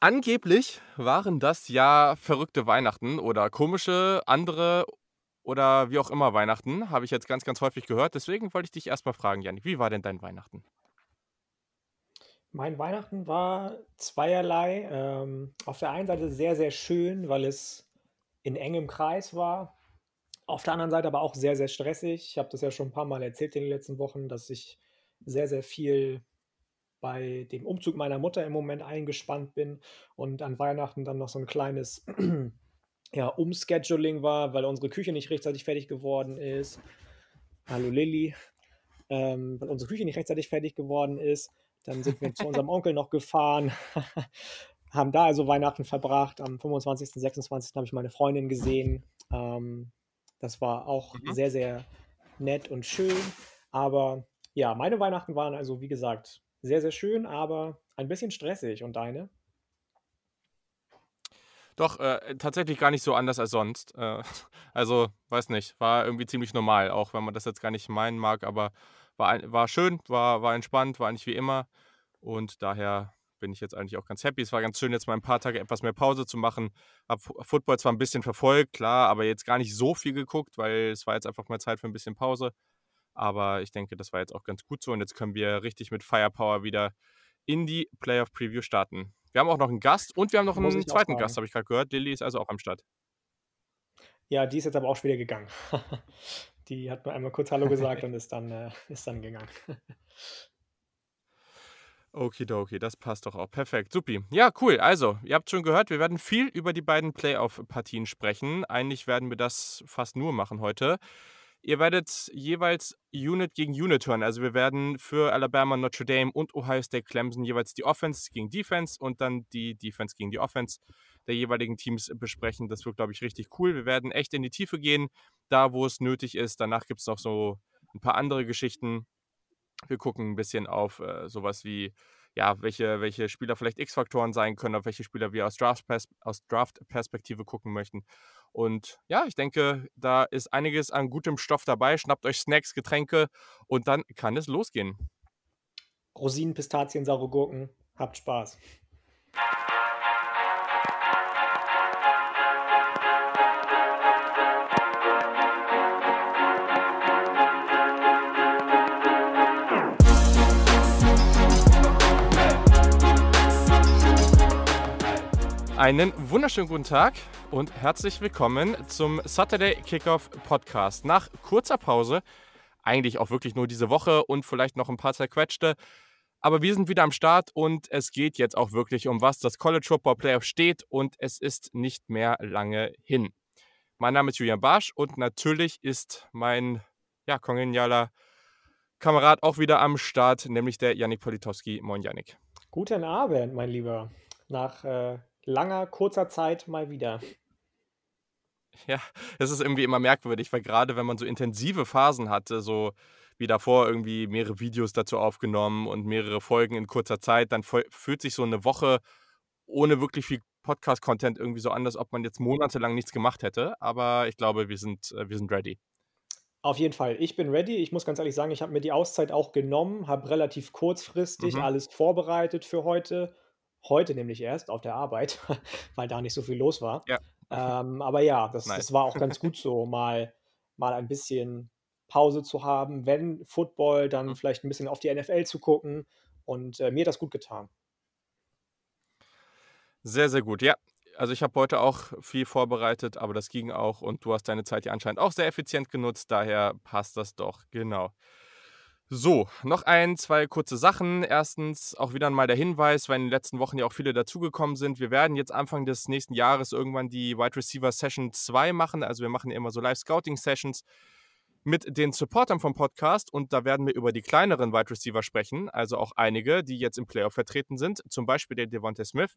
Angeblich waren das ja verrückte Weihnachten oder komische, andere oder wie auch immer Weihnachten, habe ich jetzt ganz, ganz häufig gehört. Deswegen wollte ich dich erst mal fragen, Jannik, wie war denn dein Weihnachten? Mein Weihnachten war zweierlei. Ähm, auf der einen Seite sehr, sehr schön, weil es in engem Kreis war. Auf der anderen Seite aber auch sehr, sehr stressig. Ich habe das ja schon ein paar Mal erzählt in den letzten Wochen, dass ich sehr, sehr viel bei dem Umzug meiner Mutter im Moment eingespannt bin und an Weihnachten dann noch so ein kleines ja, Umscheduling war, weil unsere Küche nicht rechtzeitig fertig geworden ist. Hallo Lilly. Ähm, weil unsere Küche nicht rechtzeitig fertig geworden ist. Dann sind wir zu unserem Onkel noch gefahren, haben da also Weihnachten verbracht. Am 25., 26. habe ich meine Freundin gesehen. Ähm, das war auch Mhm. sehr, sehr nett und schön. Aber ja, meine Weihnachten waren also, wie gesagt, sehr, sehr schön, aber ein bisschen stressig. Und deine? Doch, äh, tatsächlich gar nicht so anders als sonst. Äh, also, weiß nicht, war irgendwie ziemlich normal, auch wenn man das jetzt gar nicht meinen mag, aber war, war schön, war, war entspannt, war eigentlich wie immer. Und daher bin ich jetzt eigentlich auch ganz happy. Es war ganz schön, jetzt mal ein paar Tage etwas mehr Pause zu machen. Hab Football zwar ein bisschen verfolgt, klar, aber jetzt gar nicht so viel geguckt, weil es war jetzt einfach mal Zeit für ein bisschen Pause. Aber ich denke, das war jetzt auch ganz gut so. Und jetzt können wir richtig mit Firepower wieder in die Playoff Preview starten. Wir haben auch noch einen Gast und wir haben noch Muss einen zweiten. Gast, habe ich gerade gehört. Lilly ist also auch am Start. Ja, die ist jetzt aber auch schon wieder gegangen. Die hat nur einmal kurz Hallo gesagt und ist dann, äh, ist dann gegangen. Okidoki, das passt doch auch. Perfekt, supi. Ja, cool. Also, ihr habt schon gehört, wir werden viel über die beiden Playoff-Partien sprechen. Eigentlich werden wir das fast nur machen heute. Ihr werdet jeweils Unit gegen Unit hören. Also wir werden für Alabama, Notre Dame und Ohio State Clemson jeweils die Offense gegen Defense und dann die Defense gegen die Offense der jeweiligen Teams besprechen. Das wird, glaube ich, richtig cool. Wir werden echt in die Tiefe gehen, da wo es nötig ist. Danach gibt es noch so ein paar andere Geschichten. Wir gucken ein bisschen auf äh, sowas wie, ja, welche, welche Spieler vielleicht X-Faktoren sein können, auf welche Spieler wir aus Draft-Pers- aus Draft-Perspektive gucken möchten. Und ja, ich denke, da ist einiges an gutem Stoff dabei. Schnappt euch Snacks, Getränke und dann kann es losgehen. Rosinen, Pistazien, saure Gurken. Habt Spaß. Einen wunderschönen guten Tag und herzlich willkommen zum Saturday Kickoff Podcast. Nach kurzer Pause, eigentlich auch wirklich nur diese Woche und vielleicht noch ein paar zerquetschte, aber wir sind wieder am Start und es geht jetzt auch wirklich um was das College Football Playoff steht und es ist nicht mehr lange hin. Mein Name ist Julian Barsch und natürlich ist mein ja, kongenialer Kamerad auch wieder am Start, nämlich der Yannick Politowski. Moin Yannick. Guten Abend, mein Lieber. Nach äh, langer, kurzer Zeit mal wieder. Ja, es ist irgendwie immer merkwürdig, weil gerade wenn man so intensive Phasen hatte, so wie davor irgendwie mehrere Videos dazu aufgenommen und mehrere Folgen in kurzer Zeit, dann fü- fühlt sich so eine Woche ohne wirklich viel Podcast-Content irgendwie so an, als ob man jetzt monatelang nichts gemacht hätte. Aber ich glaube, wir sind, äh, wir sind ready. Auf jeden Fall, ich bin ready. Ich muss ganz ehrlich sagen, ich habe mir die Auszeit auch genommen, habe relativ kurzfristig Mhm. alles vorbereitet für heute. Heute nämlich erst auf der Arbeit, weil da nicht so viel los war. Ja. Ähm, aber ja, das, das war auch ganz gut so, mal, mal ein bisschen Pause zu haben. Wenn Football, dann Mhm. vielleicht ein bisschen auf die NFL zu gucken. Und äh, mir hat das gut getan. Sehr, sehr gut. Ja, also ich habe heute auch viel vorbereitet, aber das ging auch und du hast deine Zeit ja anscheinend auch sehr effizient genutzt, daher passt das doch, genau. So, noch ein, zwei kurze Sachen. Erstens auch wieder mal der Hinweis, weil in den letzten Wochen ja auch viele dazugekommen sind. Wir werden jetzt Anfang des nächsten Jahres irgendwann die Wide Receiver Session 2 machen. Also wir machen immer so Live-Scouting-Sessions mit den Supportern vom Podcast und da werden wir über die kleineren Wide Receiver sprechen. Also auch einige, die jetzt im Playoff vertreten sind. Zum Beispiel der Devontae Smith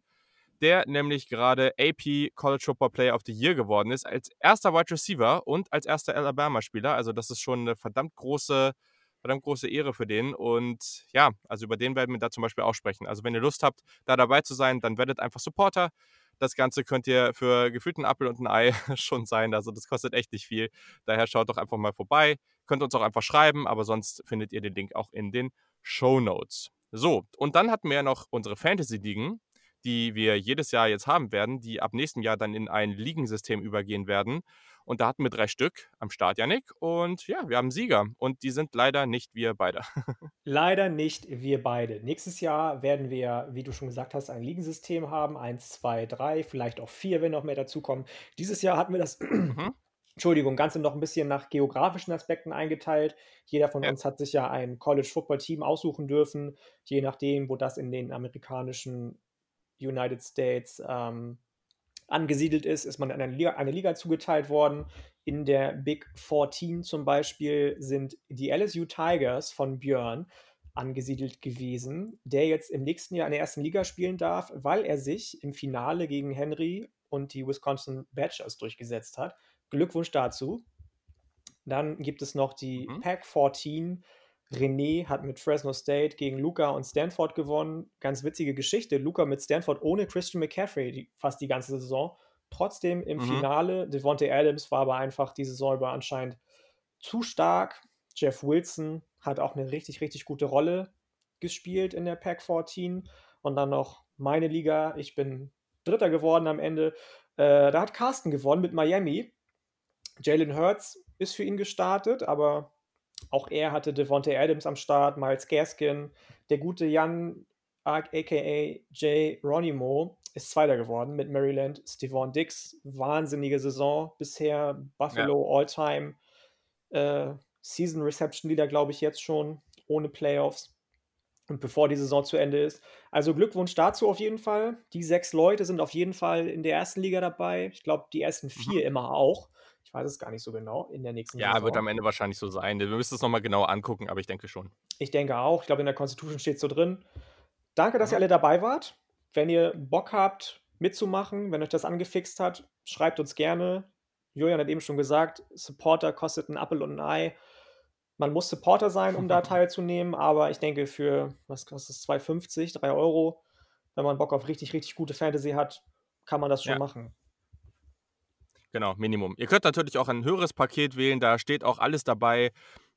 der nämlich gerade AP College Football Player of the Year geworden ist, als erster Wide Receiver und als erster Alabama-Spieler. Also das ist schon eine verdammt große, verdammt große Ehre für den. Und ja, also über den werden wir da zum Beispiel auch sprechen. Also wenn ihr Lust habt, da dabei zu sein, dann werdet einfach Supporter. Das Ganze könnt ihr für gefühlten Apfel und ein Ei schon sein. Also das kostet echt nicht viel. Daher schaut doch einfach mal vorbei. Könnt uns auch einfach schreiben, aber sonst findet ihr den Link auch in den Show Notes. So, und dann hatten wir ja noch unsere Fantasy-Ligen die wir jedes Jahr jetzt haben werden, die ab nächstem Jahr dann in ein Ligensystem übergehen werden. Und da hatten wir drei Stück am Start, Janik. Und ja, wir haben Sieger. Und die sind leider nicht wir beide. leider nicht wir beide. Nächstes Jahr werden wir, wie du schon gesagt hast, ein Ligensystem haben. Eins, zwei, drei, vielleicht auch vier, wenn noch mehr dazukommen. Dieses Jahr hatten wir das. Mhm. Entschuldigung, Ganze noch ein bisschen nach geografischen Aspekten eingeteilt. Jeder von ja. uns hat sich ja ein College-Football-Team aussuchen dürfen, je nachdem, wo das in den amerikanischen United States ähm, angesiedelt ist, ist man eine Liga, eine Liga zugeteilt worden. In der Big 14 zum Beispiel sind die LSU Tigers von Björn angesiedelt gewesen, der jetzt im nächsten Jahr in der ersten Liga spielen darf, weil er sich im Finale gegen Henry und die Wisconsin Badgers durchgesetzt hat. Glückwunsch dazu. Dann gibt es noch die mhm. Pac 14 René hat mit Fresno State gegen Luca und Stanford gewonnen. Ganz witzige Geschichte. Luca mit Stanford ohne Christian McCaffrey die, fast die ganze Saison. Trotzdem im mhm. Finale. Devontae Adams war aber einfach die Saison über anscheinend zu stark. Jeff Wilson hat auch eine richtig, richtig gute Rolle gespielt in der Pack 14. Und dann noch meine Liga. Ich bin Dritter geworden am Ende. Äh, da hat Carsten gewonnen mit Miami. Jalen Hurts ist für ihn gestartet, aber auch er hatte Devontae Adams am Start, Miles Gaskin. Der gute Jan, aka Jay Ronimo, ist Zweiter geworden mit Maryland. Stephon Dix, wahnsinnige Saison bisher. Buffalo ja. All-Time äh, Season Reception Leader, glaube ich, jetzt schon, ohne Playoffs. Und bevor die Saison zu Ende ist. Also Glückwunsch dazu auf jeden Fall. Die sechs Leute sind auf jeden Fall in der ersten Liga dabei. Ich glaube, die ersten vier mhm. immer auch. Ich weiß es gar nicht so genau in der nächsten Ja, Saison. wird am Ende wahrscheinlich so sein. Wir müssen es nochmal genau angucken, aber ich denke schon. Ich denke auch. Ich glaube, in der Constitution steht es so drin. Danke, dass mhm. ihr alle dabei wart. Wenn ihr Bock habt, mitzumachen, wenn euch das angefixt hat, schreibt uns gerne. Julian hat eben schon gesagt, Supporter kostet ein Apple und ein Ei. Man muss Supporter sein, um da teilzunehmen, aber ich denke, für, was kostet es, 2,50, 3 Euro, wenn man Bock auf richtig, richtig gute Fantasy hat, kann man das schon ja. machen. Genau, Minimum. Ihr könnt natürlich auch ein höheres Paket wählen, da steht auch alles dabei,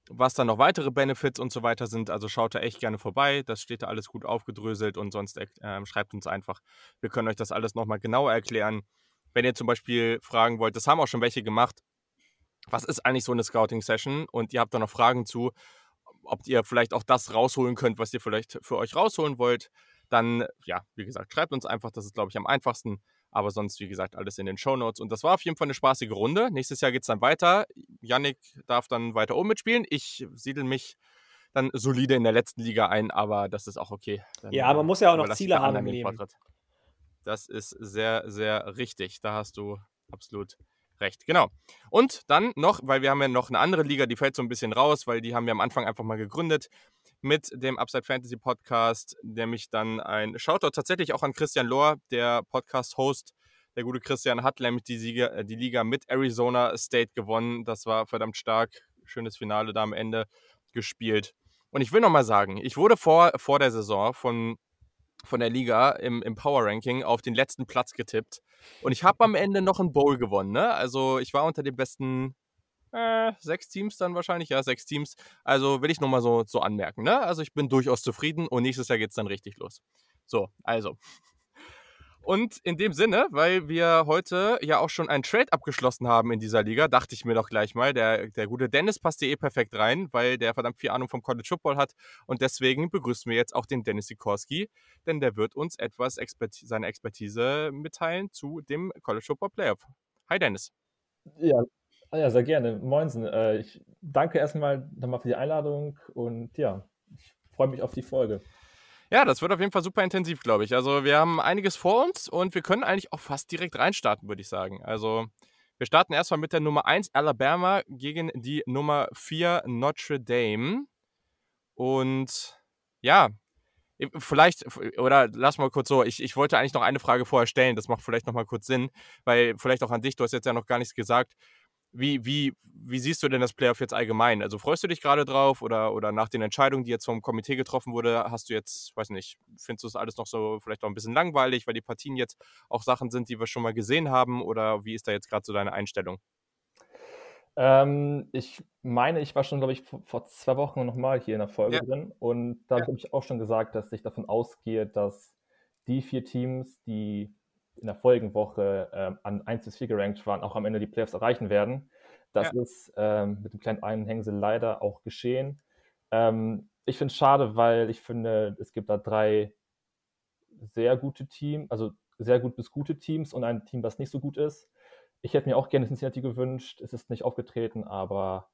was dann noch weitere Benefits und so weiter sind. Also schaut da echt gerne vorbei, das steht da alles gut aufgedröselt und sonst äh, schreibt uns einfach. Wir können euch das alles nochmal genauer erklären. Wenn ihr zum Beispiel fragen wollt, das haben auch schon welche gemacht, was ist eigentlich so eine Scouting-Session und ihr habt da noch Fragen zu, ob ihr vielleicht auch das rausholen könnt, was ihr vielleicht für euch rausholen wollt, dann, ja, wie gesagt, schreibt uns einfach, das ist, glaube ich, am einfachsten. Aber sonst, wie gesagt, alles in den Show Notes. Und das war auf jeden Fall eine spaßige Runde. Nächstes Jahr geht es dann weiter. Yannick darf dann weiter oben mitspielen. Ich siedel mich dann solide in der letzten Liga ein, aber das ist auch okay. Dann ja, man muss ja auch noch Ziele haben im Leben. Das ist sehr, sehr richtig. Da hast du absolut recht. Genau. Und dann noch, weil wir haben ja noch eine andere Liga, die fällt so ein bisschen raus, weil die haben wir am Anfang einfach mal gegründet mit dem Upside Fantasy Podcast, nämlich dann ein Shoutout tatsächlich auch an Christian Lohr, der Podcast-Host. Der gute Christian hat nämlich die, Sieger, äh, die Liga mit Arizona State gewonnen. Das war verdammt stark. Schönes Finale da am Ende gespielt. Und ich will nochmal sagen, ich wurde vor, vor der Saison von, von der Liga im, im Power Ranking auf den letzten Platz getippt. Und ich habe am Ende noch ein Bowl gewonnen. Ne? Also ich war unter den besten äh, sechs Teams dann wahrscheinlich, ja, sechs Teams. Also will ich nochmal so, so anmerken. Ne? Also ich bin durchaus zufrieden und nächstes Jahr geht es dann richtig los. So, also. Und in dem Sinne, weil wir heute ja auch schon einen Trade abgeschlossen haben in dieser Liga, dachte ich mir doch gleich mal, der, der gute Dennis passt hier eh perfekt rein, weil der verdammt viel Ahnung vom College Football hat. Und deswegen begrüßen wir jetzt auch den Dennis Sikorski, denn der wird uns etwas Expertise, seine Expertise mitteilen zu dem College Football Playoff. Hi Dennis. Ja, Ah ja, sehr gerne. Moinsen. Äh, ich danke erstmal nochmal für die Einladung und ja, ich freue mich auf die Folge. Ja, das wird auf jeden Fall super intensiv, glaube ich. Also wir haben einiges vor uns und wir können eigentlich auch fast direkt reinstarten, würde ich sagen. Also wir starten erstmal mit der Nummer 1 Alabama gegen die Nummer 4 Notre Dame. Und ja, Vielleicht, oder lass mal kurz so, ich, ich wollte eigentlich noch eine Frage vorher stellen, das macht vielleicht noch mal kurz Sinn, weil vielleicht auch an dich, du hast jetzt ja noch gar nichts gesagt. Wie, wie, wie siehst du denn das Playoff jetzt allgemein? Also freust du dich gerade drauf oder, oder nach den Entscheidungen, die jetzt vom Komitee getroffen wurde, hast du jetzt, weiß nicht, findest du das alles noch so vielleicht auch ein bisschen langweilig, weil die Partien jetzt auch Sachen sind, die wir schon mal gesehen haben? Oder wie ist da jetzt gerade so deine Einstellung? Ähm, ich meine, ich war schon, glaube ich, vor, vor zwei Wochen nochmal hier in der Folge ja. drin und da ja. habe ich auch schon gesagt, dass ich davon ausgehe, dass die vier Teams, die in der vorigen Woche äh, an 1 bis 4 gerankt waren, auch am Ende die Playoffs erreichen werden. Das ja. ist ähm, mit dem kleinen Einhängsel leider auch geschehen. Ähm, ich finde es schade, weil ich finde, es gibt da drei sehr gute Teams, also sehr gut bis gute Teams und ein Team, das nicht so gut ist. Ich hätte mir auch gerne Cincinnati gewünscht. Es ist nicht aufgetreten, aber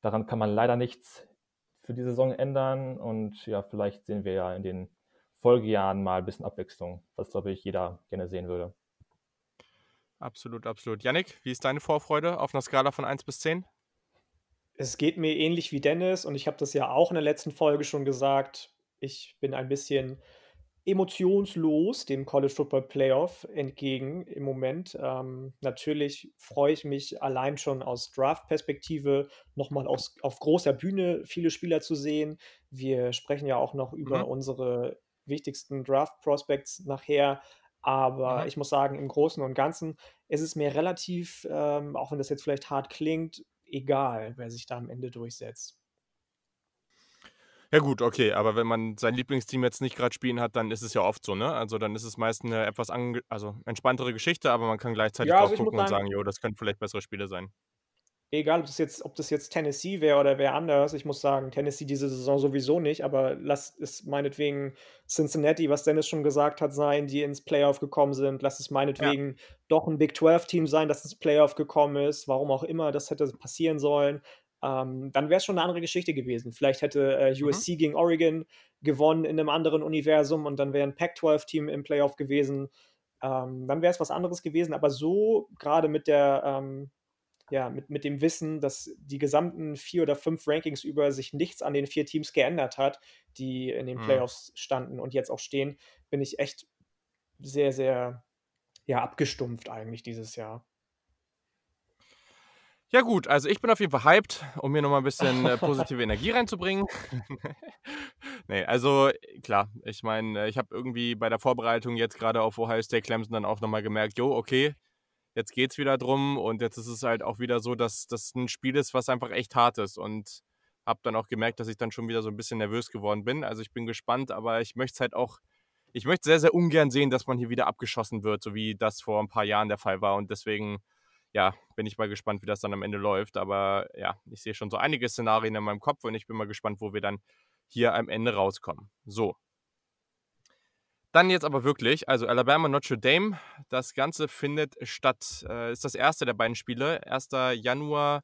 daran kann man leider nichts für die Saison ändern. Und ja, vielleicht sehen wir ja in den Folgejahren mal ein bisschen Abwechslung, was, glaube ich, jeder gerne sehen würde. Absolut, absolut. Yannick, wie ist deine Vorfreude auf einer Skala von 1 bis 10? Es geht mir ähnlich wie Dennis und ich habe das ja auch in der letzten Folge schon gesagt. Ich bin ein bisschen emotionslos dem College Football Playoff entgegen im Moment. Ähm, natürlich freue ich mich allein schon aus Draft-Perspektive nochmal auf großer Bühne viele Spieler zu sehen. Wir sprechen ja auch noch über mhm. unsere wichtigsten Draft-Prospects nachher. Aber mhm. ich muss sagen, im Großen und Ganzen ist es mir relativ, ähm, auch wenn das jetzt vielleicht hart klingt, egal, wer sich da am Ende durchsetzt. Ja gut, okay, aber wenn man sein Lieblingsteam jetzt nicht gerade spielen hat, dann ist es ja oft so, ne? Also dann ist es meist eine etwas also entspanntere Geschichte, aber man kann gleichzeitig ja, also drauf gucken und sagen, jo, das können vielleicht bessere Spiele sein egal ob das jetzt, ob das jetzt Tennessee wäre oder wer anders, ich muss sagen, Tennessee diese Saison sowieso nicht, aber lass es meinetwegen Cincinnati, was Dennis schon gesagt hat, sein, die ins Playoff gekommen sind. Lass es meinetwegen ja. doch ein Big 12-Team sein, das ins Playoff gekommen ist, warum auch immer das hätte passieren sollen. Ähm, dann wäre es schon eine andere Geschichte gewesen. Vielleicht hätte äh, USC mhm. gegen Oregon gewonnen in einem anderen Universum und dann wäre ein Pac-12-Team im Playoff gewesen. Ähm, dann wäre es was anderes gewesen. Aber so, gerade mit der ähm, ja, mit, mit dem Wissen, dass die gesamten vier oder fünf Rankings über sich nichts an den vier Teams geändert hat, die in den mhm. Playoffs standen und jetzt auch stehen, bin ich echt sehr, sehr ja, abgestumpft eigentlich dieses Jahr. Ja gut, also ich bin auf jeden Fall hyped, um mir nochmal ein bisschen äh, positive Energie reinzubringen. nee, also klar, ich meine, ich habe irgendwie bei der Vorbereitung jetzt gerade auf Ohio State Clemson dann auch nochmal gemerkt, jo, okay, jetzt geht es wieder drum und jetzt ist es halt auch wieder so, dass das ein Spiel ist, was einfach echt hart ist und habe dann auch gemerkt, dass ich dann schon wieder so ein bisschen nervös geworden bin. Also ich bin gespannt, aber ich möchte es halt auch, ich möchte sehr, sehr ungern sehen, dass man hier wieder abgeschossen wird, so wie das vor ein paar Jahren der Fall war und deswegen, ja, bin ich mal gespannt, wie das dann am Ende läuft. Aber ja, ich sehe schon so einige Szenarien in meinem Kopf und ich bin mal gespannt, wo wir dann hier am Ende rauskommen. So, dann jetzt aber wirklich, also Alabama Notre Dame, das Ganze findet statt, äh, ist das erste der beiden Spiele, 1. Januar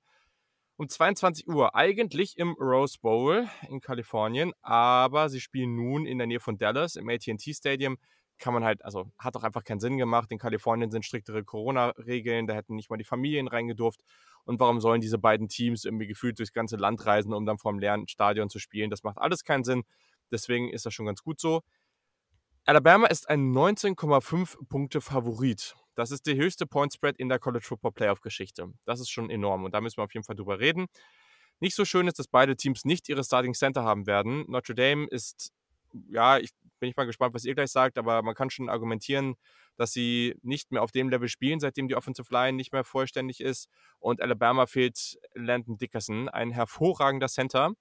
um 22 Uhr, eigentlich im Rose Bowl in Kalifornien, aber sie spielen nun in der Nähe von Dallas im AT&T Stadium. Kann man halt, also hat auch einfach keinen Sinn gemacht. In Kalifornien sind striktere Corona-Regeln, da hätten nicht mal die Familien reingedurft. Und warum sollen diese beiden Teams irgendwie gefühlt durchs ganze Land reisen, um dann vor einem leeren Stadion zu spielen? Das macht alles keinen Sinn. Deswegen ist das schon ganz gut so. Alabama ist ein 19,5 Punkte Favorit. Das ist der höchste Point Spread in der College Football Playoff Geschichte. Das ist schon enorm und da müssen wir auf jeden Fall drüber reden. Nicht so schön ist, dass beide Teams nicht ihre Starting Center haben werden. Notre Dame ist, ja, ich bin ich mal gespannt, was ihr gleich sagt, aber man kann schon argumentieren, dass sie nicht mehr auf dem Level spielen, seitdem die Offensive Line nicht mehr vollständig ist. Und Alabama fehlt Landon Dickerson, ein hervorragender Center,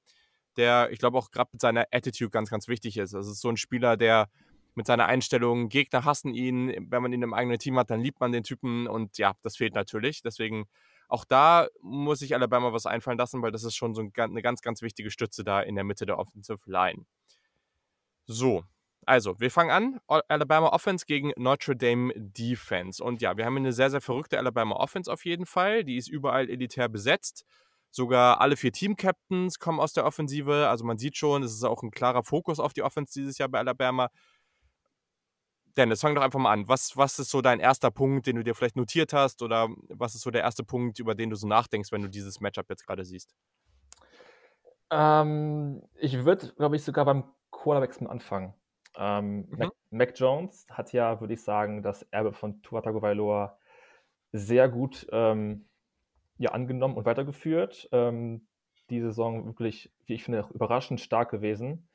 der, ich glaube, auch gerade mit seiner Attitude ganz, ganz wichtig ist. Es ist so ein Spieler, der mit seiner Einstellung, Gegner hassen ihn, wenn man ihn im eigenen Team hat, dann liebt man den Typen und ja, das fehlt natürlich. Deswegen auch da muss sich Alabama was einfallen lassen, weil das ist schon so eine ganz, ganz wichtige Stütze da in der Mitte der Offensive Line. So, also, wir fangen an. Alabama Offense gegen Notre Dame Defense. Und ja, wir haben eine sehr, sehr verrückte Alabama Offense auf jeden Fall. Die ist überall elitär besetzt. Sogar alle vier Team-Captains kommen aus der Offensive. Also man sieht schon, es ist auch ein klarer Fokus auf die Offense dieses Jahr bei Alabama. Dennis, fang doch einfach mal an. Was, was ist so dein erster Punkt, den du dir vielleicht notiert hast? Oder was ist so der erste Punkt, über den du so nachdenkst, wenn du dieses Matchup jetzt gerade siehst? Ähm, ich würde, glaube ich, sogar beim Quarterbacks anfangen. Ähm, mhm. Mac, Mac, Jones hat ja, würde ich sagen, das Erbe von Tua Tagovailoa sehr gut ähm, ja, angenommen und weitergeführt. Ähm, die Saison wirklich, wie ich finde, auch überraschend stark gewesen.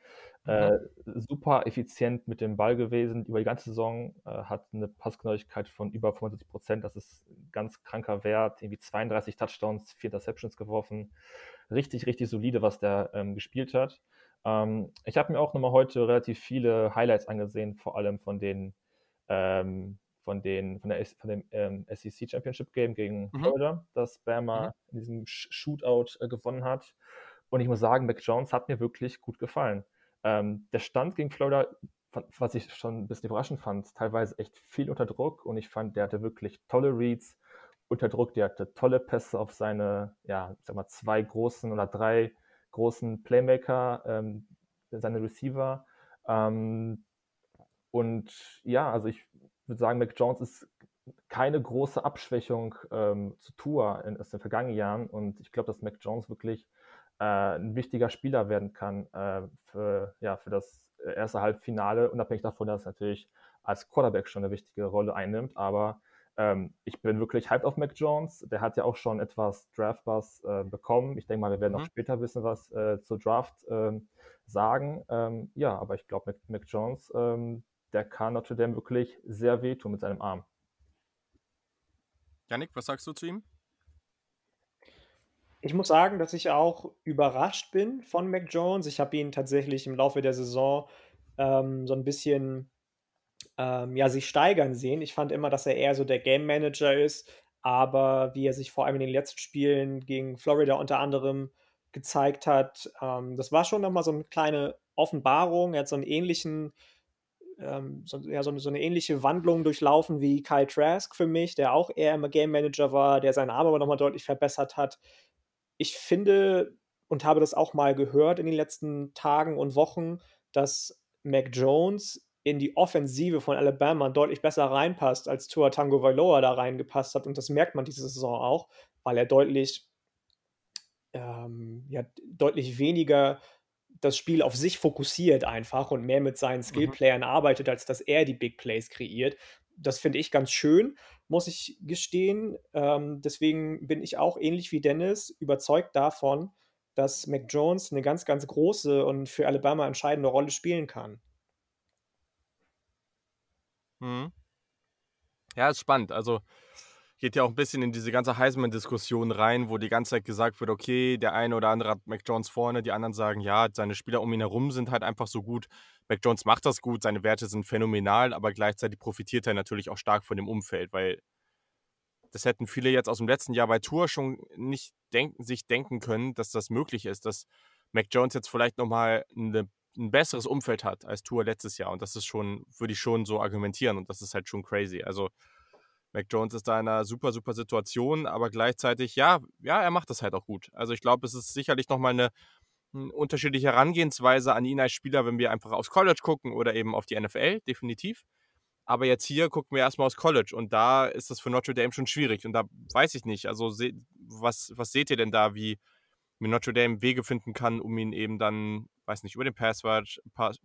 Äh, super effizient mit dem Ball gewesen über die ganze Saison, äh, hat eine Passgenauigkeit von über 75 Prozent. Das ist ein ganz kranker Wert. Irgendwie 32 Touchdowns, 4 Interceptions geworfen. Richtig, richtig solide, was der ähm, gespielt hat. Ähm, ich habe mir auch nochmal heute relativ viele Highlights angesehen, vor allem von den ähm, von, den, von, der, von dem ähm, SEC Championship Game gegen mhm. Florida, das Bama mhm. in diesem Shootout äh, gewonnen hat. Und ich muss sagen, Mac Jones hat mir wirklich gut gefallen. Ähm, der Stand gegen Florida, was ich schon ein bisschen überraschend fand, teilweise echt viel unter Druck und ich fand, der hatte wirklich tolle Reads unter Druck, der hatte tolle Pässe auf seine, ja, sag mal, zwei großen oder drei großen Playmaker, ähm, seine Receiver. Ähm, und ja, also ich würde sagen, Mac Jones ist keine große Abschwächung ähm, zu Tour in, aus den vergangenen Jahren. Und ich glaube, dass Mac Jones wirklich ein wichtiger Spieler werden kann äh, für, ja, für das erste Halbfinale, unabhängig davon, dass er natürlich als Quarterback schon eine wichtige Rolle einnimmt. Aber ähm, ich bin wirklich hyped auf Mac Jones. Der hat ja auch schon etwas Draft-Buzz äh, bekommen. Ich denke mal, wir werden mhm. auch später wissen, was äh, zur Draft ähm, sagen. Ähm, ja, aber ich glaube, Mac, Mac, Jones, ähm, der kann Notre Dame wirklich sehr wehtun mit seinem Arm. Janik, was sagst du zu ihm? Ich muss sagen, dass ich auch überrascht bin von Mac Jones. Ich habe ihn tatsächlich im Laufe der Saison ähm, so ein bisschen ähm, ja, sich steigern sehen. Ich fand immer, dass er eher so der Game Manager ist, aber wie er sich vor allem in den letzten Spielen gegen Florida unter anderem gezeigt hat, ähm, das war schon nochmal so eine kleine Offenbarung. Er hat so einen ähnlichen ähm, so, ja, so, eine, so, eine, ähnliche Wandlung durchlaufen wie Kyle Trask für mich, der auch eher immer Game Manager war, der seinen Arm aber nochmal deutlich verbessert hat. Ich finde und habe das auch mal gehört in den letzten Tagen und Wochen, dass Mac Jones in die Offensive von Alabama deutlich besser reinpasst, als Tua Tango Vailoa da reingepasst hat. Und das merkt man diese Saison auch, weil er deutlich, ähm, ja, deutlich weniger das Spiel auf sich fokussiert einfach und mehr mit seinen mhm. Skillplayern mhm. arbeitet, als dass er die Big Plays kreiert. Das finde ich ganz schön, muss ich gestehen. Ähm, deswegen bin ich auch ähnlich wie Dennis überzeugt davon, dass Mac Jones eine ganz, ganz große und für Alabama entscheidende Rolle spielen kann. Mhm. Ja, ist spannend. Also geht ja auch ein bisschen in diese ganze Heisman-Diskussion rein, wo die ganze Zeit gesagt wird, okay, der eine oder andere hat Mac Jones vorne, die anderen sagen, ja, seine Spieler um ihn herum sind halt einfach so gut. Mac Jones macht das gut, seine Werte sind phänomenal, aber gleichzeitig profitiert er natürlich auch stark von dem Umfeld, weil das hätten viele jetzt aus dem letzten Jahr bei Tour schon nicht denken, sich denken können, dass das möglich ist, dass Mac Jones jetzt vielleicht nochmal eine, ein besseres Umfeld hat als Tour letztes Jahr. Und das ist schon, würde ich schon so argumentieren und das ist halt schon crazy. Also Mac Jones ist da in einer super, super Situation, aber gleichzeitig, ja, ja, er macht das halt auch gut. Also ich glaube, es ist sicherlich nochmal eine, eine unterschiedliche Herangehensweise an ihn als Spieler, wenn wir einfach aufs College gucken oder eben auf die NFL, definitiv. Aber jetzt hier gucken wir erstmal aufs College und da ist das für Notre Dame schon schwierig. Und da weiß ich nicht, also was, was seht ihr denn da, wie, wie Notre Dame Wege finden kann, um ihn eben dann, weiß nicht, über den Pass Rush,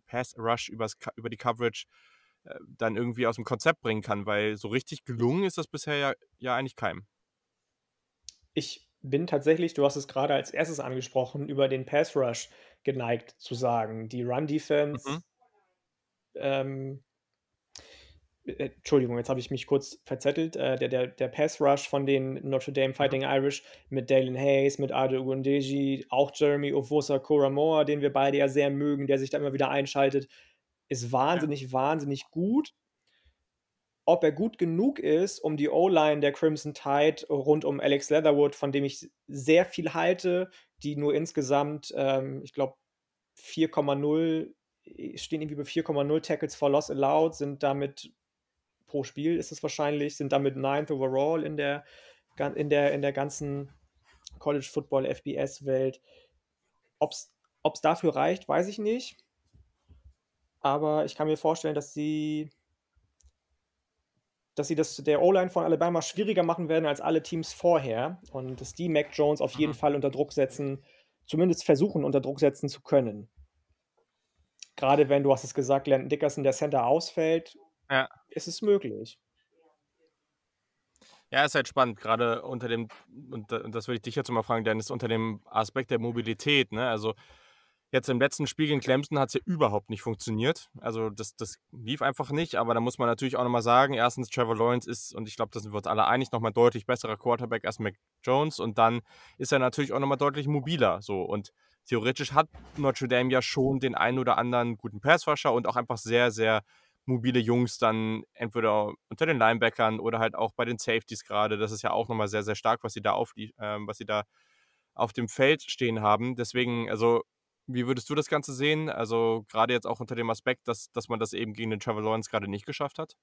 Pass Rush übers, über die Coverage dann irgendwie aus dem Konzept bringen kann, weil so richtig gelungen ist das bisher ja, ja eigentlich keinem. Ich bin tatsächlich, du hast es gerade als erstes angesprochen, über den Pass Rush geneigt zu sagen. Die Run Defense, mhm. ähm, äh, Entschuldigung, jetzt habe ich mich kurz verzettelt. Äh, der, der, der Pass Rush von den Notre Dame Fighting mhm. Irish mit Dalen Hayes, mit Ade Ugundeji, auch Jeremy Ovosa Koramoa, den wir beide ja sehr mögen, der sich da immer wieder einschaltet ist wahnsinnig, ja. wahnsinnig gut. Ob er gut genug ist, um die O-Line der Crimson Tide rund um Alex Leatherwood, von dem ich sehr viel halte, die nur insgesamt, ähm, ich glaube, 4,0 stehen irgendwie bei 4,0 Tackles for Loss allowed, sind damit pro Spiel ist es wahrscheinlich, sind damit 9th overall in der, in der, in der ganzen College Football FBS Welt. Ob es dafür reicht, weiß ich nicht aber ich kann mir vorstellen, dass sie dass sie das der O-Line von Alabama schwieriger machen werden als alle Teams vorher und dass die Mac Jones auf jeden mhm. Fall unter Druck setzen, zumindest versuchen unter Druck setzen zu können. Gerade wenn du hast es gesagt, Landon Dickerson der Center ausfällt, ja. ist es möglich. Ja, ist halt spannend, gerade unter dem, und das würde ich dich jetzt mal fragen, Dennis, unter dem Aspekt der Mobilität, ne? Also Jetzt im letzten Spiel gegen Clemson hat es ja überhaupt nicht funktioniert. Also das, das lief einfach nicht. Aber da muss man natürlich auch nochmal sagen, erstens, Trevor Lawrence ist, und ich glaube, da sind wir uns alle einig, nochmal deutlich besserer Quarterback als Mac Jones. Und dann ist er natürlich auch nochmal deutlich mobiler. So. Und theoretisch hat Notre Dame ja schon den einen oder anderen guten Passrusher und auch einfach sehr, sehr mobile Jungs dann entweder unter den Linebackern oder halt auch bei den Safeties gerade. Das ist ja auch nochmal sehr, sehr stark, was sie da auf, die, äh, was sie da auf dem Feld stehen haben. Deswegen, also, wie würdest du das Ganze sehen? Also, gerade jetzt auch unter dem Aspekt, dass, dass man das eben gegen den Trevor Lawrence gerade nicht geschafft hat?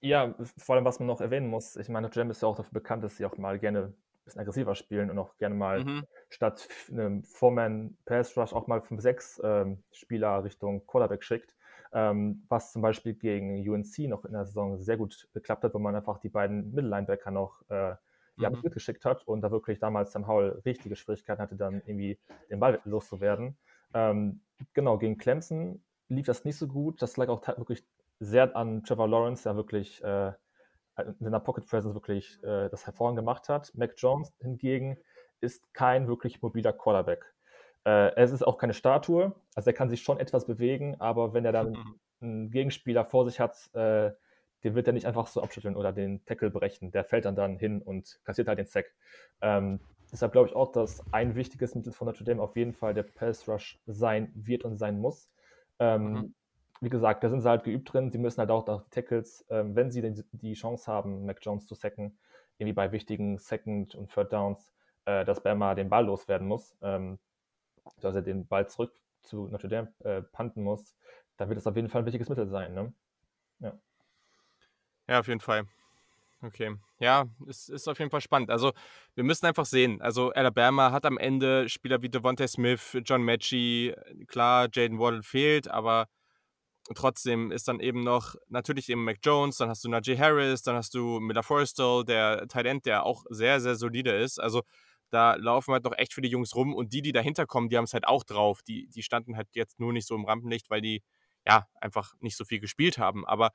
Ja, vor allem, was man noch erwähnen muss, ich meine, Dame ist ja auch dafür bekannt, dass sie auch mal gerne ein bisschen aggressiver spielen und auch gerne mal mhm. statt einem Four-Man-Pass-Rush auch mal 5-6 ähm, Spieler Richtung Quarterback schickt. Ähm, was zum Beispiel gegen UNC noch in der Saison sehr gut geklappt hat, wo man einfach die beiden Mittellinebacker noch äh, ja, mhm. mitgeschickt hat und da wirklich damals Sam Howell richtige Schwierigkeiten hatte, dann irgendwie den Ball loszuwerden. Ähm, genau, gegen Clemson lief das nicht so gut. Das lag auch wirklich sehr an Trevor Lawrence, der wirklich äh, in der Pocket Presence wirklich äh, das hervorragend gemacht hat. Mac Jones hingegen ist kein wirklich mobiler Quarterback. Äh, es ist auch keine Statue, also er kann sich schon etwas bewegen, aber wenn er dann mhm. einen Gegenspieler vor sich hat, äh, den wird er nicht einfach so abschütteln oder den Tackle brechen. Der fällt dann dann hin und kassiert halt den Sack. Ähm, deshalb glaube ich auch, dass ein wichtiges Mittel von Notre Dame auf jeden Fall der Pass Rush sein wird und sein muss. Ähm, mhm. Wie gesagt, da sind sie halt geübt drin. Sie müssen halt auch die Tackles, ähm, wenn sie den, die Chance haben, Mac Jones zu sacken, irgendwie bei wichtigen Second- und Third Downs, äh, dass Bama den Ball loswerden muss. Ähm, dass er den Ball zurück zu Notre Dame äh, panten muss, da wird es auf jeden Fall ein wichtiges Mittel sein. Ne? Ja. Ja, auf jeden Fall. Okay. Ja, es ist auf jeden Fall spannend. Also, wir müssen einfach sehen. Also, Alabama hat am Ende Spieler wie Devontae Smith, John Matchy, klar, Jaden Waddle fehlt, aber trotzdem ist dann eben noch natürlich eben Mac Jones, dann hast du Najee Harris, dann hast du Miller Forrestal, der Talent, der auch sehr, sehr solide ist. Also, da laufen halt noch echt viele Jungs rum und die, die dahinter kommen, die haben es halt auch drauf. Die, die standen halt jetzt nur nicht so im Rampenlicht, weil die ja einfach nicht so viel gespielt haben. Aber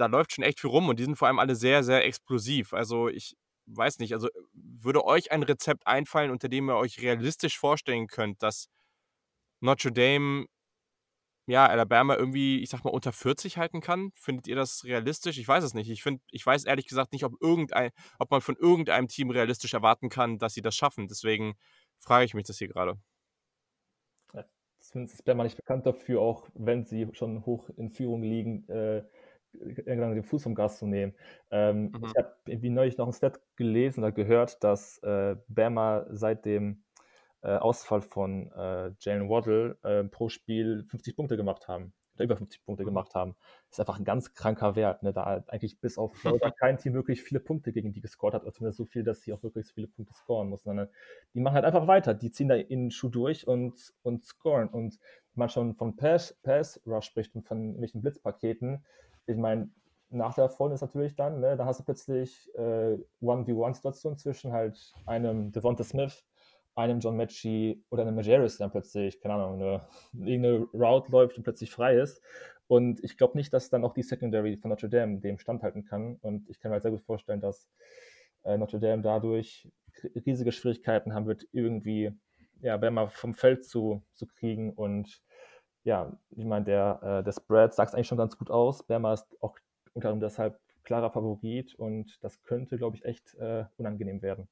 da läuft schon echt viel rum und die sind vor allem alle sehr, sehr explosiv. Also ich weiß nicht, also würde euch ein Rezept einfallen, unter dem ihr euch realistisch vorstellen könnt, dass Notre Dame ja, Alabama irgendwie, ich sag mal, unter 40 halten kann? Findet ihr das realistisch? Ich weiß es nicht. Ich, find, ich weiß ehrlich gesagt nicht, ob, irgendein, ob man von irgendeinem Team realistisch erwarten kann, dass sie das schaffen. Deswegen frage ich mich das hier gerade. Zumindest ist Alabama nicht bekannt dafür, auch wenn sie schon hoch in Führung liegen, äh, den Fuß vom Gas zu nehmen. Ähm, mhm. Ich habe irgendwie neulich noch ein Stat gelesen oder gehört, dass äh, Bama seit dem äh, Ausfall von äh, Jalen Waddle äh, pro Spiel 50 Punkte gemacht haben. Oder über 50 Punkte mhm. gemacht haben. Das ist einfach ein ganz kranker Wert. Ne? Da eigentlich bis auf Florida kein Team wirklich viele Punkte gegen die gescored hat, oder zumindest so viel, dass sie auch wirklich so viele Punkte scoren muss. Sondern die machen halt einfach weiter. Die ziehen da in den Schuh durch und, und scoren. Und wenn man schon von Pass, Pass Rush spricht und von irgendwelchen Blitzpaketen, ich meine, nach der Erfolg ist natürlich dann, ne, da hast du plötzlich äh, 1v1-Situation zwischen halt einem Devonta Smith einem John Matchy oder einem Majeris dann plötzlich, keine Ahnung, eine, irgendeine Route läuft und plötzlich frei ist. Und ich glaube nicht, dass dann auch die Secondary von Notre Dame dem standhalten kann. Und ich kann mir halt sehr gut vorstellen, dass äh, Notre Dame dadurch riesige Schwierigkeiten haben wird, irgendwie, ja, Bama vom Feld zu, zu kriegen. Und ja, ich meine, der, äh, der Spread sagt es eigentlich schon ganz gut aus. Bama ist auch unter anderem deshalb klarer Favorit und das könnte, glaube ich, echt äh, unangenehm werden.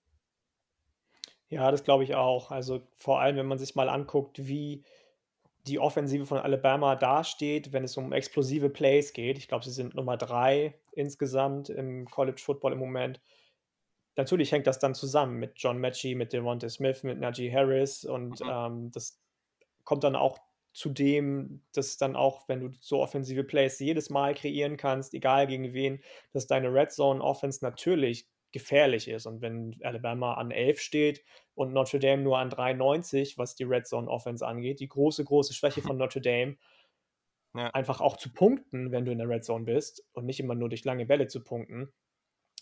Ja, das glaube ich auch. Also vor allem, wenn man sich mal anguckt, wie die Offensive von Alabama dasteht, wenn es um explosive Plays geht. Ich glaube, sie sind Nummer drei insgesamt im College Football im Moment. Natürlich hängt das dann zusammen mit John Matchy, mit Devontae Smith, mit Najee Harris und mhm. ähm, das kommt dann auch zu dem, dass dann auch, wenn du so offensive Plays jedes Mal kreieren kannst, egal gegen wen, dass deine Red Zone Offense natürlich gefährlich ist. Und wenn Alabama an 11 steht und Notre Dame nur an 93, was die Red Zone Offense angeht, die große, große Schwäche von Notre Dame, ja. einfach auch zu punkten, wenn du in der Red Zone bist und nicht immer nur durch lange Bälle zu punkten,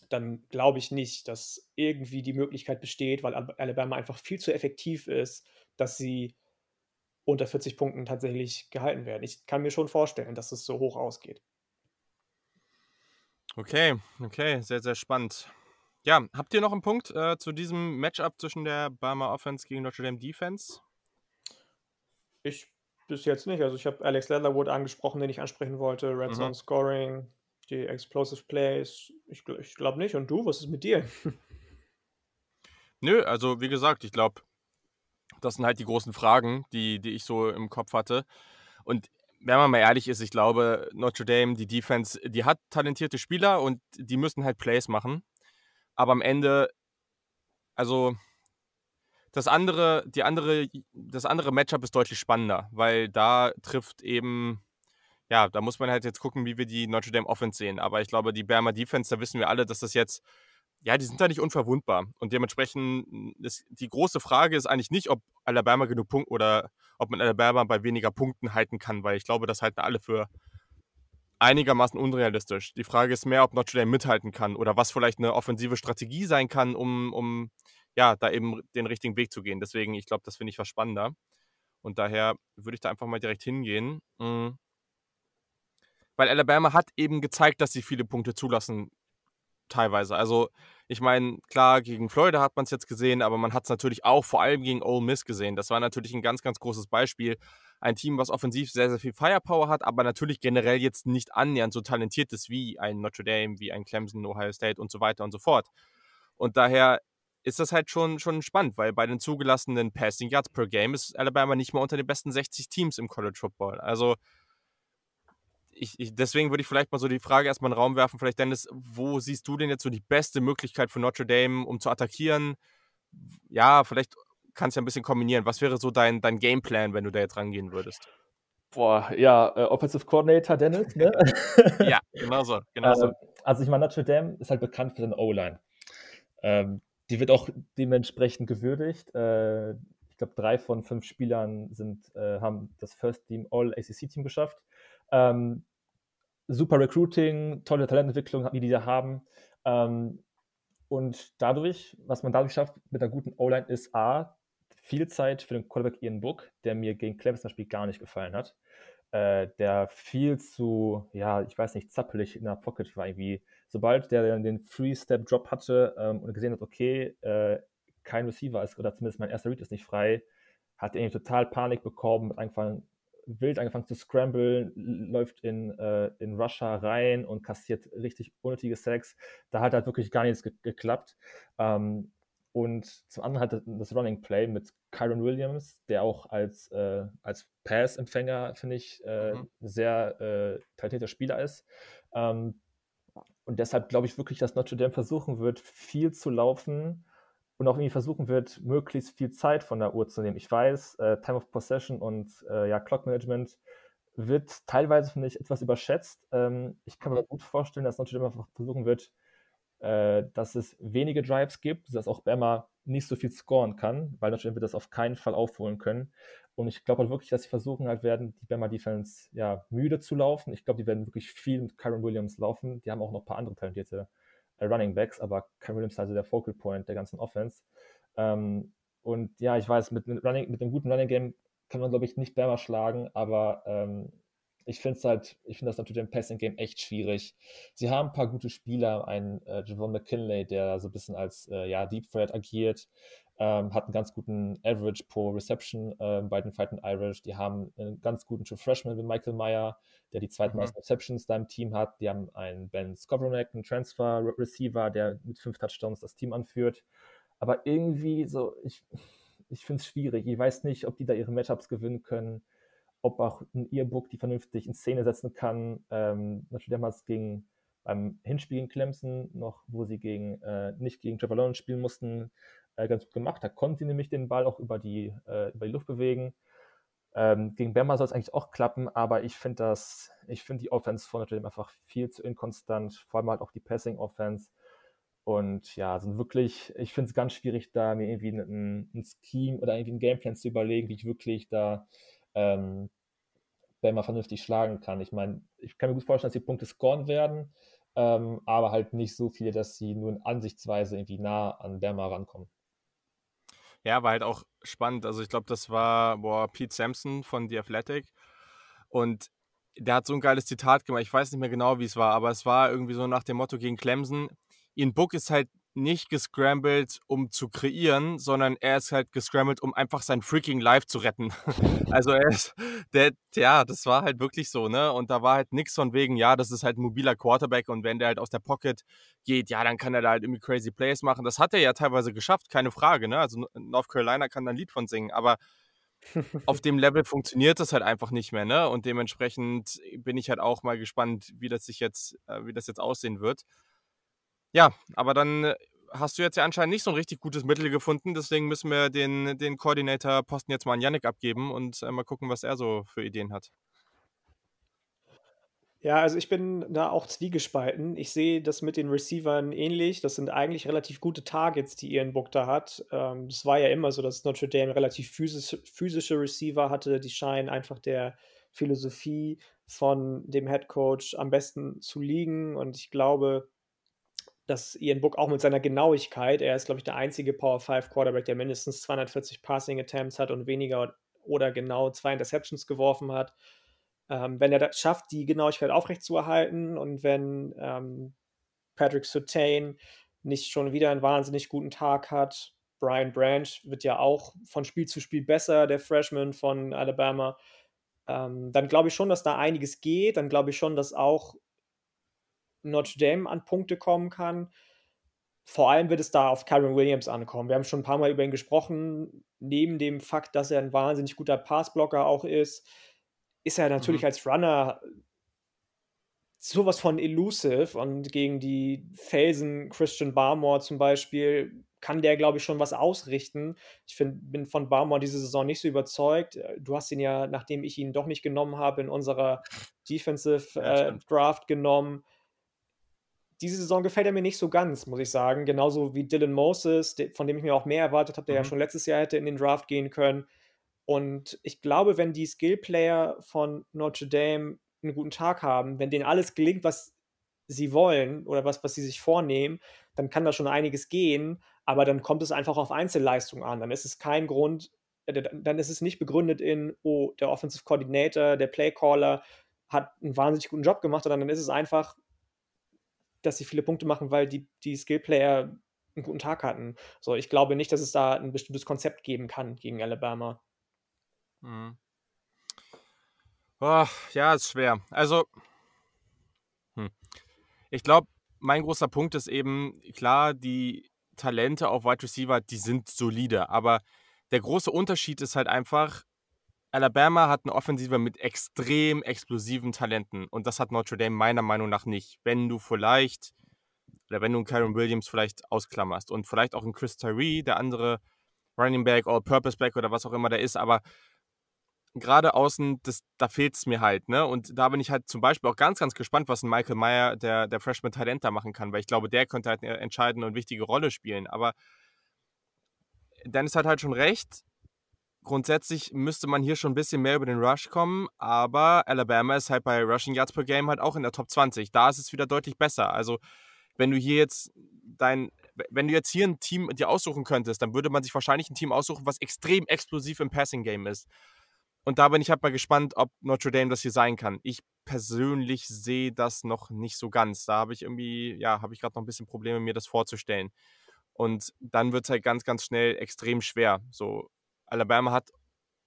dann glaube ich nicht, dass irgendwie die Möglichkeit besteht, weil Alabama einfach viel zu effektiv ist, dass sie unter 40 Punkten tatsächlich gehalten werden. Ich kann mir schon vorstellen, dass es so hoch ausgeht. Okay, okay, sehr, sehr spannend. Ja, habt ihr noch einen Punkt äh, zu diesem Matchup zwischen der Barmer Offense gegen Notre Dame Defense? Ich bis jetzt nicht. Also ich habe Alex Leatherwood angesprochen, den ich ansprechen wollte. Red mhm. Zone Scoring, die Explosive Plays. Ich, ich glaube nicht. Und du, was ist mit dir? Nö, also wie gesagt, ich glaube, Das sind halt die großen Fragen, die, die ich so im Kopf hatte. Und wenn man mal ehrlich ist, ich glaube, Notre Dame, die Defense, die hat talentierte Spieler und die müssen halt Plays machen. Aber am Ende, also das andere, die andere, das andere Matchup ist deutlich spannender, weil da trifft eben, ja, da muss man halt jetzt gucken, wie wir die Notre Dame Offense sehen. Aber ich glaube, die Berma Defense, da wissen wir alle, dass das jetzt, ja, die sind da nicht unverwundbar. Und dementsprechend, ist, die große Frage ist eigentlich nicht, ob Alabama genug Punkte oder ob man Alabama bei weniger Punkten halten kann, weil ich glaube, das halten alle für einigermaßen unrealistisch. Die Frage ist mehr, ob Notre Dame mithalten kann oder was vielleicht eine offensive Strategie sein kann, um, um ja, da eben den richtigen Weg zu gehen. Deswegen, ich glaube, das finde ich was spannender. Und daher würde ich da einfach mal direkt hingehen. Mhm. Weil Alabama hat eben gezeigt, dass sie viele Punkte zulassen, teilweise. Also, ich meine, klar, gegen Florida hat man es jetzt gesehen, aber man hat es natürlich auch vor allem gegen Ole Miss gesehen. Das war natürlich ein ganz, ganz großes Beispiel. Ein Team, was offensiv sehr, sehr viel Firepower hat, aber natürlich generell jetzt nicht annähernd so talentiert ist wie ein Notre Dame, wie ein Clemson, Ohio State und so weiter und so fort. Und daher ist das halt schon, schon spannend, weil bei den zugelassenen Passing Yards per Game ist Alabama nicht mal unter den besten 60 Teams im College Football. Also ich, ich, deswegen würde ich vielleicht mal so die Frage erstmal in den Raum werfen, vielleicht Dennis, wo siehst du denn jetzt so die beste Möglichkeit für Notre Dame, um zu attackieren? Ja, vielleicht kannst du ja ein bisschen kombinieren. Was wäre so dein, dein Gameplan, wenn du da jetzt rangehen würdest? Boah, ja, äh, Offensive Coordinator Dennis, ne? ja, genau so. Genau so. Ähm, also ich meine, Notre Dame ist halt bekannt für seine O-Line. Ähm, die wird auch dementsprechend gewürdigt. Äh, ich glaube, drei von fünf Spielern sind, äh, haben das First Team All-ACC-Team geschafft. Ähm, super Recruiting, tolle Talententwicklung, die die da haben. Ähm, und dadurch, was man dadurch schafft mit einer guten O-Line, ist A, viel Zeit für den Quarterback Ian Book, der mir gegen Clemson zum Beispiel gar nicht gefallen hat. Äh, der viel zu, ja, ich weiß nicht, zappelig in der Pocket war irgendwie sobald der dann den Free-Step-Drop hatte ähm, und gesehen hat, okay, äh, kein Receiver ist, oder zumindest mein erster Read ist nicht frei, hat er irgendwie total Panik bekommen, hat angefangen, wild angefangen zu scramblen, läuft in, äh, in Russia rein und kassiert richtig unnötige Sex. Da hat halt wirklich gar nichts ge geklappt. Ähm, und zum anderen hat das Running Play mit Kyron Williams, der auch als, äh, als Pass-Empfänger, finde ich, äh, mhm. sehr äh, talentierter Spieler ist. Ähm, und deshalb glaube ich wirklich, dass Notre Dame versuchen wird, viel zu laufen und auch irgendwie versuchen wird, möglichst viel Zeit von der Uhr zu nehmen. Ich weiß, äh, Time of Possession und äh, ja, Clock Management wird teilweise, finde ich, etwas überschätzt. Ähm, ich kann mir gut vorstellen, dass Notre Dame einfach versuchen wird, äh, dass es wenige Drives gibt, dass auch Bama nicht so viel scoren kann, weil Notre wird das auf keinen Fall aufholen können. Und ich glaube halt wirklich, dass sie versuchen halt werden, die Bama Defense ja müde zu laufen. Ich glaube, die werden wirklich viel mit Kyron Williams laufen. Die haben auch noch ein paar andere talentierte äh, Running Backs, aber Kyron Williams ist also der Focal Point der ganzen Offense. Ähm, und ja, ich weiß, mit, mit, Running, mit einem guten Running Game kann man, glaube ich, nicht Bama schlagen, aber ähm, ich finde es halt, ich finde das natürlich im Passing Game echt schwierig. Sie haben ein paar gute Spieler, einen äh, Javon McKinley, der so ein bisschen als äh, ja, Deep Threat agiert ähm, hat einen ganz guten Average pro Reception äh, bei den Fighting Irish. Die haben einen ganz guten True Freshman mit Michael Meyer, der die zweitmeisten mhm. Receptions da im Team hat. Die haben einen Ben Skowronek, einen Transfer Receiver, der mit fünf Touchdowns das Team anführt. Aber irgendwie so, ich, ich finde es schwierig. Ich weiß nicht, ob die da ihre Matchups gewinnen können, ob auch ein Earbook die vernünftig in Szene setzen kann. Ähm, natürlich damals gegen beim Hinspiel gegen Clemson noch, wo sie gegen, äh, nicht gegen Trevor Lawrence spielen mussten, äh, ganz gut gemacht. Da konnte sie nämlich den Ball auch über die, äh, über die Luft bewegen. Ähm, gegen Bama soll es eigentlich auch klappen, aber ich finde das, ich finde die Offense von Notre Dame einfach viel zu inkonstant, vor allem halt auch die Passing Offense. Und ja, sind wirklich, ich finde es ganz schwierig, da mir irgendwie ein, ein Scheme oder irgendwie ein Gameplan zu überlegen, wie ich wirklich da ähm, Bama vernünftig schlagen kann. Ich meine, ich kann mir gut vorstellen, dass die Punkte scoren werden, ähm, aber halt nicht so viele, dass sie nur in Ansichtsweise irgendwie nah an Bama rankommen. Ja, war halt auch spannend. Also ich glaube, das war boah, Pete Sampson von The Athletic. Und der hat so ein geiles Zitat gemacht. Ich weiß nicht mehr genau, wie es war, aber es war irgendwie so nach dem Motto gegen Clemson. Ian Book ist halt nicht gescrambled, um zu kreieren, sondern er ist halt gescrambled, um einfach sein freaking Life zu retten. also er ist, der, ja, das war halt wirklich so, ne? Und da war halt nichts von wegen, ja, das ist halt ein mobiler Quarterback und wenn der halt aus der Pocket geht, ja, dann kann er da halt irgendwie crazy Plays machen. Das hat er ja teilweise geschafft, keine Frage, ne? Also North Carolina kann da ein Lied von singen, aber auf dem Level funktioniert das halt einfach nicht mehr, ne? Und dementsprechend bin ich halt auch mal gespannt, wie das sich jetzt, äh, wie das jetzt aussehen wird. Ja, aber dann äh, hast du jetzt ja anscheinend nicht so ein richtig gutes Mittel gefunden. Deswegen müssen wir den, den Coordinator-Posten jetzt mal an Yannick abgeben und äh, mal gucken, was er so für Ideen hat. Ja, also ich bin da auch zwiegespalten. Ich sehe das mit den Receivern ähnlich. Das sind eigentlich relativ gute Targets, die Book da hat. Ähm, es war ja immer so, dass Notre Dame relativ physisch, physische Receiver hatte. Die scheinen einfach der Philosophie von dem Head Coach am besten zu liegen. Und ich glaube, dass Ian Book auch mit seiner Genauigkeit, er ist, glaube ich, der einzige Power 5 Quarterback, der mindestens 240 Passing Attempts hat und weniger oder genau zwei Interceptions geworfen hat. Ähm, wenn er das schafft, die Genauigkeit aufrechtzuerhalten und wenn ähm, Patrick Sutain nicht schon wieder einen wahnsinnig guten Tag hat, Brian Branch wird ja auch von Spiel zu Spiel besser, der Freshman von Alabama, ähm, dann glaube ich schon, dass da einiges geht. Dann glaube ich schon, dass auch Notre Dame an Punkte kommen kann. Vor allem wird es da auf Kyron Williams ankommen. Wir haben schon ein paar Mal über ihn gesprochen. Neben dem Fakt, dass er ein wahnsinnig guter Passblocker auch ist, ist er natürlich mhm. als Runner sowas von elusive und gegen die Felsen Christian Barmore zum Beispiel kann der, glaube ich, schon was ausrichten. Ich find, bin von Barmore diese Saison nicht so überzeugt. Du hast ihn ja, nachdem ich ihn doch nicht genommen habe, in unserer Defensive äh, Draft genommen diese Saison gefällt er mir nicht so ganz, muss ich sagen. Genauso wie Dylan Moses, von dem ich mir auch mehr erwartet habe, der mhm. ja schon letztes Jahr hätte in den Draft gehen können. Und ich glaube, wenn die Skillplayer von Notre Dame einen guten Tag haben, wenn denen alles gelingt, was sie wollen oder was, was sie sich vornehmen, dann kann da schon einiges gehen, aber dann kommt es einfach auf Einzelleistung an. Dann ist es kein Grund, äh, dann ist es nicht begründet in, oh, der Offensive Coordinator, der Playcaller hat einen wahnsinnig guten Job gemacht, sondern dann ist es einfach, dass sie viele Punkte machen, weil die, die Skillplayer einen guten Tag hatten. So, ich glaube nicht, dass es da ein bestimmtes Konzept geben kann gegen Alabama. Mhm. Oh, ja, ist schwer. Also, hm. ich glaube, mein großer Punkt ist eben, klar, die Talente auf Wide Receiver, die sind solide, aber der große Unterschied ist halt einfach, Alabama hat eine Offensive mit extrem explosiven Talenten und das hat Notre Dame meiner Meinung nach nicht. Wenn du vielleicht, oder wenn du einen Kyron Williams vielleicht ausklammerst und vielleicht auch einen Chris Tyree, der andere Running Back, All-Purpose Back oder was auch immer der ist, aber gerade außen, das, da fehlt es mir halt, ne? Und da bin ich halt zum Beispiel auch ganz, ganz gespannt, was ein Michael Meyer, der, der Freshman Talent da machen kann, weil ich glaube, der könnte halt eine entscheidende und wichtige Rolle spielen. Aber Dennis hat halt schon recht, grundsätzlich müsste man hier schon ein bisschen mehr über den Rush kommen, aber Alabama ist halt bei Rushing Yards per Game halt auch in der Top 20. Da ist es wieder deutlich besser. Also, wenn du hier jetzt dein, wenn du jetzt hier ein Team dir aussuchen könntest, dann würde man sich wahrscheinlich ein Team aussuchen, was extrem explosiv im Passing Game ist. Und da bin ich halt mal gespannt, ob Notre Dame das hier sein kann. Ich persönlich sehe das noch nicht so ganz. Da habe ich irgendwie, ja, habe ich gerade noch ein bisschen Probleme, mir das vorzustellen. Und dann wird es halt ganz, ganz schnell extrem schwer. So, Alabama hat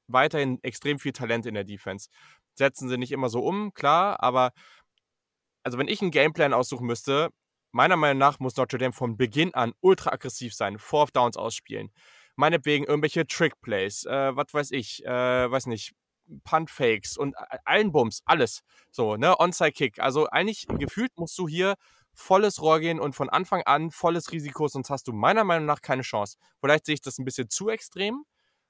weiterhin extrem viel Talent in der Defense. Setzen sie nicht immer so um, klar, aber also wenn ich einen Gameplan aussuchen müsste, meiner Meinung nach muss Notre Dame von Beginn an ultra aggressiv sein, Fourth Downs ausspielen. Meinetwegen irgendwelche Trick-Plays, äh, was weiß ich, äh, weiß nicht, Punt-Fakes und allen Bums, alles. So, ne, Onside-Kick. Also eigentlich gefühlt musst du hier volles Rohr gehen und von Anfang an volles Risiko, sonst hast du meiner Meinung nach keine Chance. Vielleicht sehe ich das ein bisschen zu extrem,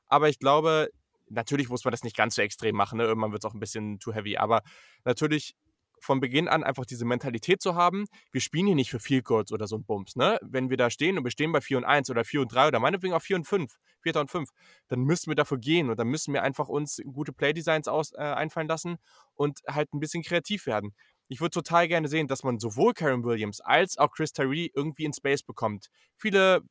aber ich glaube, natürlich muss man das nicht ganz so extrem machen. Ne? Irgendwann wird es auch ein bisschen too heavy. Aber natürlich von Beginn an einfach diese Mentalität zu haben, wir spielen hier nicht für Field Goals oder so ein Bums. Ne? Wenn wir da stehen und wir stehen bei 4 und 1 oder 4 und 3 oder meinetwegen auch 4 und 5, 4 und 5, dann müssen wir dafür gehen und dann müssen wir einfach uns gute Playdesigns aus, äh, einfallen lassen und halt ein bisschen kreativ werden ich würde total gerne sehen, dass man sowohl Karen Williams als auch Chris Tyree irgendwie in Space bekommt. Viele,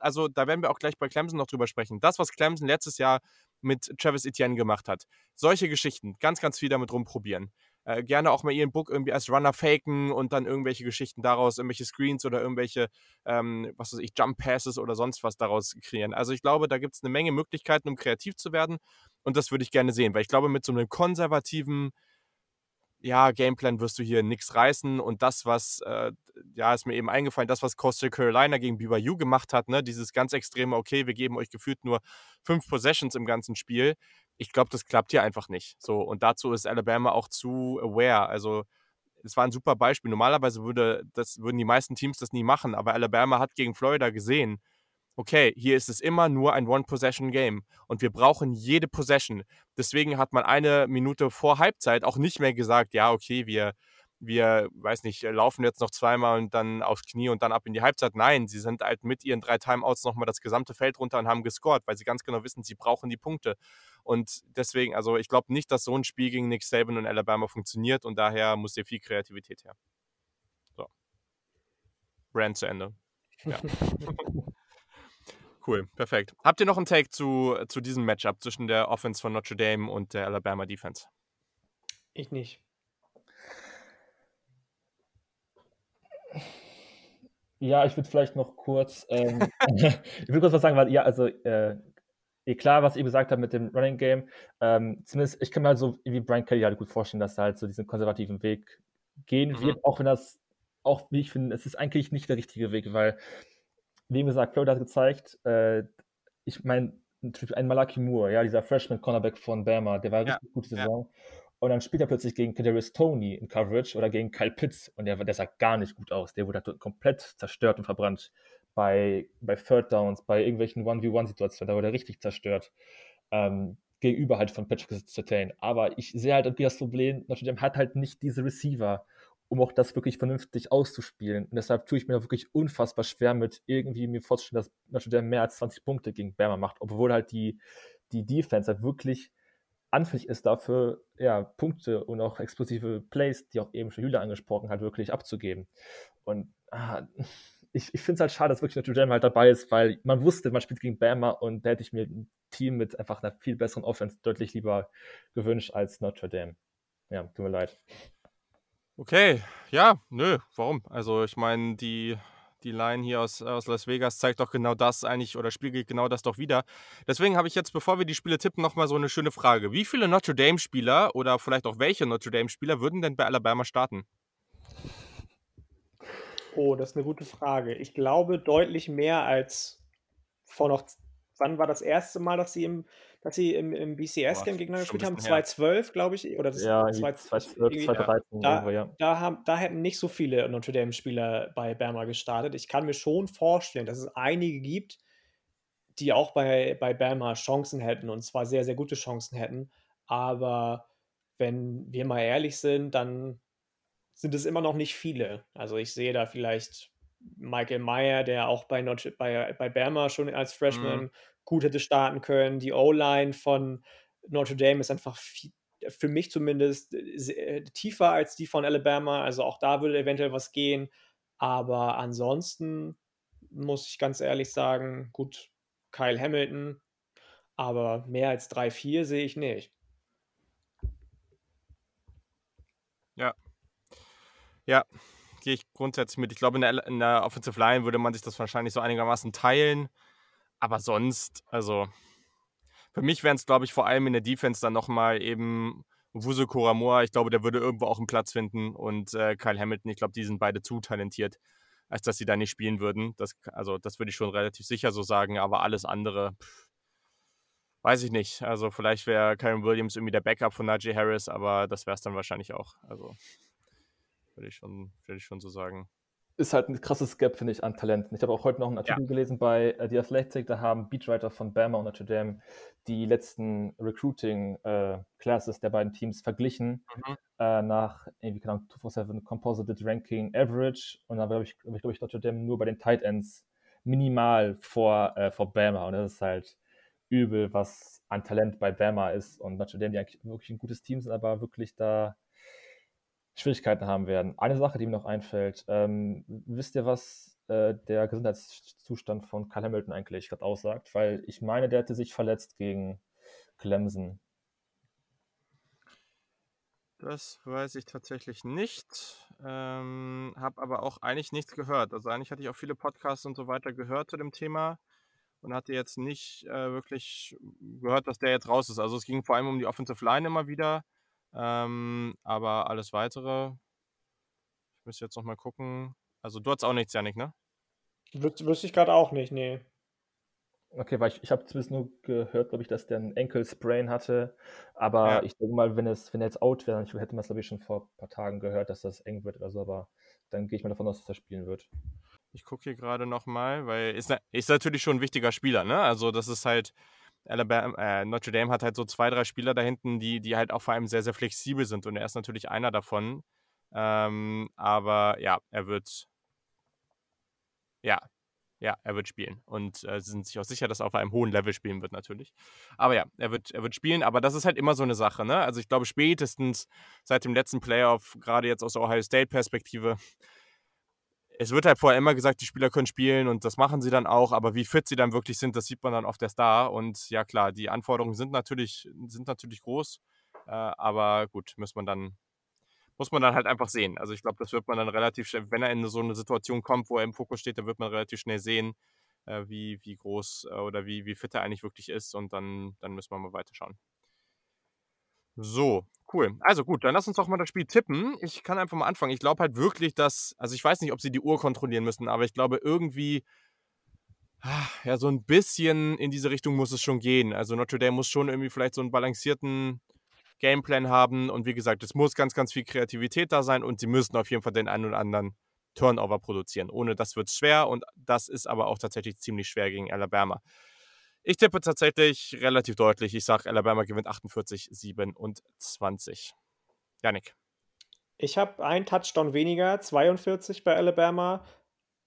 also da werden wir auch gleich bei Clemson noch drüber sprechen. Das, was Clemson letztes Jahr mit Travis Etienne gemacht hat. Solche Geschichten, ganz, ganz viel damit rumprobieren. äh, gerne auch mal ihren Book irgendwie als Runner faken und dann irgendwelche Geschichten daraus, irgendwelche Screens oder irgendwelche, ähm, was weiß ich, Jump Passes oder sonst was daraus kreieren. Also ich glaube, da gibt es eine Menge Möglichkeiten, um kreativ zu werden und das würde ich gerne sehen, weil ich glaube, mit so einem konservativen ja, Gameplan wirst du hier nichts reißen. Und das, was, äh, ja, ist mir eben eingefallen, das, was Coastal Carolina gegen BYU gemacht hat, ne, dieses ganz extreme, okay, wir geben euch gefühlt nur fünf Possessions im ganzen Spiel. Ich glaube, das klappt hier einfach nicht. So, und dazu ist Alabama auch zu aware. Also, es war ein super Beispiel. Normalerweise würde das, würden die meisten Teams das nie machen, aber Alabama hat gegen Florida gesehen, okay, hier ist es immer nur ein One-Possession-Game und wir brauchen jede Possession. Deswegen hat man eine Minute vor Halbzeit auch nicht mehr gesagt, ja, okay, wir, wir, weiß nicht, laufen jetzt noch zweimal und dann aufs Knie und dann ab in die Halbzeit. Nein, sie sind halt mit ihren drei Timeouts nochmal das gesamte Feld runter und haben gescored, weil sie ganz genau wissen, sie brauchen die Punkte. Und deswegen, also ich glaube nicht, dass so ein Spiel gegen Nick Saban und Alabama funktioniert und daher muss hier viel Kreativität her. So. Brand zu Ende. Ja. Cool, perfekt. Habt ihr noch einen Take zu, zu diesem Matchup zwischen der Offense von Notre Dame und der Alabama Defense? Ich nicht. Ja, ich würde vielleicht noch kurz, ähm, ich würde kurz was sagen, weil ja, also äh, eh klar, was ihr gesagt habt mit dem Running Game, ähm, zumindest ich kann mir halt so wie Brian Kelly halt gut vorstellen, dass er halt so diesen konservativen Weg gehen mhm. wird, auch wenn das, auch wie ich finde, es ist eigentlich nicht der richtige Weg, weil wie gesagt, Florida hat gezeigt, äh, ich meine, ein Malaki Moore, ja, dieser Freshman-Cornerback von Bama, der war ja, richtig gute Saison. Ja. Und dann spielt er plötzlich gegen Kadarius Tony in Coverage oder gegen Kyle Pitts und der, der sah gar nicht gut aus. Der wurde komplett zerstört und verbrannt bei, bei Third Downs, bei irgendwelchen 1v1-Situationen. Da wurde er richtig zerstört. Ähm, gegenüber halt von Patrick Sertain. Aber ich sehe halt irgendwie das Problem, Notre Dame hat halt nicht diese Receiver, um auch das wirklich vernünftig auszuspielen. Und deshalb tue ich mir wirklich unfassbar schwer mit irgendwie mir vorzustellen, dass Notre mehr als 20 Punkte gegen Bama macht, obwohl halt die, die Defense halt wirklich anfällig ist dafür, ja, Punkte und auch explosive Plays, die auch eben schon Julia angesprochen hat, wirklich abzugeben. Und ah, ich, ich finde es halt schade, dass wirklich Notre Dame halt dabei ist, weil man wusste, man spielt gegen Bama und da hätte ich mir ein Team mit einfach einer viel besseren Offense deutlich lieber gewünscht als Notre Dame. Ja, tut mir leid. Okay, ja, nö, warum? Also ich meine, die, die Line hier aus, aus Las Vegas zeigt doch genau das eigentlich oder spiegelt genau das doch wieder. Deswegen habe ich jetzt, bevor wir die Spiele tippen, nochmal so eine schöne Frage. Wie viele Notre Dame-Spieler oder vielleicht auch welche Notre Dame-Spieler würden denn bei Alabama starten? Oh, das ist eine gute Frage. Ich glaube deutlich mehr als vor noch. Wann war das erste Mal, dass sie im dass sie im, im BCS-Game gegeneinander gespielt haben, 2012, glaube ich. Oder das ja, 2012, 2013. Da, ja. da, haben, da hätten nicht so viele Notre Dame-Spieler bei Berma gestartet. Ich kann mir schon vorstellen, dass es einige gibt, die auch bei, bei Berma Chancen hätten und zwar sehr, sehr gute Chancen hätten. Aber wenn wir mal ehrlich sind, dann sind es immer noch nicht viele. Also ich sehe da vielleicht Michael Meyer, der auch bei, Notre, bei, bei Berma schon als Freshman mhm gut hätte starten können. Die O-Line von Notre Dame ist einfach viel, für mich zumindest äh, tiefer als die von Alabama. Also auch da würde eventuell was gehen. Aber ansonsten muss ich ganz ehrlich sagen, gut, Kyle Hamilton, aber mehr als 3-4 sehe ich nicht. Ja. Ja, gehe ich grundsätzlich mit. Ich glaube, in der, in der Offensive Line würde man sich das wahrscheinlich so einigermaßen teilen. Aber sonst, also für mich wären es, glaube ich, vor allem in der Defense dann nochmal eben Wusu Koramoa. Ich glaube, der würde irgendwo auch einen Platz finden. Und äh, Kyle Hamilton, ich glaube, die sind beide zu talentiert, als dass sie da nicht spielen würden. Das, also, das würde ich schon relativ sicher so sagen. Aber alles andere, pff, weiß ich nicht. Also, vielleicht wäre Karen Williams irgendwie der Backup von Najee Harris, aber das wäre es dann wahrscheinlich auch. Also, würde ich, schon, würde ich schon so sagen ist halt ein krasses Gap, finde ich, an Talenten. Ich habe auch heute noch einen Artikel ja. gelesen bei äh, The Athletic, da haben Beatwriter von Bama und Notre Dame die letzten Recruiting-Classes äh, der beiden Teams verglichen mhm. äh, nach, irgendwie, keine Ahnung, 247 Composited Ranking Average und dann habe ich, glaube ich, glaub ich, Notre Dame nur bei den Tight Ends minimal vor, äh, vor Bama und das ist halt übel, was an Talent bei Bama ist und Notre Dame, die eigentlich wirklich ein gutes Team sind, aber wirklich da Schwierigkeiten haben werden. Eine Sache, die mir noch einfällt, ähm, wisst ihr, was äh, der Gesundheitszustand von Kyle Hamilton eigentlich gerade aussagt? Weil ich meine, der hätte sich verletzt gegen Clemson. Das weiß ich tatsächlich nicht. Ähm, habe aber auch eigentlich nichts gehört. Also eigentlich hatte ich auch viele Podcasts und so weiter gehört zu dem Thema und hatte jetzt nicht äh, wirklich gehört, dass der jetzt raus ist. Also es ging vor allem um die Offensive Line immer wieder. Ähm, aber alles weitere, ich müsste jetzt nochmal gucken. Also du hast auch nichts, Janik, ne? Wüs wüsste ich gerade auch nicht, nee. Okay, weil ich, ich habe zumindest nur gehört, glaube ich, dass der einen Enkel-Sprain hatte. Aber ja. ich denke mal, wenn, es, wenn er jetzt out wäre, dann hätte man es, glaube ich, schon vor ein paar Tagen gehört, dass das eng wird oder so. Aber dann gehe ich mal davon aus, dass er spielen wird. Ich gucke hier gerade nochmal, weil ist, ist natürlich schon ein wichtiger Spieler, ne? Also das ist halt, Alabama, äh, Notre Dame hat halt so zwei, drei Spieler da hinten, die, die halt auch vor allem sehr, sehr flexibel sind. Und er ist natürlich einer davon. Ähm, aber ja, er wird, ja, ja, er wird spielen. Und äh, sie sind sich auch sicher, dass er auf einem hohen Level spielen wird, natürlich. Aber ja, er wird, er wird spielen. Aber das ist halt immer so eine Sache, ne? Also ich glaube, spätestens seit dem letzten Playoff, gerade jetzt aus der Ohio State-Perspektive, es wird halt vorher immer gesagt, die Spieler können spielen und das machen sie dann auch, aber wie fit sie dann wirklich sind, das sieht man dann auf der Star. Und ja klar, die Anforderungen sind natürlich, sind natürlich groß, äh, aber gut, muss man dann muss man dann halt einfach sehen. Also ich glaube, das wird man dann relativ schnell, wenn er in so eine Situation kommt, wo er im Fokus steht, dann wird man relativ schnell sehen, äh, wie, wie groß äh, oder wie, wie fit er eigentlich wirklich ist und dann, dann müssen wir mal weiterschauen. So, cool. Also gut, dann lass uns doch mal das Spiel tippen. Ich kann einfach mal anfangen. Ich glaube halt wirklich, dass, also ich weiß nicht, ob sie die Uhr kontrollieren müssen, aber ich glaube irgendwie, ah, ja, so ein bisschen in diese Richtung muss es schon gehen. Also Notre Dame muss schon irgendwie vielleicht so einen balancierten Gameplan haben. Und wie gesagt, es muss ganz, ganz viel Kreativität da sein und sie müssen auf jeden Fall den einen oder anderen Turnover produzieren. Ohne das wird es schwer und das ist aber auch tatsächlich ziemlich schwer gegen Alabama. Ich tippe tatsächlich relativ deutlich. Ich sage, Alabama gewinnt 48, 27. Janik. Ich habe einen Touchdown weniger, 42 bei Alabama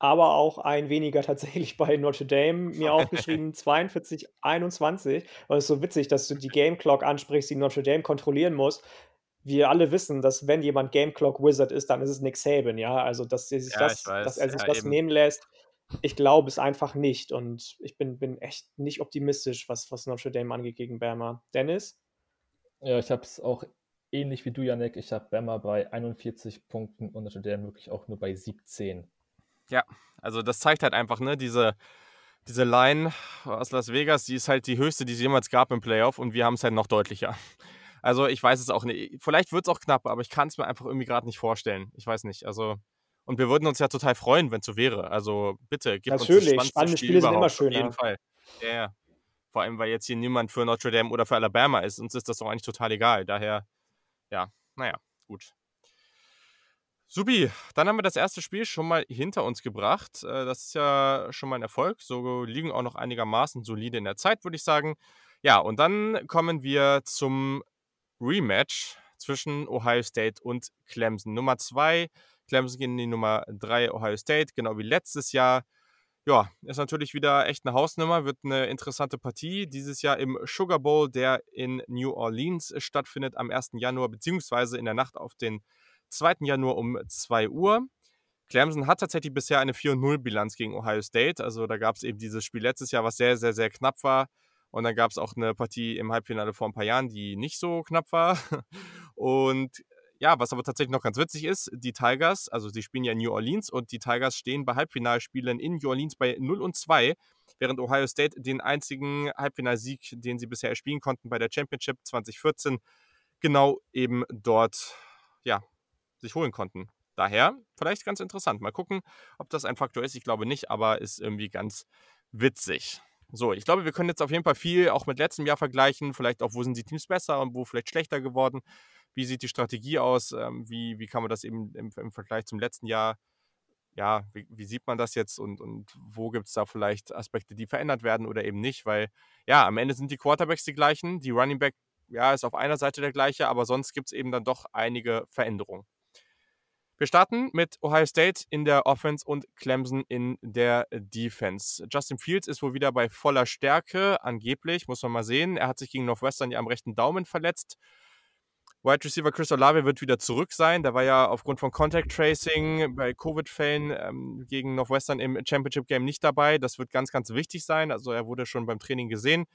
aber auch ein weniger tatsächlich bei Notre Dame. Mir aufgeschrieben 42, 21. Und es ist so witzig, dass du die Game Clock ansprichst, die Notre Dame kontrollieren muss. Wir alle wissen, dass wenn jemand Game Clock Wizard ist, dann ist es Nick Saban, ja. Also, dass er sich, ja, das, dass er sich ja, das eben. nehmen lässt, ich glaube es einfach nicht. Und ich bin, bin echt nicht optimistisch, was, was Notre Dame angeht gegen Bama. Dennis? Ja, ich habe es auch ähnlich wie du, Janik. Ich habe Bama bei 41 Punkten und Notre Dame wirklich auch nur bei 17. Ja, also das zeigt halt einfach, ne, diese, diese Line aus Las Vegas, die ist halt die höchste, die es jemals gab im Playoff und wir haben es halt noch deutlicher. Also ich weiß es auch nicht. Vielleicht wird es auch knapp, aber ich kann es mir einfach irgendwie gerade nicht vorstellen. Ich weiß nicht. Also und wir würden uns ja total freuen, wenn es so wäre. Also bitte, gib Natürlich, uns das spannende Spiel Spiele überhaupt. sind immer schön. Auf jeden Fall. Ja, ja. Vor allem, weil jetzt hier niemand für Notre Dame oder für Alabama ist. Uns ist das doch eigentlich total egal. Daher, ja, naja, gut. Subi, dann haben wir das erste Spiel schon mal hinter uns gebracht. Äh, das ist ja schon mal ein Erfolg. So liegen auch noch einigermaßen solide in der Zeit, würde ich sagen. Ja, und dann kommen wir zum Rematch zwischen Ohio State und Clemson. Nummer zwei, Clemson gegen die Nummer drei Ohio State, genau wie letztes Jahr. Ja, ist natürlich wieder echt eine Hausnummer, wird eine interessante Partie. Dieses Jahr im Sugar Bowl, der in New Orleans stattfindet am 1. Januar, beziehungsweise in der Nacht auf den 2. Januar um 2 Uhr. Clemson hat tatsächlich bisher eine 4-0-Bilanz gegen Ohio State. Also da gab es eben dieses Spiel letztes Jahr, was sehr, sehr, sehr knapp war. Und dann gab es auch eine Partie im Halbfinale vor ein paar Jahren, die nicht so knapp war. Und ja, was aber tatsächlich noch ganz witzig ist, die Tigers, also sie spielen ja in New Orleans und die Tigers stehen bei Halbfinalspielen in New Orleans bei 0 und 2, während Ohio State den einzigen Halbfinalsieg, den sie bisher spielen konnten bei der Championship 2014, genau eben dort ja, sich holen konnten. Daher vielleicht ganz interessant. Mal gucken, ob das ein Faktor ist. Ich glaube nicht, aber ist irgendwie ganz witzig. So, ich glaube, wir können jetzt auf jeden Fall viel auch mit letztem Jahr vergleichen. Vielleicht auch, wo sind die Teams besser und wo vielleicht schlechter geworden. Wie sieht die Strategie aus? Ähm, wie, wie kann man das eben im, im Vergleich zum letzten Jahr, ja, wie, wie sieht man das jetzt und, und wo gibt es da vielleicht Aspekte, die verändert werden oder eben nicht? Weil, ja, am Ende sind die Quarterbacks die gleichen. Die Running Back, ja, ist auf einer Seite der gleiche, aber sonst gibt es eben dann doch einige Veränderungen. Wir starten mit Ohio State in der Offense und Clemson in der Defense. Justin Fields ist wohl wieder bei voller Stärke, angeblich, muss man mal sehen. Er hat sich gegen Northwestern ja am rechten Daumen verletzt. Wide Receiver Chris Olave wird wieder zurück sein. Der war ja aufgrund von Contact Tracing bei Covid-Fällen ähm, gegen Northwestern im Championship Game nicht dabei. Das wird ganz, ganz wichtig sein. Also er wurde schon beim Training gesehen.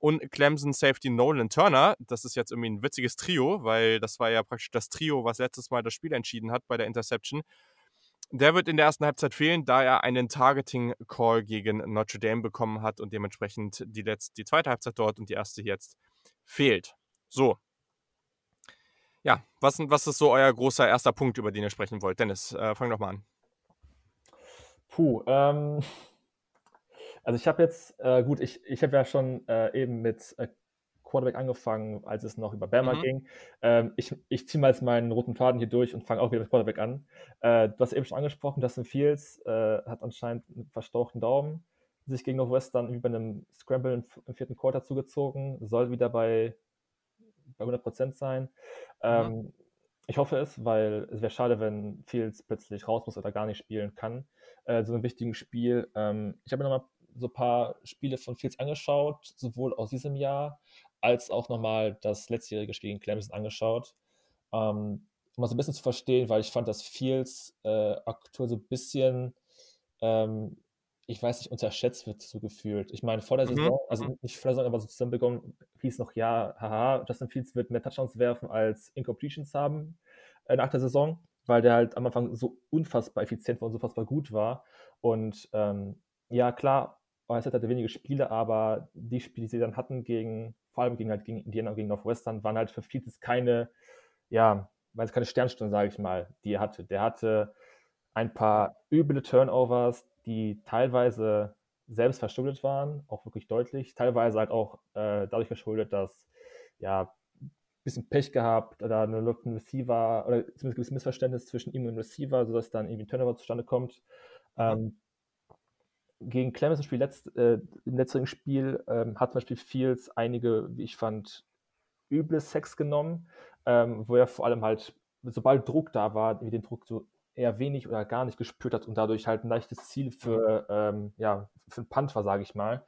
und Clemson Safety Nolan Turner. Das ist jetzt irgendwie ein witziges Trio, weil das war ja praktisch das Trio, was letztes Mal das Spiel entschieden hat bei der Interception. Der wird in der ersten Halbzeit fehlen, da er einen Targeting-Call gegen Notre Dame bekommen hat und dementsprechend die, letzte, die zweite Halbzeit dort und die erste jetzt fehlt. So. Ja, was, was ist so euer großer erster Punkt, über den ihr sprechen wollt? Dennis, äh, fang doch mal an. Puh, ähm, also ich habe jetzt, äh, gut, ich, ich habe ja schon äh, eben mit äh, Quarterback angefangen, als es noch über Bama mhm. ging. Ähm, ich ich ziehe mal jetzt meinen roten Faden hier durch und fange auch wieder mit Quarterback an. Äh, du hast eben schon angesprochen, Justin Fields äh, hat anscheinend einen verstauchten Daumen, sich gegen Northwestern wie bei einem Scramble im, im, vierten Quarter zugezogen, soll wieder bei, bei 100% sein. Ähm, mhm. Ich hoffe es, weil es wäre schade, wenn Fields plötzlich raus muss oder gar nicht spielen kann. Äh, so einem wichtigen Spiel. Ähm, ich habe mir nochmal so ein paar Spiele von Fields angeschaut, sowohl aus diesem Jahr als auch nochmal das letztjährige Spiel gegen Clemson angeschaut. Ähm, um so ein bisschen zu verstehen, weil ich fand, dass Fields äh, aktuell so ein bisschen, ähm, ich weiß nicht, unterschätzt wird, so gefühlt. Ich meine, vor der mhm. Saison, also mhm. nicht vor der Saison, aber so zusammen begonnen, hieß noch, ja, haha, Justin Fields wird mehr Touchdowns werfen als Incompletions haben äh, nach der Saison, weil der halt am Anfang so unfassbar effizient war und so unfassbar gut war. Und ähm, ja, klar, es hatte wenige Spiele, aber die Spiele, die sie dann hatten gegen vor allem gegen, halt, gegen Indiana und gegen Northwestern, waren halt für Fields keine, ja, weil es keine Sternstunde, sage ich mal, die er hatte. Der hatte ein paar üble Turnovers, die teilweise selbst verschuldet waren, auch wirklich deutlich, teilweise halt auch äh, dadurch verschuldet, dass ja ein bisschen Pech gehabt oder eine ein Receiver oder zumindest ein gewisses Missverständnis zwischen ihm und dem Receiver, sodass dann irgendwie ein Turnover zustande kommt. Ähm, gegen Clemens Spiel letzt, äh, im letzten Spiel ähm, hat zum Beispiel Fields einige, wie ich fand, üble Sex genommen, ähm, wo er vor allem halt, sobald Druck da war, wie den Druck so eher wenig oder gar nicht gespürt hat und dadurch halt ein leichtes Ziel für, ähm, ja, für einen Punt war, sage ich mal.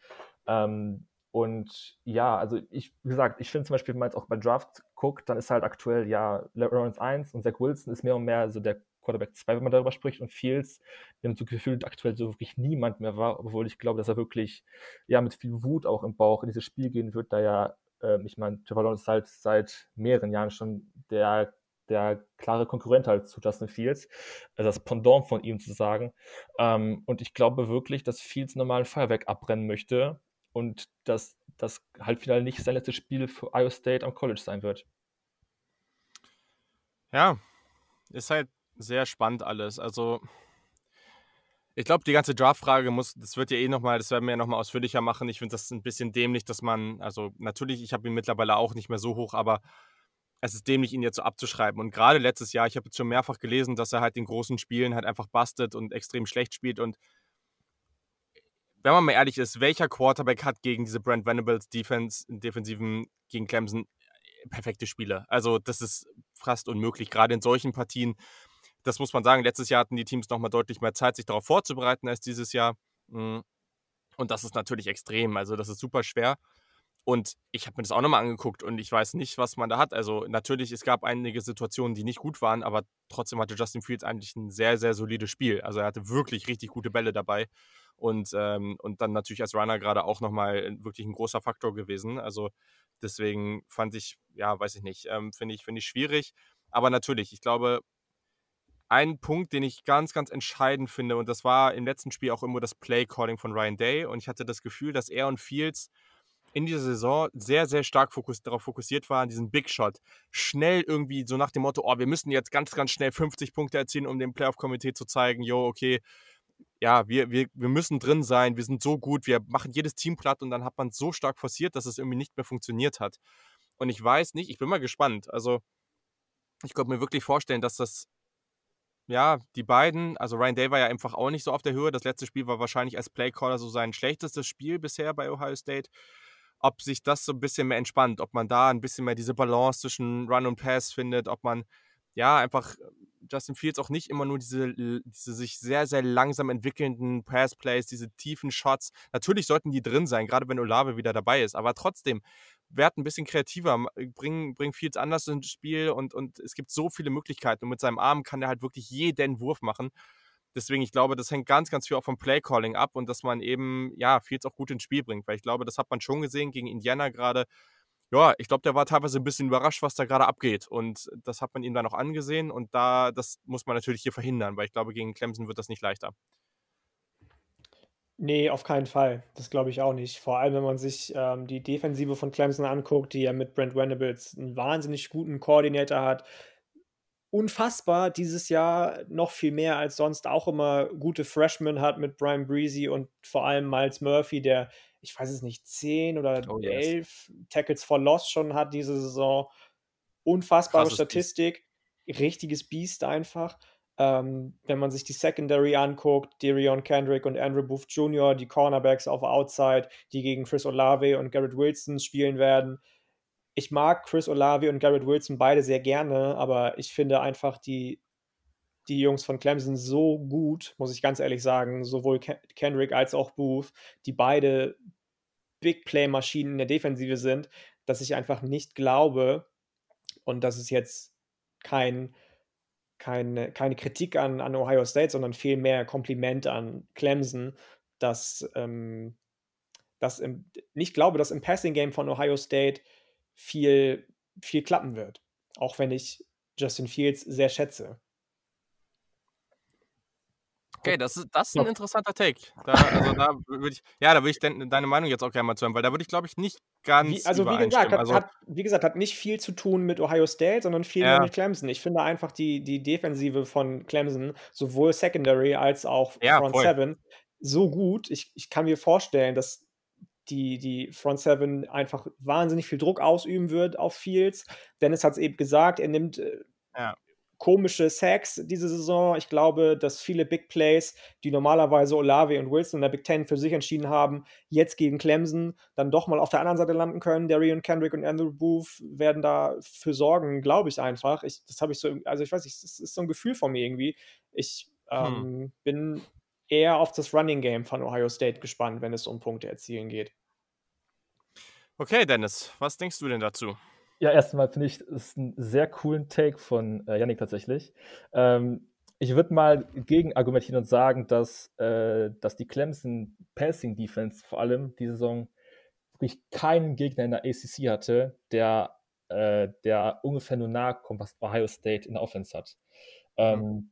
Ähm, und ja, also ich, wie gesagt, ich finde zum Beispiel, wenn man jetzt auch bei Draft guckt, dann ist halt aktuell ja Lawrence 1 und Zach Wilson ist mehr und mehr so der Quarterback 2, wenn man darüber spricht, und Fields, dem so gefühlt aktuell so wirklich niemand mehr war, obwohl ich glaube, dass er wirklich ja mit viel Wut auch im Bauch in dieses Spiel gehen wird, da ja, äh, ich meine, Trevor Lawrence ist halt seit mehreren Jahren schon der der klare Konkurrent halt zu Justin Fields, also das Pendant von ihm zu sagen. Ähm, und ich glaube wirklich, dass Fields normal ein Feuerwerk abbrennen möchte und dass das Halbfinale nicht sein letztes Spiel für Iowa State am College sein wird. Ja, ist halt sehr spannend alles. Also, ich glaube, die ganze Draft-Frage muss, das wird ja eh nochmal, das werden wir ja nochmal ausführlicher machen. Ich finde das ein bisschen dämlich, dass man, also natürlich, ich habe ihn mittlerweile auch nicht mehr so hoch, aber es ist dämlich, ihn jetzt so abzuschreiben. Und gerade letztes Jahr, ich habe jetzt schon mehrfach gelesen, dass er halt in großen Spielen halt einfach bastet und extrem schlecht spielt. Und wenn man mal ehrlich ist, welcher Quarterback hat gegen diese Brent Venables Defense, Defensiven gegen Clemson perfekte Spiele? Also, das ist fast unmöglich, gerade in solchen Partien das muss man sagen. Letztes Jahr hatten die Teams nochmal deutlich mehr Zeit, sich darauf vorzubereiten als dieses Jahr. Hm. Und das ist natürlich extrem. Also, das ist super schwer. Und ich habe mir das auch nochmal angeguckt und ich weiß nicht, was man da hat. Also, natürlich, es gab einige Situationen, die nicht gut waren, aber trotzdem hatte Justin Fields eigentlich ein sehr, sehr solides Spiel. Also, er hatte wirklich richtig gute Bälle dabei. Und, ähm, und dann natürlich als Runner gerade auch nochmal wirklich ein großer Faktor gewesen. Also, deswegen fand ich, ja, weiß ich nicht, ähm, finde ich, find ich schwierig. Aber natürlich, ich glaube, ein Punkt, den ich ganz, ganz entscheidend finde, und das war im letzten Spiel auch immer das Play-Calling von Ryan Day. Und ich hatte das Gefühl, dass er und Fields in dieser Saison sehr, sehr stark fokus darauf fokussiert waren, diesen Big Shot. Schnell irgendwie so nach dem Motto, oh, wir müssen jetzt ganz, ganz schnell 50 Punkte erzielen, um dem Playoff-Komitee zu zeigen, jo, okay, ja, wir, wir, wir müssen drin sein, wir sind so gut, wir machen jedes Team platt und dann hat man es so stark forciert, dass es irgendwie nicht mehr funktioniert hat. Und ich weiß nicht, ich bin mal gespannt. Also, ich könnte mir wirklich vorstellen, dass das ja, die beiden, also Ryan Day war ja einfach auch nicht so auf der Höhe. Das letzte Spiel war wahrscheinlich als Playcaller so sein schlechtestes Spiel bisher bei Ohio State. Ob sich das so ein bisschen mehr entspannt, ob man da ein bisschen mehr diese Balance zwischen Run und Pass findet, ob man ja einfach Justin Fields auch nicht immer nur diese, diese sich sehr, sehr langsam entwickelnden Pass-Plays, diese tiefen Shots. Natürlich sollten die drin sein, gerade wenn Olave wieder dabei ist. Aber trotzdem, werd ein bisschen kreativer, bring, bring Fields anders ins Spiel und, und es gibt so viele Möglichkeiten. Und mit seinem Arm kann er halt wirklich jeden Wurf machen. Deswegen, ich glaube, das hängt ganz, ganz viel auch vom Playcalling ab und dass man eben, ja, Fields auch gut ins Spiel bringt, weil ich glaube, das hat man schon gesehen gegen Indiana gerade. Ja, ich glaube, der war teilweise ein bisschen überrascht, was da gerade abgeht. Und das hat man ihm dann auch angesehen. Und da, das muss man natürlich hier verhindern, weil ich glaube, gegen Clemson wird das nicht leichter. Nee, auf keinen Fall. Das glaube ich auch nicht. Vor allem, wenn man sich ähm, die Defensive von Clemson anguckt, die ja mit Brent Venables einen wahnsinnig guten Koordinator hat, unfassbar dieses Jahr noch viel mehr als sonst auch immer gute Freshmen hat mit Brian Breezy und vor allem Miles Murphy, der, ich weiß es nicht, 10 oder oh, yes. Tackles for Loss schon hat diese Saison. Unfassbare Krasses Statistik, Biest. richtiges Biest einfach. Ähm, wenn man sich die Secondary anguckt, Darion Kendrick und Andrew Booth Jr., die Cornerbacks auf Outside, die gegen Chris Olave und Garrett Wilson spielen werden, ich mag Chris Olave und Garrett Wilson beide sehr gerne, aber ich finde einfach die, die Jungs von Clemson so gut, muss ich ganz ehrlich sagen, sowohl Kendrick als auch Booth, die beide Big Play-Maschinen in der Defensive sind, dass ich einfach nicht glaube, und das ist jetzt kein, kein, keine Kritik an, an Ohio State, sondern vielmehr Kompliment an Clemson, dass, ähm, dass im, nicht glaube, dass im Passing-Game von Ohio State viel, viel klappen wird. Auch wenn ich Justin Fields sehr schätze. Okay, das ist, das ist ein interessanter Take. Da, also da würde ich, ja, da würde ich de deine Meinung jetzt auch gerne mal zu hören, weil da würde ich, glaube ich, nicht ganz. Wie, also, wie gesagt, hat, also, hat, wie gesagt, hat nicht viel zu tun mit Ohio State, sondern viel ja. mit Clemson. Ich finde einfach die, die Defensive von Clemson, sowohl Secondary als auch ja, Front voll. Seven, so gut. Ich, ich kann mir vorstellen, dass die, die Front Seven einfach wahnsinnig viel Druck ausüben wird auf Fields. Dennis hat es eben gesagt, er nimmt äh, ja. komische Sacks diese Saison. Ich glaube, dass viele Big Plays, die normalerweise Olave und Wilson in der Big Ten für sich entschieden haben, jetzt gegen Clemson dann doch mal auf der anderen Seite landen können. Darian Kendrick und Andrew Booth werden dafür sorgen, glaube ich einfach. Ich, das habe ich so, also ich weiß nicht, das ist so ein Gefühl von mir irgendwie. Ich hm. ähm, hm. bin eher auf das Running Game von Ohio State gespannt, wenn es um Punkte erzielen geht. Okay, Dennis, was denkst du denn dazu? Ja, erstmal finde ich es einen sehr coolen Take von äh, Yannick tatsächlich. Ähm, ich würde mal gegen argumentieren und sagen, dass, äh, dass die Clemson Passing Defense vor allem die Saison wirklich keinen Gegner in der ACC hatte, der, äh, der ungefähr nur nahe kommt, was Ohio State in der Offense hat. Ähm, mhm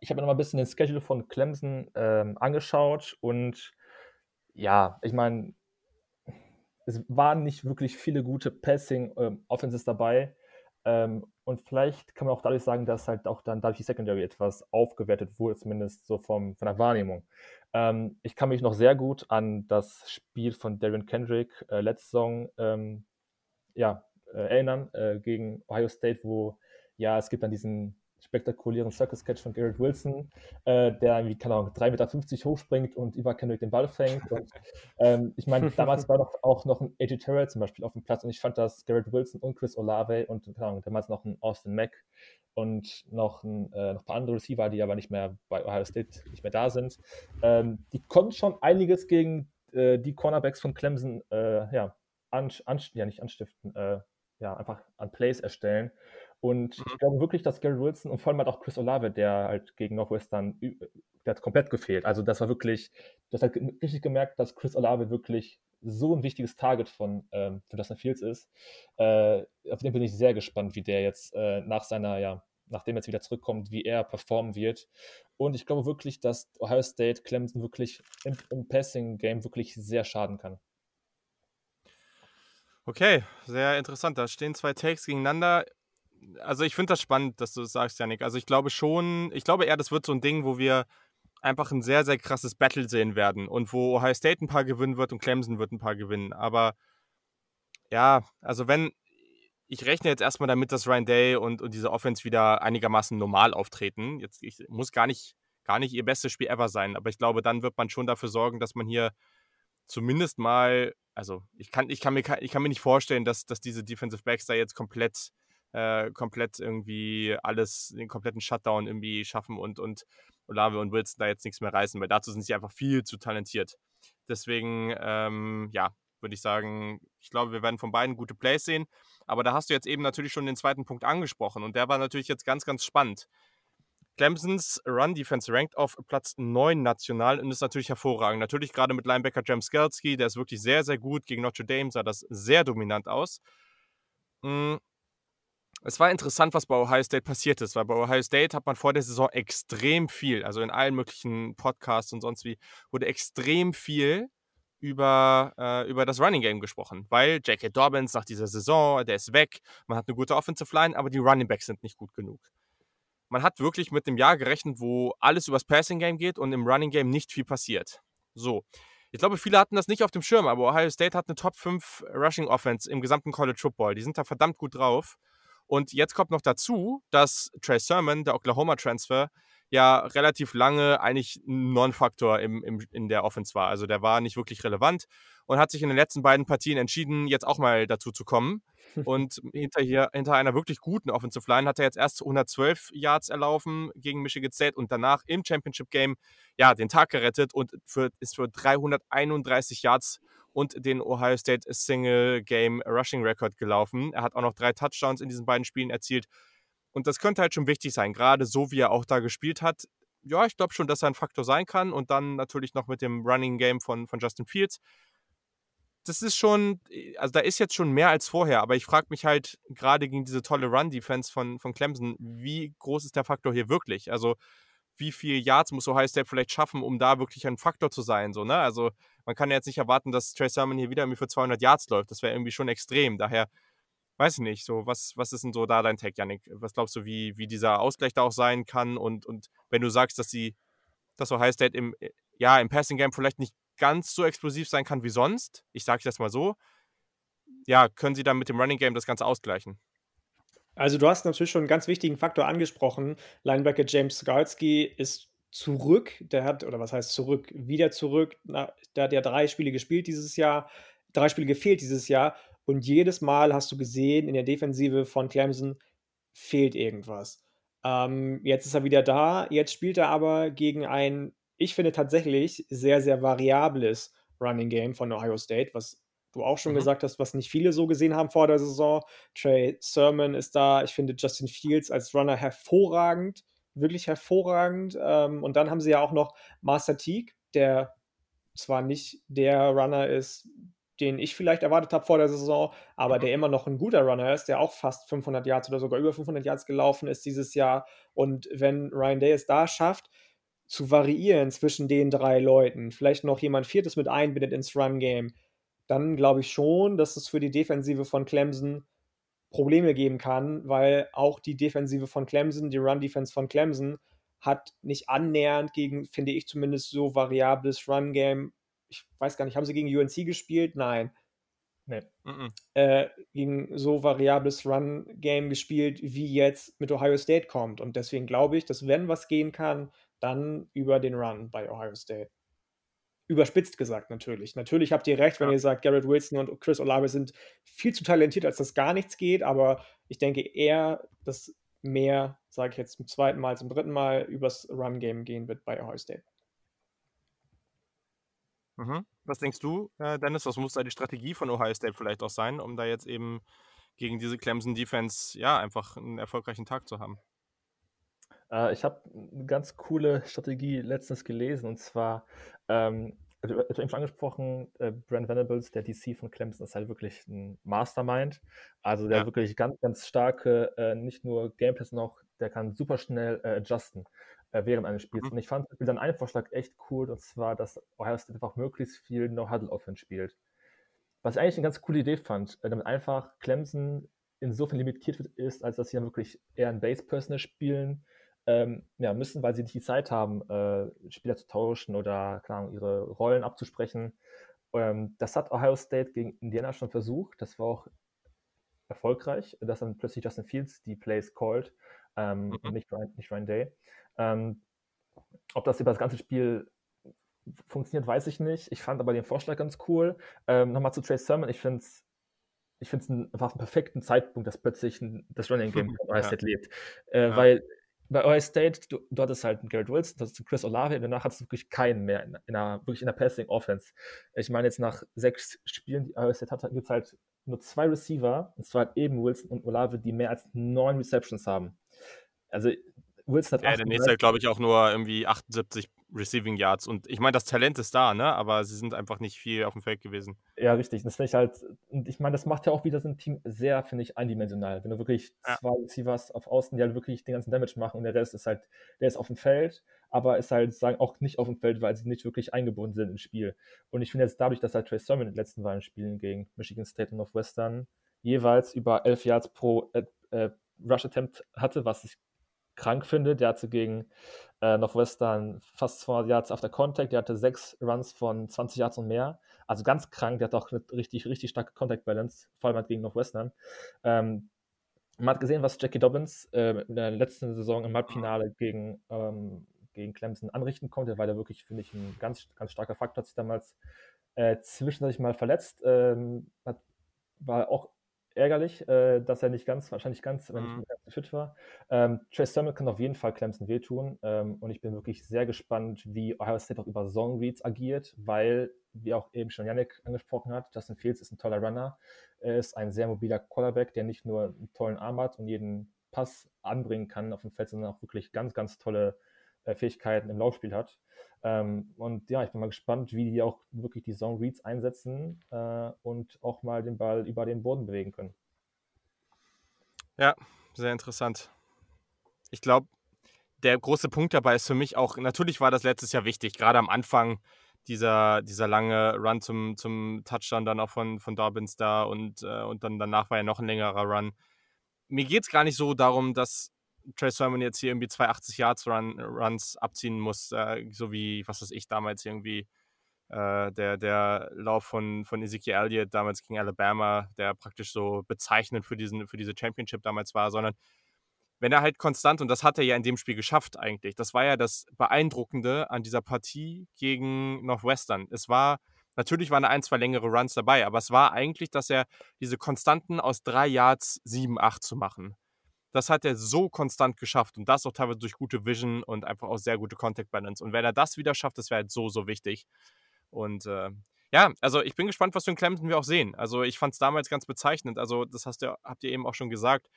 ich habe mir noch mal ein bisschen den Schedule von Clemson ähm, angeschaut und ja, ich meine, es waren nicht wirklich viele gute Passing-Offenses ähm, dabei. Ähm, und vielleicht kann man auch dadurch sagen, dass halt auch dann dadurch die Secondary etwas aufgewertet wurde, zumindest so vom, von der Wahrnehmung. Ähm, ich kann mich noch sehr gut an das Spiel von Darren Kendrick äh, letzte Saison ähm, ja, äh, erinnern äh, gegen Ohio State, wo ja, es gibt dann diesen spektakulären Circus-Catch von Garrett Wilson, äh, der irgendwie, keine Ahnung, 3,50 Meter hochspringt und über Kendrick den Ball fängt. Und ähm, ich meine, damals war doch auch noch ein AJ Terrell zum Beispiel auf dem Platz und ich fand, dass Garrett Wilson und Chris Olave und, keine Ahnung, damals noch ein Austin Mack und noch ein, äh, noch ein paar andere Receiver, die aber nicht mehr bei Ohio State nicht mehr da sind, ähm, die konnten schon einiges gegen äh, die Cornerbacks von Clemson, äh, ja, an, an, ja, nicht anstiften, äh, ja, einfach an Plays erstellen. Und mhm. ich glaube wirklich, dass Gary Wilson und vor allem halt auch Chris Olave, der halt gegen Northwestern, der hat komplett gefehlt. Also das war wirklich, das hat richtig gemerkt, dass Chris Olave wirklich so ein wichtiges Target von, ähm, von Justin Fields ist. Äh, auf den bin ich sehr gespannt, wie der jetzt äh, nach seiner, ja, nachdem er jetzt wieder zurückkommt, wie er performen wird. Und ich glaube wirklich, dass Ohio State Clemson wirklich im, im Passing-Game wirklich sehr schaden kann. Okay, sehr interessant. Da stehen zwei Takes gegeneinander also ich finde das spannend, dass du das sagst, Janik. Also ich glaube schon, ich glaube eher, das wird so ein Ding, wo wir einfach ein sehr, sehr krasses Battle sehen werden und wo Ohio State ein paar gewinnen wird und Clemson wird ein paar gewinnen. Aber ja, also wenn, ich rechne jetzt erstmal damit, dass Ryan Day und, und diese Offense wieder einigermaßen normal auftreten. Jetzt ich, muss gar nicht, gar nicht ihr bestes Spiel ever sein, aber ich glaube, dann wird man schon dafür sorgen, dass man hier zumindest mal, also ich kann, ich kann, mir, ich kann mir nicht vorstellen, dass, dass diese Defensive Backs da jetzt komplett äh, komplett irgendwie alles, den kompletten Shutdown irgendwie schaffen und, und Olave und Wilson da jetzt nichts mehr reißen, weil dazu sind sie einfach viel zu talentiert. Deswegen, ähm, ja, würde ich sagen, ich glaube, wir werden von beiden gute Plays sehen. Aber da hast du jetzt eben natürlich schon den zweiten Punkt angesprochen und der war natürlich jetzt ganz, ganz spannend. Clemsons Run Defense rankt auf Platz 9 national und ist natürlich hervorragend. Natürlich gerade mit Linebacker James Skelski, der ist wirklich sehr, sehr gut. Gegen Notre Dame sah das sehr dominant aus. Es war interessant, was bei Ohio State passiert ist, weil bei Ohio State hat man vor der Saison extrem viel, also in allen möglichen Podcasts und sonst wie, wurde extrem viel über, äh, über das Running Game gesprochen, weil J.K. Dobbins nach dieser Saison, der ist weg, man hat eine gute Offensive Line, aber die Running Backs sind nicht gut genug man hat wirklich mit dem Jahr gerechnet, wo alles übers Passing Game geht und im Running Game nicht viel passiert. So. Ich glaube, viele hatten das nicht auf dem Schirm, aber Ohio State hat eine Top 5 Rushing Offense im gesamten College Football. Die sind da verdammt gut drauf. Und jetzt kommt noch dazu, dass Trey Sermon, der Oklahoma Transfer, ja relativ lange eigentlich ein Non-Faktor im, im, in der Offense war. Also der war nicht wirklich relevant und hat sich in den letzten beiden Partien entschieden, jetzt auch mal dazu zu kommen. Und hinter, hier, hinter einer wirklich guten Offensive Line hat er jetzt erst 112 Yards erlaufen gegen Michigan State und danach im Championship Game ja, den Tag gerettet und für, ist für 331 Yards und den Ohio State Single Game Rushing Record gelaufen. Er hat auch noch drei Touchdowns in diesen beiden Spielen erzielt. Und das könnte halt schon wichtig sein, gerade so wie er auch da gespielt hat. Ja, ich glaube schon, dass er ein Faktor sein kann. Und dann natürlich noch mit dem Running Game von, von Justin Fields das ist schon, also da ist jetzt schon mehr als vorher, aber ich frage mich halt gerade gegen diese tolle Run-Defense von, von Clemson, wie groß ist der Faktor hier wirklich? Also wie viel Yards muss Ohio State vielleicht schaffen, um da wirklich ein Faktor zu sein? So, ne? Also man kann ja jetzt nicht erwarten, dass Trey Sermon hier wieder irgendwie für 200 Yards läuft. Das wäre irgendwie schon extrem. Daher weiß ich nicht, so was, was ist denn so da dein Tag, Janik? Was glaubst du, wie, wie dieser Ausgleich da auch sein kann? Und, und wenn du sagst, dass sie, dass Ohio State im, äh, ja, im Passing Game vielleicht nicht ganz so explosiv sein kann wie sonst, ich sage es mal so, ja, können sie dann mit dem Running Game das Ganze ausgleichen? Also du hast natürlich schon einen ganz wichtigen Faktor angesprochen. Linebacker James Skalski ist zurück. Der hat, oder was heißt zurück? Wieder zurück. Na, der hat ja drei Spiele gespielt dieses Jahr, drei Spiele gefehlt dieses Jahr. Und jedes Mal hast du gesehen, in der Defensive von Clemson fehlt irgendwas. Ähm, jetzt ist er wieder da. Jetzt spielt er aber gegen ein ich finde tatsächlich sehr, sehr variables Running Game von Ohio State, was du auch schon mhm. gesagt hast, was nicht viele so gesehen haben vor der Saison. Trey Sermon ist da. Ich finde Justin Fields als Runner hervorragend, wirklich hervorragend. Ähm, und dann haben sie ja auch noch Master Teague, der zwar nicht der Runner ist, den ich vielleicht erwartet habe vor der Saison, aber mhm. der immer noch ein guter Runner ist, der auch fast 500 Yards oder sogar über 500 Yards gelaufen ist dieses Jahr. Und wenn Ryan Day es da schafft, zu variieren zwischen den drei Leuten, vielleicht noch jemand Viertes mit einbindet ins Run-Game, dann glaube ich schon, dass es für die Defensive von Clemson Probleme geben kann, weil auch die Defensive von Clemson, die Run-Defense von Clemson, hat nicht annähernd gegen, finde ich zumindest, so variables Run-Game. Ich weiß gar nicht, haben sie gegen UNC gespielt? Nein. Nee. Mm -mm. Äh, gegen so variables Run-Game gespielt, wie jetzt mit Ohio State kommt. Und deswegen glaube ich, dass wenn was gehen kann, dann über den Run bei Ohio State. Überspitzt gesagt natürlich. Natürlich habt ihr recht, wenn ja. ihr sagt, Garrett Wilson und Chris Olave sind viel zu talentiert, als das gar nichts geht, aber ich denke eher, dass mehr, sage ich jetzt zum zweiten Mal, zum dritten Mal, übers Run-Game gehen wird bei Ohio State. Mhm. Was denkst du, äh, Dennis? Was muss da die Strategie von Ohio State vielleicht auch sein, um da jetzt eben gegen diese Clemson Defense ja einfach einen erfolgreichen Tag zu haben? Äh, ich habe eine ganz coole Strategie letztens gelesen und zwar, ähm, also, du hast eben schon angesprochen, äh, Brent Venables, der DC von Clemson, ist halt wirklich ein Mastermind. Also der ja. wirklich ganz, ganz starke, äh, nicht nur Gameplays noch, der kann super schnell äh, adjusten äh, während eines Spiels. Mhm. Und ich fand dann einen Vorschlag echt cool, und zwar, dass Ohio State einfach möglichst viel No-Huddle-Offense spielt. Was ich eigentlich eine ganz coole Idee fand, äh, damit einfach Clemson insofern limitiert wird, ist, als dass sie dann wirklich eher ein Base-Personal spielen, ähm, ja, müssen, weil sie nicht die Zeit haben, äh, Spieler zu tauschen oder klar, ihre Rollen abzusprechen. Ähm, das hat Ohio State gegen Indiana schon versucht. Das war auch erfolgreich, dass dann plötzlich Justin Fields die Plays called, ähm, mhm. nicht, Ryan, nicht Ryan Day. Ähm, ob das über das ganze Spiel funktioniert, weiß ich nicht. Ich fand aber den Vorschlag ganz cool. Ähm, Nochmal zu Trey Sermon. Ich finde es ich finde es einfach einen perfekten Zeitpunkt, dass plötzlich ein, das Running Game von Ohio State lebt. Äh, ja. Weil bei Ohio State, du, du hattest halt einen Garrett Wilson, das ist Chris Olave, und danach hattest du wirklich keinen mehr in, in einer, wirklich in der Passing Offense. Ich meine, jetzt nach sechs Spielen, die Ohio State hat, gibt es halt nur zwei Receiver, und zwar eben Wilson und Olave, die mehr als neun Receptions haben. Also, Wilson hat Ja, der nächste, glaube ich, auch nur irgendwie 78 Receiving Yards. Und ich meine, das Talent ist da, ne? Aber sie sind einfach nicht viel auf dem Feld gewesen. Ja, richtig. Das finde ich halt, und ich meine, das macht ja auch wieder so ein Team sehr, finde ich, eindimensional. Wenn du wirklich ja. zwei Receivers auf Außen, die halt wirklich den ganzen Damage machen und der Rest ist halt, der ist auf dem Feld, aber ist halt, sagen, auch nicht auf dem Feld, weil sie nicht wirklich eingebunden sind ins Spiel. Und ich finde jetzt dadurch, dass halt Trey Sermon in den letzten beiden Spielen gegen Michigan State und Northwestern jeweils über 11 Yards pro äh, äh, Rush Attempt hatte, was ich krank finde. Der hatte gegen äh, Northwestern fast 200 Yards auf der Contact. Der hatte sechs Runs von 20 Yards und mehr. Also ganz krank. Der hat auch eine richtig, richtig starke Contact Balance, vor allem halt gegen Northwestern. Ähm, man hat gesehen, was Jackie Dobbins äh, in der letzten Saison im Halbfinale gegen, ähm, gegen Clemson anrichten konnte. War da wirklich, finde ich, ein ganz, ganz starker Faktor. Hat sich damals äh, zwischendurch mal verletzt. Ähm, hat, war auch ärgerlich, äh, dass er nicht ganz, wahrscheinlich ganz, wenn mhm. nicht ganz fit war. Ähm, Trey Sermon kann auf jeden Fall Clemson wehtun ähm, und ich bin wirklich sehr gespannt, wie Ohio State auch über Zone Reads agiert, weil, wie auch eben schon Yannick angesprochen hat, Justin Fields ist ein toller Runner, er ist ein sehr mobiler Quarterback, der nicht nur einen tollen Arm hat und jeden Pass anbringen kann auf dem Feld, sondern auch wirklich ganz, ganz tolle Fähigkeiten im Laufspiel hat. Ähm, und ja, ich bin mal gespannt, wie die auch wirklich die Zone Reads einsetzen äh, und auch mal den Ball über den Boden bewegen können. Ja, sehr interessant. Ich glaube, der große Punkt dabei ist für mich auch, natürlich war das letztes Jahr wichtig, gerade am Anfang dieser, dieser lange Run zum, zum Touchdown dann auch von, von Dobbins da und, äh, und dann danach war ja noch ein längerer Run. Mir geht es gar nicht so darum, dass Trey Sermon jetzt hier irgendwie 280 Yards Run, Runs abziehen muss, äh, so wie, was weiß ich, damals irgendwie äh, der, der Lauf von, von Ezekiel Elliott damals gegen Alabama, der praktisch so bezeichnend für, diesen, für diese Championship damals war, sondern wenn er halt konstant, und das hat er ja in dem Spiel geschafft eigentlich, das war ja das Beeindruckende an dieser Partie gegen Northwestern. Es war, natürlich waren da ein, zwei längere Runs dabei, aber es war eigentlich, dass er diese Konstanten aus drei Yards sieben, acht zu machen das hat er so konstant geschafft und das auch teilweise durch gute Vision und einfach auch sehr gute Contact Balance. Und wenn er das wieder schafft, das wäre halt so, so wichtig. Und äh, ja, also ich bin gespannt, was für ein Clemson wir auch sehen. Also ich fand es damals ganz bezeichnend. Also das hast ihr, habt ihr eben auch schon gesagt.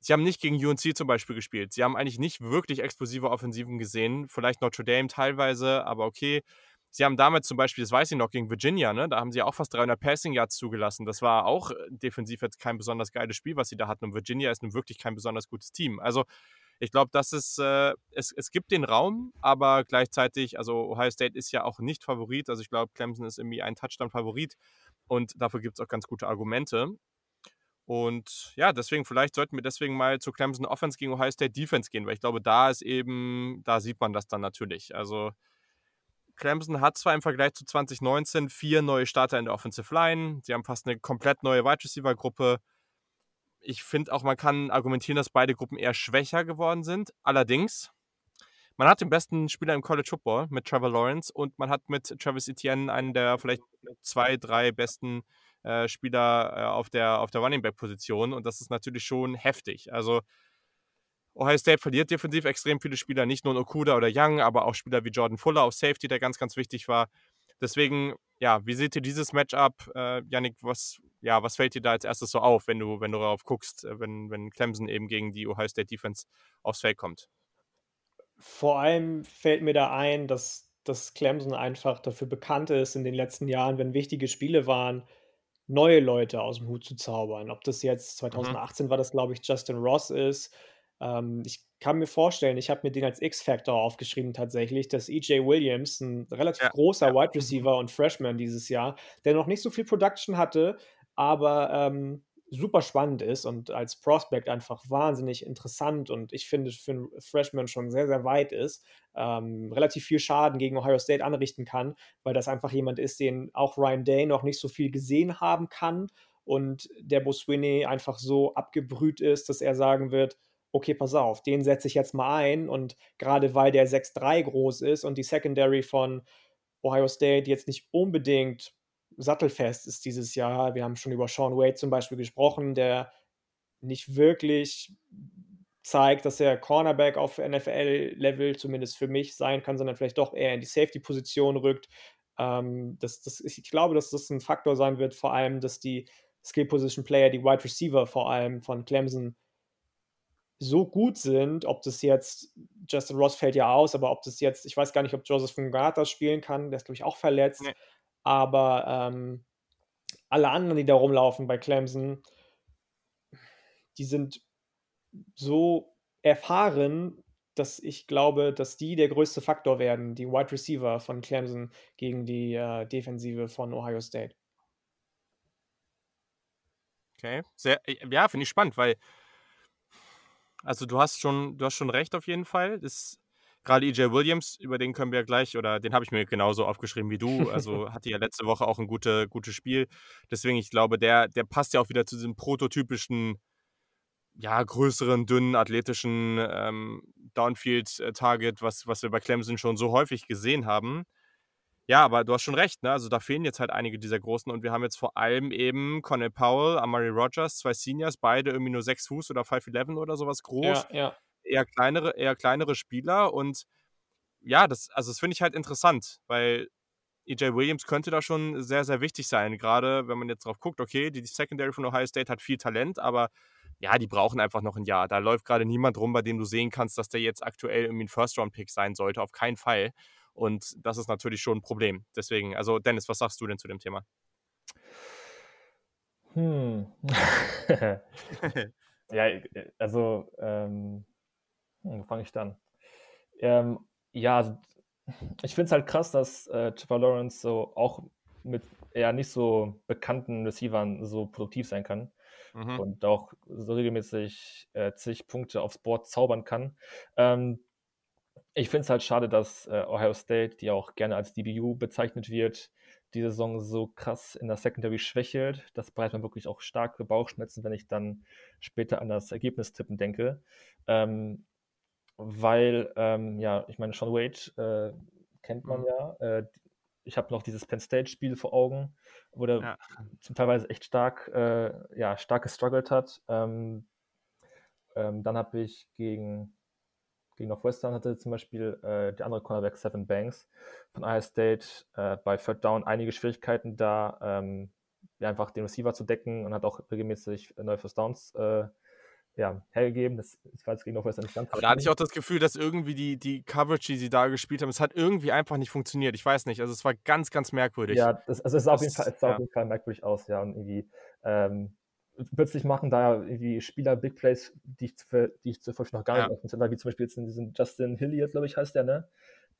Sie haben nicht gegen UNC zum Beispiel gespielt. Sie haben eigentlich nicht wirklich explosive Offensiven gesehen. Vielleicht Notre Dame teilweise, aber okay. Sie haben damals zum Beispiel, das weiß ich noch, gegen Virginia, ne, da haben sie auch fast 300 Passing Yards zugelassen. Das war auch äh, defensiv jetzt kein besonders geiles Spiel, was sie da hatten. Und Virginia ist nun wirklich kein besonders gutes Team. Also ich glaube, dass es, äh, es, es gibt den Raum, aber gleichzeitig, also Ohio State ist ja auch nicht Favorit. Also ich glaube, Clemson ist irgendwie ein Touchdown-Favorit und dafür gibt es auch ganz gute Argumente. Und ja, deswegen, vielleicht sollten wir deswegen mal zu Clemson Offense gegen Ohio State Defense gehen, weil ich glaube, da ist eben, da sieht man das dann natürlich. Also Clemson hat zwar im Vergleich zu 2019 vier neue Starter in der Offensive Line. Sie haben fast eine komplett neue Wide Receiver Gruppe. Ich finde auch, man kann argumentieren, dass beide Gruppen eher schwächer geworden sind. Allerdings, man hat den besten Spieler im College Football mit Trevor Lawrence und man hat mit Travis Etienne einen der vielleicht zwei, drei besten äh, Spieler äh, auf der, auf der Running Back Position und das ist natürlich schon heftig. Also Ohio State verliert defensiv extrem viele Spieler, nicht nur Okuda oder Young, aber auch Spieler wie Jordan Fuller auf Safety, der ganz, ganz wichtig war. Deswegen, ja, wie seht ihr dieses Matchup? Äh, Yannick, was, ja, was fällt dir da als erstes so auf, wenn du, wenn du darauf guckst, äh, wenn, wenn Clemson eben gegen die Ohio State Defense aufs Feld kommt? Vor allem fällt mir da ein, dass, dass Clemson einfach dafür bekannt ist, in den letzten Jahren, wenn wichtige Spiele waren, neue Leute aus dem Hut zu zaubern. Ob das jetzt 2018 mhm. war, das glaube ich Justin Ross ist, ähm, ich kann mir vorstellen, ich habe mir den als X-Factor aufgeschrieben tatsächlich, dass EJ Williams, ein relativ ja, großer. Wide Receiver und Freshman dieses Jahr, der noch nicht so viel Production hatte, aber ähm, super spannend ist und als Prospect einfach wahnsinnig interessant und ich finde für einen Freshman schon sehr, sehr weit ist, ähm, relativ viel Schaden gegen Ohio State anrichten kann, weil das einfach jemand ist, den auch Ryan Day noch nicht so viel gesehen haben kann und der Boswini einfach so abgebrüht ist, dass er sagen wird, okay, pass auf, den setze ich jetzt mal ein. Und gerade weil der 6-3 groß ist und die Secondary von Ohio State jetzt nicht unbedingt sattelfest ist dieses Jahr. Wir haben schon über Sean Wade zum Beispiel gesprochen, der nicht wirklich zeigt, dass er Cornerback auf NFL-Level zumindest für mich sein kann, sondern vielleicht doch eher in die Safety-Position rückt. Ähm, das, das, ich glaube, dass das ein Faktor sein wird, vor allem, dass die Skill-Position-Player, die Wide Receiver vor allem von Clemson so gut sind, ob das jetzt Justin Ross fällt ja aus, aber ob das jetzt ich weiß gar nicht, ob Joseph Ngata spielen kann, der ist, glaube ich, auch verletzt. Ne. Aber, ähm, alle anderen, die da rumlaufen bei Clemson die sind so erfahren, dass ich glaube, dass die der größte Faktor werden, die Wide Receiver von Clemson gegen die, äh, Defensive von Ohio State. Okay, sehr ja, finde ich spannend, weil also, du hast schon du hast schon recht auf jeden Fall. Das grade E.J. Williams, über den können wir gleich oder den habe ich mir genauso aufgeschrieben wie du. Also, hatte ja letzte Woche auch ein gute gutes Spiel. Deswegen, ich glaube, der der passt ja auch wieder zu diesem prototypischen, ja, größeren, dünnen, athletischen, ähm, Downfield-Target, was was wir bei Clemson schon so häufig gesehen haben. Ja, aber du hast schon recht, ne? Also, da fehlen jetzt halt einige dieser Großen und wir haben jetzt vor allem eben Cornell Powell, Amari Rogers, zwei Seniors, beide irgendwie nur 6 Fuß oder 5'11 oder sowas groß. Ja, ja. Eher kleinere eher kleinere Spieler und ja, das also, das finde ich halt interessant, weil E.J. Williams könnte da schon sehr, sehr wichtig sein. Grade wenn man jetzt drauf guckt, okay, die Secondary von Ohio State hat viel Talent, aber ja, die brauchen einfach noch ein Jahr. Da läuft gerade niemand rum, bei dem du sehen kannst, dass der jetzt aktuell irgendwie 'n First-Round-Pick sein sollte, auf keinen Fall. Und das ist natürlich schon 'n Problem. Deswegen also, Dennis, was sagst du denn zu dem Thema? Hm. Ja, äh, also, ähm, hm, wo fange ich da an? Ähm, ja, also, ich finde es halt krass, dass, äh, Trevor Lawrence so auch mit eher nicht so bekannten Receivern so produktiv sein kann Mhm. und auch so regelmäßig, äh, zig Punkte aufs Board zaubern kann. Ähm, ich finde es halt schade, dass, äh, Ohio State, die auch gerne als DBU bezeichnet wird, diese Saison so krass in der Secondary schwächelt. Das bereitet mir wirklich auch starke Bauchschmerzen, wenn ich dann später an das Ergebnistippen denke. Ähm, weil, ähm, ja, ich meine, Shaun Wade, äh, kennt man Mhm. ja. Äh, ich habe noch dieses Penn State-Spiel vor Augen, wo der Ja. zum teilweise echt stark, äh, ja, stark gestruggelt hat. Ähm, ähm, dann habe ich gegen gegen Northwestern hatte zum Beispiel, äh, der andere Cornerback Sevyn Banks von Ohio State, äh, bei Third Down einige Schwierigkeiten da, ähm, ja, einfach den Receiver zu decken und hat auch regelmäßig neue First Downs, äh, ja, hergegeben. Das das war jetzt gegen Northwestern nicht ganz Aber da hatte ich auch das Gefühl, dass irgendwie die die Coverage, die sie da gespielt haben es hat irgendwie einfach nicht funktioniert. Ich weiß nicht, also, es war ganz, ganz merkwürdig. Ja, das also, es sah auf jeden Fall Das es sah ja. auf jeden Fall merkwürdig aus, ja, und irgendwie, ähm, plötzlich machen da irgendwie Spieler Big Plays, die ich zuvor die ich zuvor noch gar Ja. nicht auf dem hatte, wie zum Beispiel jetzt in diesem Justin Hilliard, glaube ich, heißt der, ne?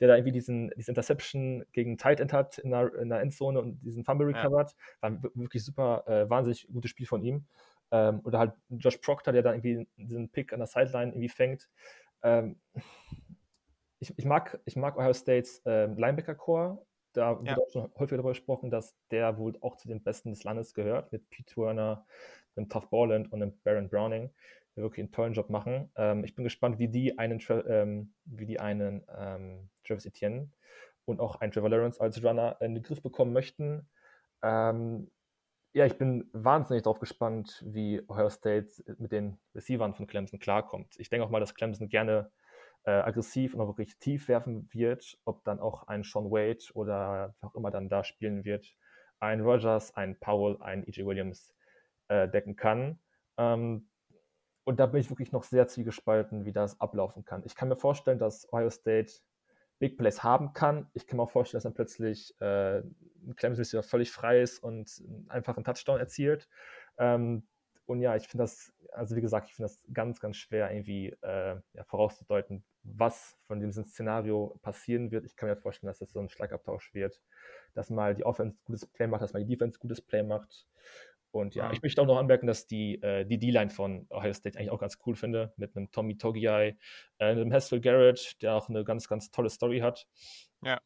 Der da irgendwie diesen diese Interception gegen Tight End hat in der in der Endzone und diesen Fumble Ja. recovered. War wir wirklich super, äh, wahnsinnig gutes Spiel von ihm. Ähm, oder halt Josh Proctor, der da irgendwie diesen Pick an der Sideline irgendwie fängt. Ähm, ich ich mag ich mag Ohio States, ähm, Linebacker-Core. Da Ja. wurde auch schon häufiger darüber gesprochen, dass der wohl auch zu den Besten des Landes gehört, mit Pete Werner, dem Tough Borland und dem Baron Browning, die wirklich einen tollen Job machen. Ähm, ich bin gespannt, wie die einen ähm, wie die einen, ähm, Travis Etienne und auch einen Trevor Lawrence als Runner in den Griff bekommen möchten. Ähm, ja, ich bin wahnsinnig drauf gespannt, wie Ohio State mit den Receivern von Clemson klarkommt. Ich denke auch mal, dass Clemson gerne, äh, aggressiv und auch wirklich tief werfen wird, ob dann auch ein Shaun Wade oder wer auch immer dann da spielen wird, ein Rogers, ein Powell, ein E.J. Williams, äh, decken kann. Ähm, und da bin ich wirklich noch sehr zwiegespalten, wie das ablaufen kann. Ich kann mir vorstellen, dass Ohio State Big Plays haben kann. Ich kann mir auch vorstellen, dass dann plötzlich, äh, 'n Clemson Receiver völlig frei ist und einfach 'n Touchdown erzielt. Ähm, und ja, ich finde das also, wie gesagt, ich finde das ganz, ganz schwer irgendwie, äh, ja, vorauszudeuten, was von diesem Szenario passieren wird. Ich kann mir vorstellen, dass das so 'n Schlagabtausch wird, dass mal die Offense gutes Play macht, dass mal die Defense gutes Play macht. Und ja, Mhm. ich möchte auch noch anmerken, dass die, äh die D-Line von Ohio State eigentlich auch ganz cool finde, mit 'nem Tommy Togiai, äh, 'nem Haskell Garrett, der auch 'ne ganz, ganz tolle Story hat. Ja.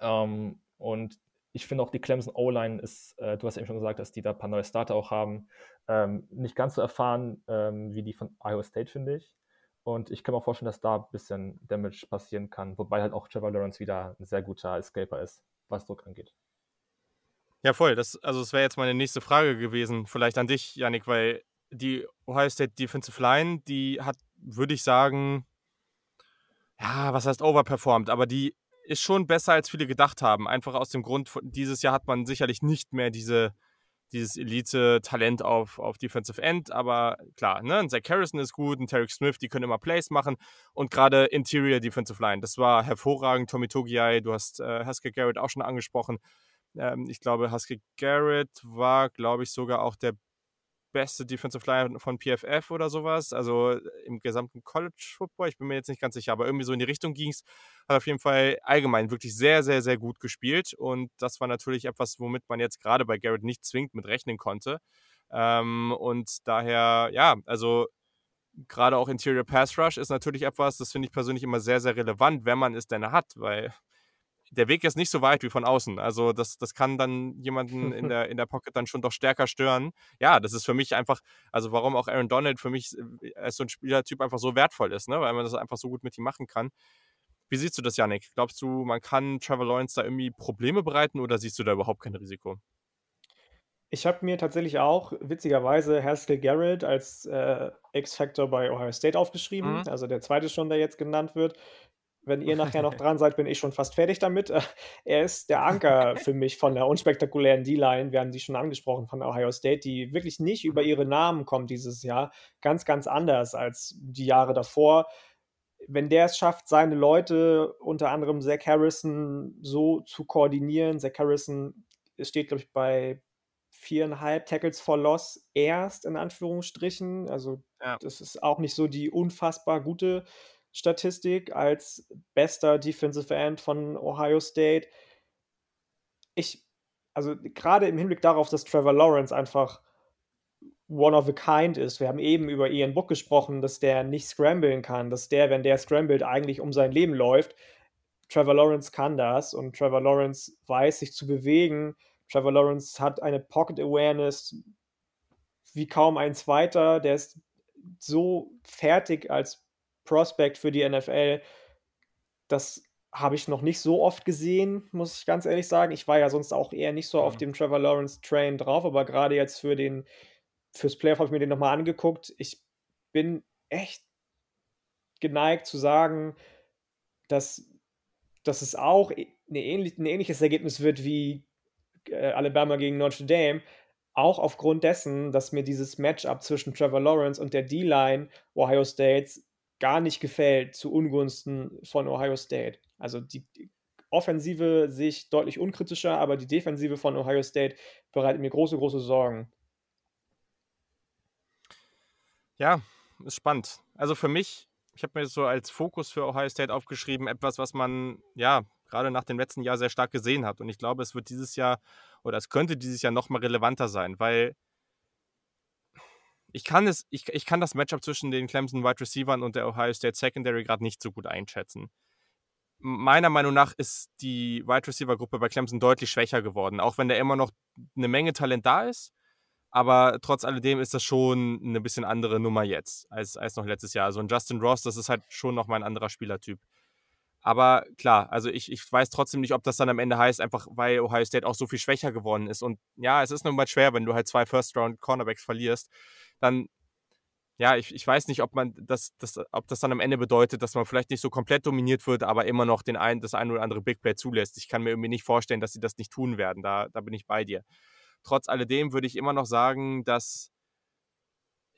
Ähm, und ich finde auch die Clemson O-Line ist äh, du hast eben schon gesagt, dass die da paar neue Starter auch haben, ähm, nicht ganz so erfahren, ähm, wie die von Iowa State, finde ich. Und ich kann mir auch vorstellen, dass da bisschen Damage passieren kann, wobei halt auch Trevor Lawrence wieder 'n sehr guter Escaper ist, was Druck angeht. Ja, voll. Das also, das wäre jetzt meine nächste Frage gewesen, vielleicht an dich, Yannick, weil die Ohio State Defensive Line, die hat, würde ich sagen ja, was heißt overperformed, aber die ist schon besser, als viele gedacht haben. Einfach aus dem Grund dieses Jahr hat man sicherlich nicht mehr diese dieses Elite-Talent auf, auf Defensive End, aber klar, ne, ein Zach Harrison ist gut, ein Tarek Smith, die können immer Plays machen und gerade Interior Defensive Line, das war hervorragend. Tommy Togiai, du hast äh, Haskell Garrett auch schon angesprochen. Ähm, ich glaube, Haskell Garrett war, glaube ich, sogar auch der beste Defensive Line von PFF oder sowas, also äh, im gesamten College Football. Ich bin mir jetzt nicht ganz sicher, aber irgendwie so in die Richtung ging es. Hat auf jeden Fall allgemein wirklich sehr, sehr, sehr gut gespielt und das war natürlich etwas, womit man jetzt gerade bei Garrett nicht zwingend mit rechnen konnte. Ähm, und daher, ja, also gerade auch Interior Pass Rush ist natürlich etwas, das finde ich persönlich immer sehr, sehr relevant, wenn man es denn hat, weil der Weg ist nicht so weit wie von außen. Also das, das kann dann jemanden in der, in der Pocket dann schon doch stärker stören. Ja, das ist für mich einfach, also warum auch Aaron Donald für mich äh, als so ein Spielertyp einfach so wertvoll ist, ne? weil man das einfach so gut mit ihm machen kann. Wie siehst du das, Janik? Glaubst du, man kann Trevor Lawrence da irgendwie Probleme bereiten oder siehst du da überhaupt kein Risiko? Ich habe mir tatsächlich auch witzigerweise Haskell Garrett als äh, X-Factor bei Ohio State aufgeschrieben, mhm. also der zweite schon, der jetzt genannt wird. Wenn ihr nachher noch dran seid, bin ich schon fast fertig damit. Er ist der Anker für mich von der unspektakulären D-Line. Wir haben sie schon angesprochen von Ohio State, die wirklich nicht über ihre Namen kommt dieses Jahr. Ganz, ganz anders als die Jahre davor. Wenn der es schafft, seine Leute, unter anderem Zach Harrison, so zu koordinieren, Zach Harrison steht, glaube ich, bei viereinhalb Tackles for Loss erst in Anführungsstrichen. Also ja. das ist auch nicht so die unfassbar gute Statistik als bester Defensive End von Ohio State. Ich, also gerade im Hinblick darauf, dass Trevor Lawrence einfach one of a kind ist. Wir haben eben über Ian Book gesprochen, dass der nicht scramblen kann, dass der, wenn der scrambled, eigentlich um sein Leben läuft. Trevor Lawrence kann das und Trevor Lawrence weiß, sich zu bewegen. Trevor Lawrence hat eine Pocket Awareness wie kaum ein zweiter. Der ist so fertig als Prospect für die NFL. Das habe ich noch nicht so oft gesehen, muss ich ganz ehrlich sagen. Ich war ja sonst auch eher nicht so auf dem Trevor Lawrence Train drauf, aber gerade jetzt für den fürs Playoff habe ich mir den nochmal angeguckt. Ich bin echt geneigt zu sagen, dass, dass es auch eine ähnlich, ein ähnliches Ergebnis wird wie äh, Alabama gegen Notre Dame, auch aufgrund dessen, dass mir dieses Matchup zwischen Trevor Lawrence und der D-Line Ohio States gar nicht gefällt zu Ungunsten von Ohio State. Also die Offensive sehe ich deutlich unkritischer, aber die Defensive von Ohio State bereitet mir große, große Sorgen. Ja, ist spannend. Also für mich, ich habe mir so als Fokus für Ohio State aufgeschrieben, etwas, was man ja gerade nach dem letzten Jahr sehr stark gesehen hat. Und ich glaube, es wird dieses Jahr oder es könnte dieses Jahr noch mal relevanter sein, weil ich kann, es, ich, ich kann das Matchup zwischen den Clemson Wide Receivers und der Ohio State Secondary gerade nicht so gut einschätzen. Meiner Meinung nach ist die Wide Receiver Gruppe bei Clemson deutlich schwächer geworden, auch wenn da immer noch eine Menge Talent da ist. Aber trotz alledem ist das schon eine bisschen andere Nummer jetzt als, als noch letztes Jahr. Also ein Justin Ross, das ist halt schon noch mal ein anderer Spielertyp. Aber klar, also ich, ich weiß trotzdem nicht, ob das dann am Ende heißt, einfach weil Ohio State auch so viel schwächer geworden ist. Und ja, es ist nun mal schwer, wenn du halt zwei First-Round-Cornerbacks verlierst, dann, ja, ich, ich weiß nicht, ob man das, das, ob das dann am Ende bedeutet, dass man vielleicht nicht so komplett dominiert wird, aber immer noch den ein, das ein oder andere Big Play zulässt. Ich kann mir irgendwie nicht vorstellen, dass sie das nicht tun werden. Da, da bin ich bei dir. Trotz alledem würde ich immer noch sagen, dass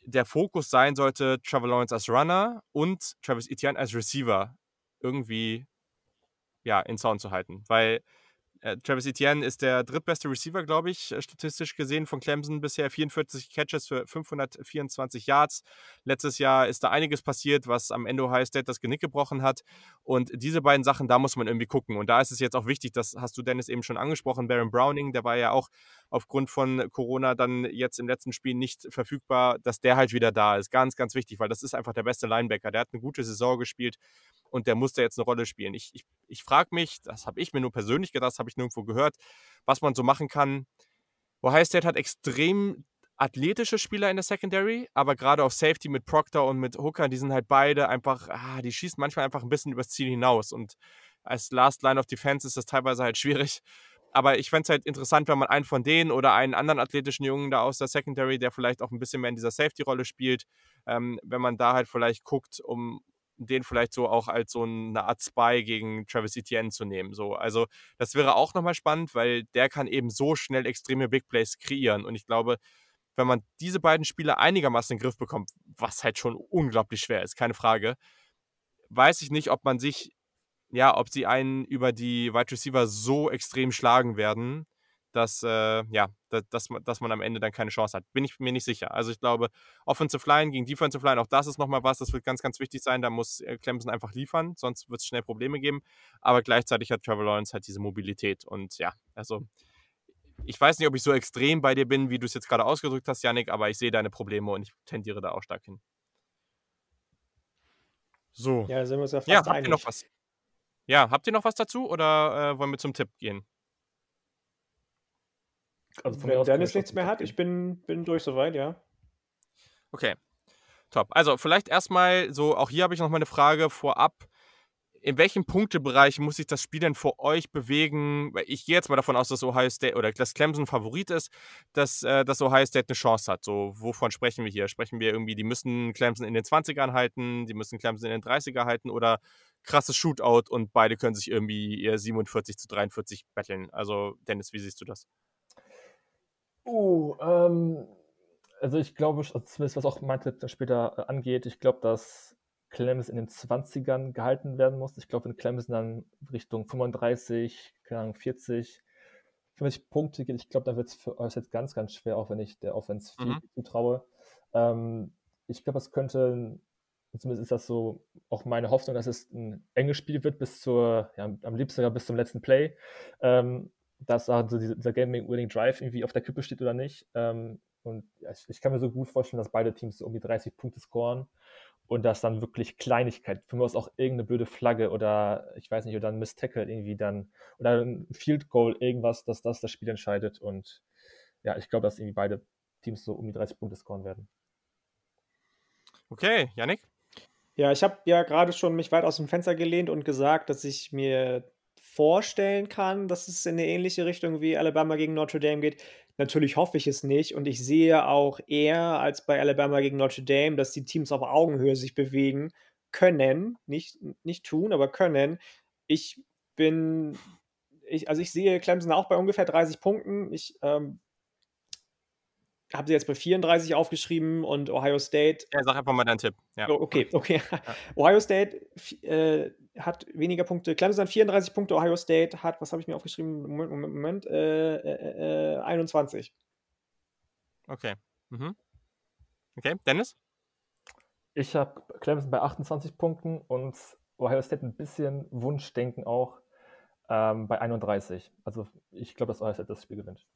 der Fokus sein sollte, Trevor Lawrence als Runner und Travis Etienne als Receiver irgendwie ja, in Sound zu halten. Weil äh, Travis Etienne ist der drittbeste Receiver, glaube ich, äh, statistisch gesehen von Clemson bisher. 44 Catches für 524 Yards. Letztes Jahr ist da einiges passiert, was am Ende Ohio State das Genick gebrochen hat. Und diese beiden Sachen, da muss man irgendwie gucken. Und da ist es jetzt auch wichtig, das hast du Dennis eben schon angesprochen, Baron Browning, der war ja auch aufgrund von Corona dann jetzt im letzten Spiel nicht verfügbar, dass der halt wieder da ist. Ganz, ganz wichtig, weil das ist einfach der beste Linebacker. Der hat eine gute Saison gespielt und der muss da jetzt eine Rolle spielen. Ich, ich, ich frage mich, das habe ich mir nur persönlich gedacht, das habe ich nirgendwo gehört, was man so machen kann. Ohio State hat extrem athletische Spieler in der Secondary, aber gerade auf Safety mit Proctor und mit Hooker, die sind halt beide einfach, ah, die schießen manchmal einfach ein bisschen übers Ziel hinaus und als Last Line of Defense ist das teilweise halt schwierig. Aber ich fände es halt interessant, wenn man einen von denen oder einen anderen athletischen Jungen da aus der Secondary, der vielleicht auch ein bisschen mehr in dieser Safety-Rolle spielt, ähm, wenn man da halt vielleicht guckt, um den vielleicht so auch als so eine Art Spy gegen Travis Etienne zu nehmen. So. Also das wäre auch nochmal spannend, weil der kann eben so schnell extreme Big Plays kreieren. Und ich glaube, wenn man diese beiden Spieler einigermaßen in den Griff bekommt, was halt schon unglaublich schwer ist, keine Frage, weiß ich nicht, ob man sich, ja, ob sie einen über die Wide Receiver so extrem schlagen werden, dass, äh, ja, dass, dass, man, dass man am Ende dann keine Chance hat. Bin ich mir nicht sicher. Also ich glaube, Offensive Line gegen Defensive Line, auch das ist nochmal was, das wird ganz, ganz wichtig sein. Da muss äh, Clemson einfach liefern, sonst wird es schnell Probleme geben. Aber gleichzeitig hat Trevor Lawrence halt diese Mobilität. Und ja, also ich weiß nicht, ob ich so extrem bei dir bin, wie du es jetzt gerade ausgedrückt hast, Yannick, aber ich sehe deine Probleme und ich tendiere da auch stark hin. So. Ja, sind wir uns ja fast Ja, habt einig. ihr noch was? Ja, habt ihr noch was dazu oder äh, wollen wir zum Tipp gehen? Also Wenn Dennis nichts mehr hat, ich bin, bin durch soweit, ja. Okay, top. Also vielleicht erstmal so, auch hier habe ich noch mal eine Frage vorab. In welchem Punktebereich muss sich das Spiel denn für euch bewegen? Weil Ich gehe jetzt mal davon aus, dass Ohio State oder dass Clemson Favorit ist, dass, äh, dass Ohio State eine Chance hat. So, wovon sprechen wir hier? Sprechen wir irgendwie, die müssen Clemson in den 20ern halten, die müssen Clemson in den 30er halten oder krasses Shootout und beide können sich irgendwie ihr 47 zu 43 betteln. Also, Dennis, wie siehst du das? Uh, ähm, also ich glaube, also zumindest was auch mein Tipp dann später äh, angeht, ich glaube, dass Clemson in den 20ern gehalten werden muss. Ich glaube, wenn Clemson dann Richtung 35, keine Ahnung, 40, 50 Punkte geht, ich glaube, dann wird es für euch jetzt ganz, ganz schwer, auch wenn ich der Offense viel Mhm. zutraue. Ähm, ich glaube, es könnte, zumindest ist das so auch meine Hoffnung, dass es ein enges Spiel wird bis zur, ja, am liebsten sogar bis zum letzten Play. Ähm, dass also dieser dieser Game-Winning Drive irgendwie auf der Kippe steht oder nicht. Ähm, und ich, ich kann mir so gut vorstellen, dass beide Teams so um die 30 Punkte scoren und dass dann wirklich Kleinigkeit, für mich aus auch irgendeine blöde Flagge oder ich weiß nicht, oder ein Miss Tackle irgendwie dann oder ein Field Goal, irgendwas, dass das das Spiel entscheidet. Und ja, ich glaube, dass irgendwie beide Teams so um die 30 Punkte scoren werden. Okay, Yannick? Ja, ich habe ja gerade schon mich weit aus dem Fenster gelehnt und gesagt, dass ich mir vorstellen kann, dass es in eine ähnliche Richtung wie Alabama gegen Notre Dame geht. Natürlich hoffe ich es nicht und ich sehe auch eher als bei Alabama gegen Notre Dame, dass die Teams auf Augenhöhe sich bewegen können, nicht, nicht tun, aber können. Ich bin, ich, also ich sehe Clemson auch bei ungefähr 30 Punkten. Ich ähm, habe sie jetzt bei 34 aufgeschrieben und Ohio State Ja, sag einfach mal deinen Tipp. Ja. Oh, okay, okay. Ohio State äh, hat weniger Punkte. Clemson hat 34 Punkte. Ohio State hat, was habe ich mir aufgeschrieben? Moment, Moment, Moment. Äh, äh, äh, 21. Okay. Mhm. Okay, Dennis? Ich habe Clemson bei 28 Punkten und Ohio State ein bisschen Wunschdenken auch ähm, bei 31. Also ich glaube, dass Ohio State das Spiel gewinnt.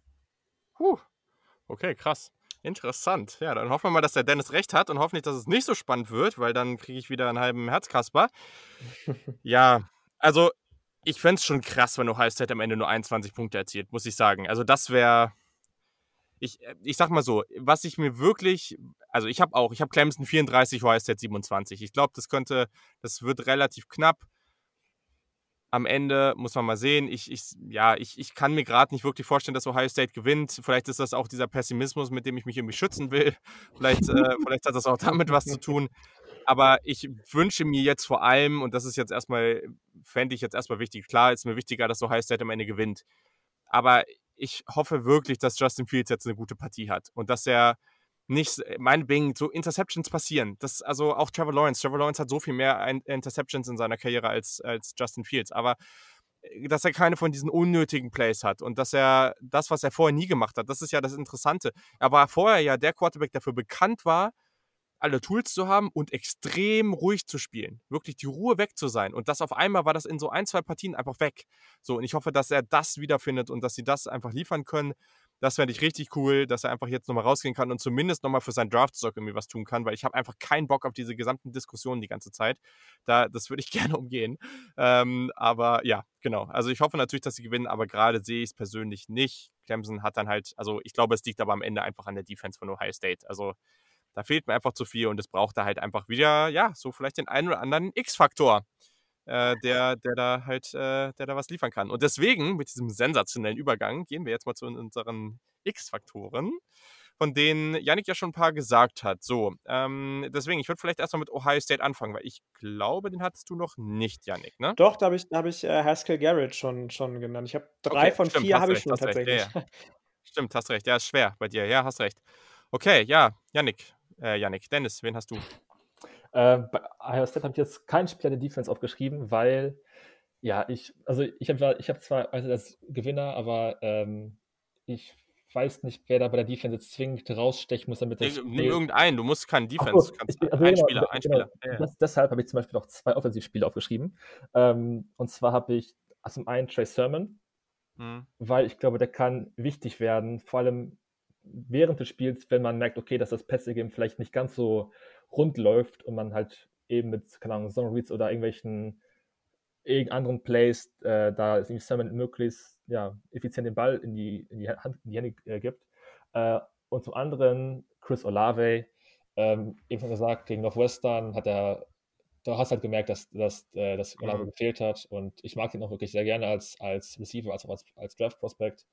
Puh. Okay, krass. Interessant. Ja, dann hoffen wir mal, dass der Dennis recht hat und hoffentlich, dass es nicht so spannend wird, weil dann kriege ich wieder einen halben Herzkasper. ja, also ich fände es schon krass, wenn Ohio State am Ende nur 21 Punkte erzielt, muss ich sagen. Also das wäre. Ich, ich sag mal so, was ich mir wirklich, also ich habe auch, ich habe Clemson 34, Ohio State 27. Ich glaube, das könnte, das wird relativ knapp. Am Ende muss man mal sehen. Ich, ich, ja, ich, ich kann mir gerade nicht wirklich vorstellen, dass Ohio State gewinnt. Vielleicht ist das auch dieser Pessimismus, mit dem ich mich irgendwie schützen will. Vielleicht, äh, vielleicht hat das auch damit was zu tun. Aber ich wünsche mir jetzt vor allem, und das ist jetzt erstmal, fände ich jetzt erstmal wichtig, klar ist mir wichtiger, dass Ohio State am Ende gewinnt. Aber ich hoffe wirklich, dass Justin Fields jetzt eine gute Partie hat und dass er nicht, meinetwegen, so Interceptions passieren. Das, also auch Trevor Lawrence. Trevor Lawrence hat so viel mehr Interceptions in seiner Karriere als, als Justin Fields. Aber äh, dass er keine von diesen unnötigen Plays hat und dass er das, was er vorher nie gemacht hat, das ist ja das Interessante. Er war vorher ja der Quarterback, der dafür bekannt war, alle Tools zu haben und extrem ruhig zu spielen. Wirklich die Ruhe weg zu sein. Und das auf einmal war das in so ein, zwei Partien einfach weg. So, und ich hoffe, dass er das wiederfindet und dass sie das einfach liefern können. Das fände ich richtig cool, dass er einfach jetzt nochmal rausgehen kann und zumindest nochmal für seinen Draftstock irgendwie was tun kann, weil ich habe einfach keinen Bock auf diese gesamten Diskussionen die ganze Zeit. Da, das würde ich gerne umgehen. Ähm, aber ja, genau. Also ich hoffe natürlich, dass sie gewinnen, aber gerade sehe ich es persönlich nicht. Clemson hat dann halt, also ich glaube, es liegt aber am Ende einfach an der Defense von Ohio State. Also da fehlt mir einfach zu viel und es braucht da halt einfach wieder, ja, so vielleicht den einen oder anderen X-Faktor, äh, der, der da halt, äh, der da was liefern kann. Und deswegen, mit diesem sensationellen Übergang, gehen wir jetzt mal zu unseren X-Faktoren. von denen Yannick ja schon ein paar gesagt hat. So, ähm, deswegen, ich würde vielleicht erstmal mit Ohio State anfangen, weil ich glaube, den hattest du noch nicht, Yannick, ne? Doch, da habe ich, hab ich äh, Haskell Garrett schon, schon genannt. Ich habe drei okay, von stimmt, vier habe ich schon tatsächlich. Ja, ja. Stimmt, hast recht. Ja, ist schwer bei dir. Ja, hast recht. Okay, ja, Yannick, äh, Yannick, Dennis, wen hast du? Äh, bei Ohio State habe ich jetzt keinen Spieler der Defense aufgeschrieben, weil ja, ich, also ich habe ich hab zwar also das Gewinner, aber ähm, ich weiß nicht, wer da bei der Defense jetzt zwingend rausstechen muss, damit das. Nimm irgendeinen, du musst keinen Defense. So, kannst, ich, also ein genau, Spieler, ein genau, Spieler. Ja. Das, deshalb habe ich zum Beispiel noch zwei Offensivspiele aufgeschrieben. Ähm, und zwar habe ich zum einen Trey Sermon, mhm. weil ich glaube, der kann wichtig werden, vor allem während des Spiels, wenn man merkt, okay, dass das Passing-Game vielleicht nicht ganz so rund läuft und man halt eben mit, keine Ahnung, Zone Reads oder irgendwelchen anderen Plays, äh, da Sermon möglichst ja, effizient den Ball in die, in die, Hand, in die Hände äh, gibt. Äh, und zum anderen Chris Olave, ähm, eben schon gesagt, gegen Northwestern hat er, da hast halt gemerkt, dass, dass, äh, dass Olave mhm. gefehlt hat und ich mag ihn auch wirklich sehr gerne als, als Receiver, als auch als, als Draft-Prospect.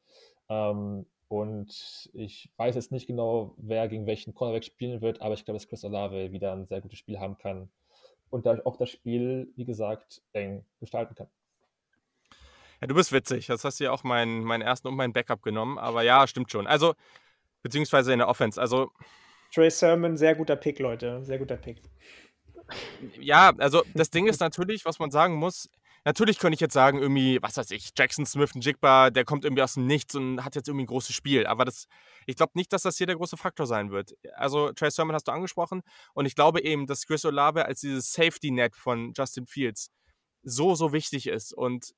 Ähm, und ich weiß jetzt nicht genau, wer gegen welchen Cornerback spielen wird, aber ich glaube, dass Chris Olave wieder ein sehr gutes Spiel haben kann und dadurch auch das Spiel, wie gesagt, eng gestalten kann. Ja, du bist witzig. Das hast du ja auch meinen, meinen ersten und meinen Backup genommen. Aber ja, stimmt schon. Also, beziehungsweise in der Offense. Also. Trey Sermon, sehr guter Pick, Leute. Sehr guter Pick. Ja, also das Ding ist natürlich, was man sagen muss, Natürlich könnte ich jetzt sagen, irgendwie, was weiß ich, Jackson Smith, ein Jigba, der kommt irgendwie aus dem Nichts und hat jetzt irgendwie ein großes Spiel. Aber das, ich glaube nicht, dass das hier der große Faktor sein wird. Also, Trey Sermon hast du angesprochen. Und ich glaube eben, dass Chris Olave als dieses Safety-Net von Justin Fields so, so wichtig ist. Und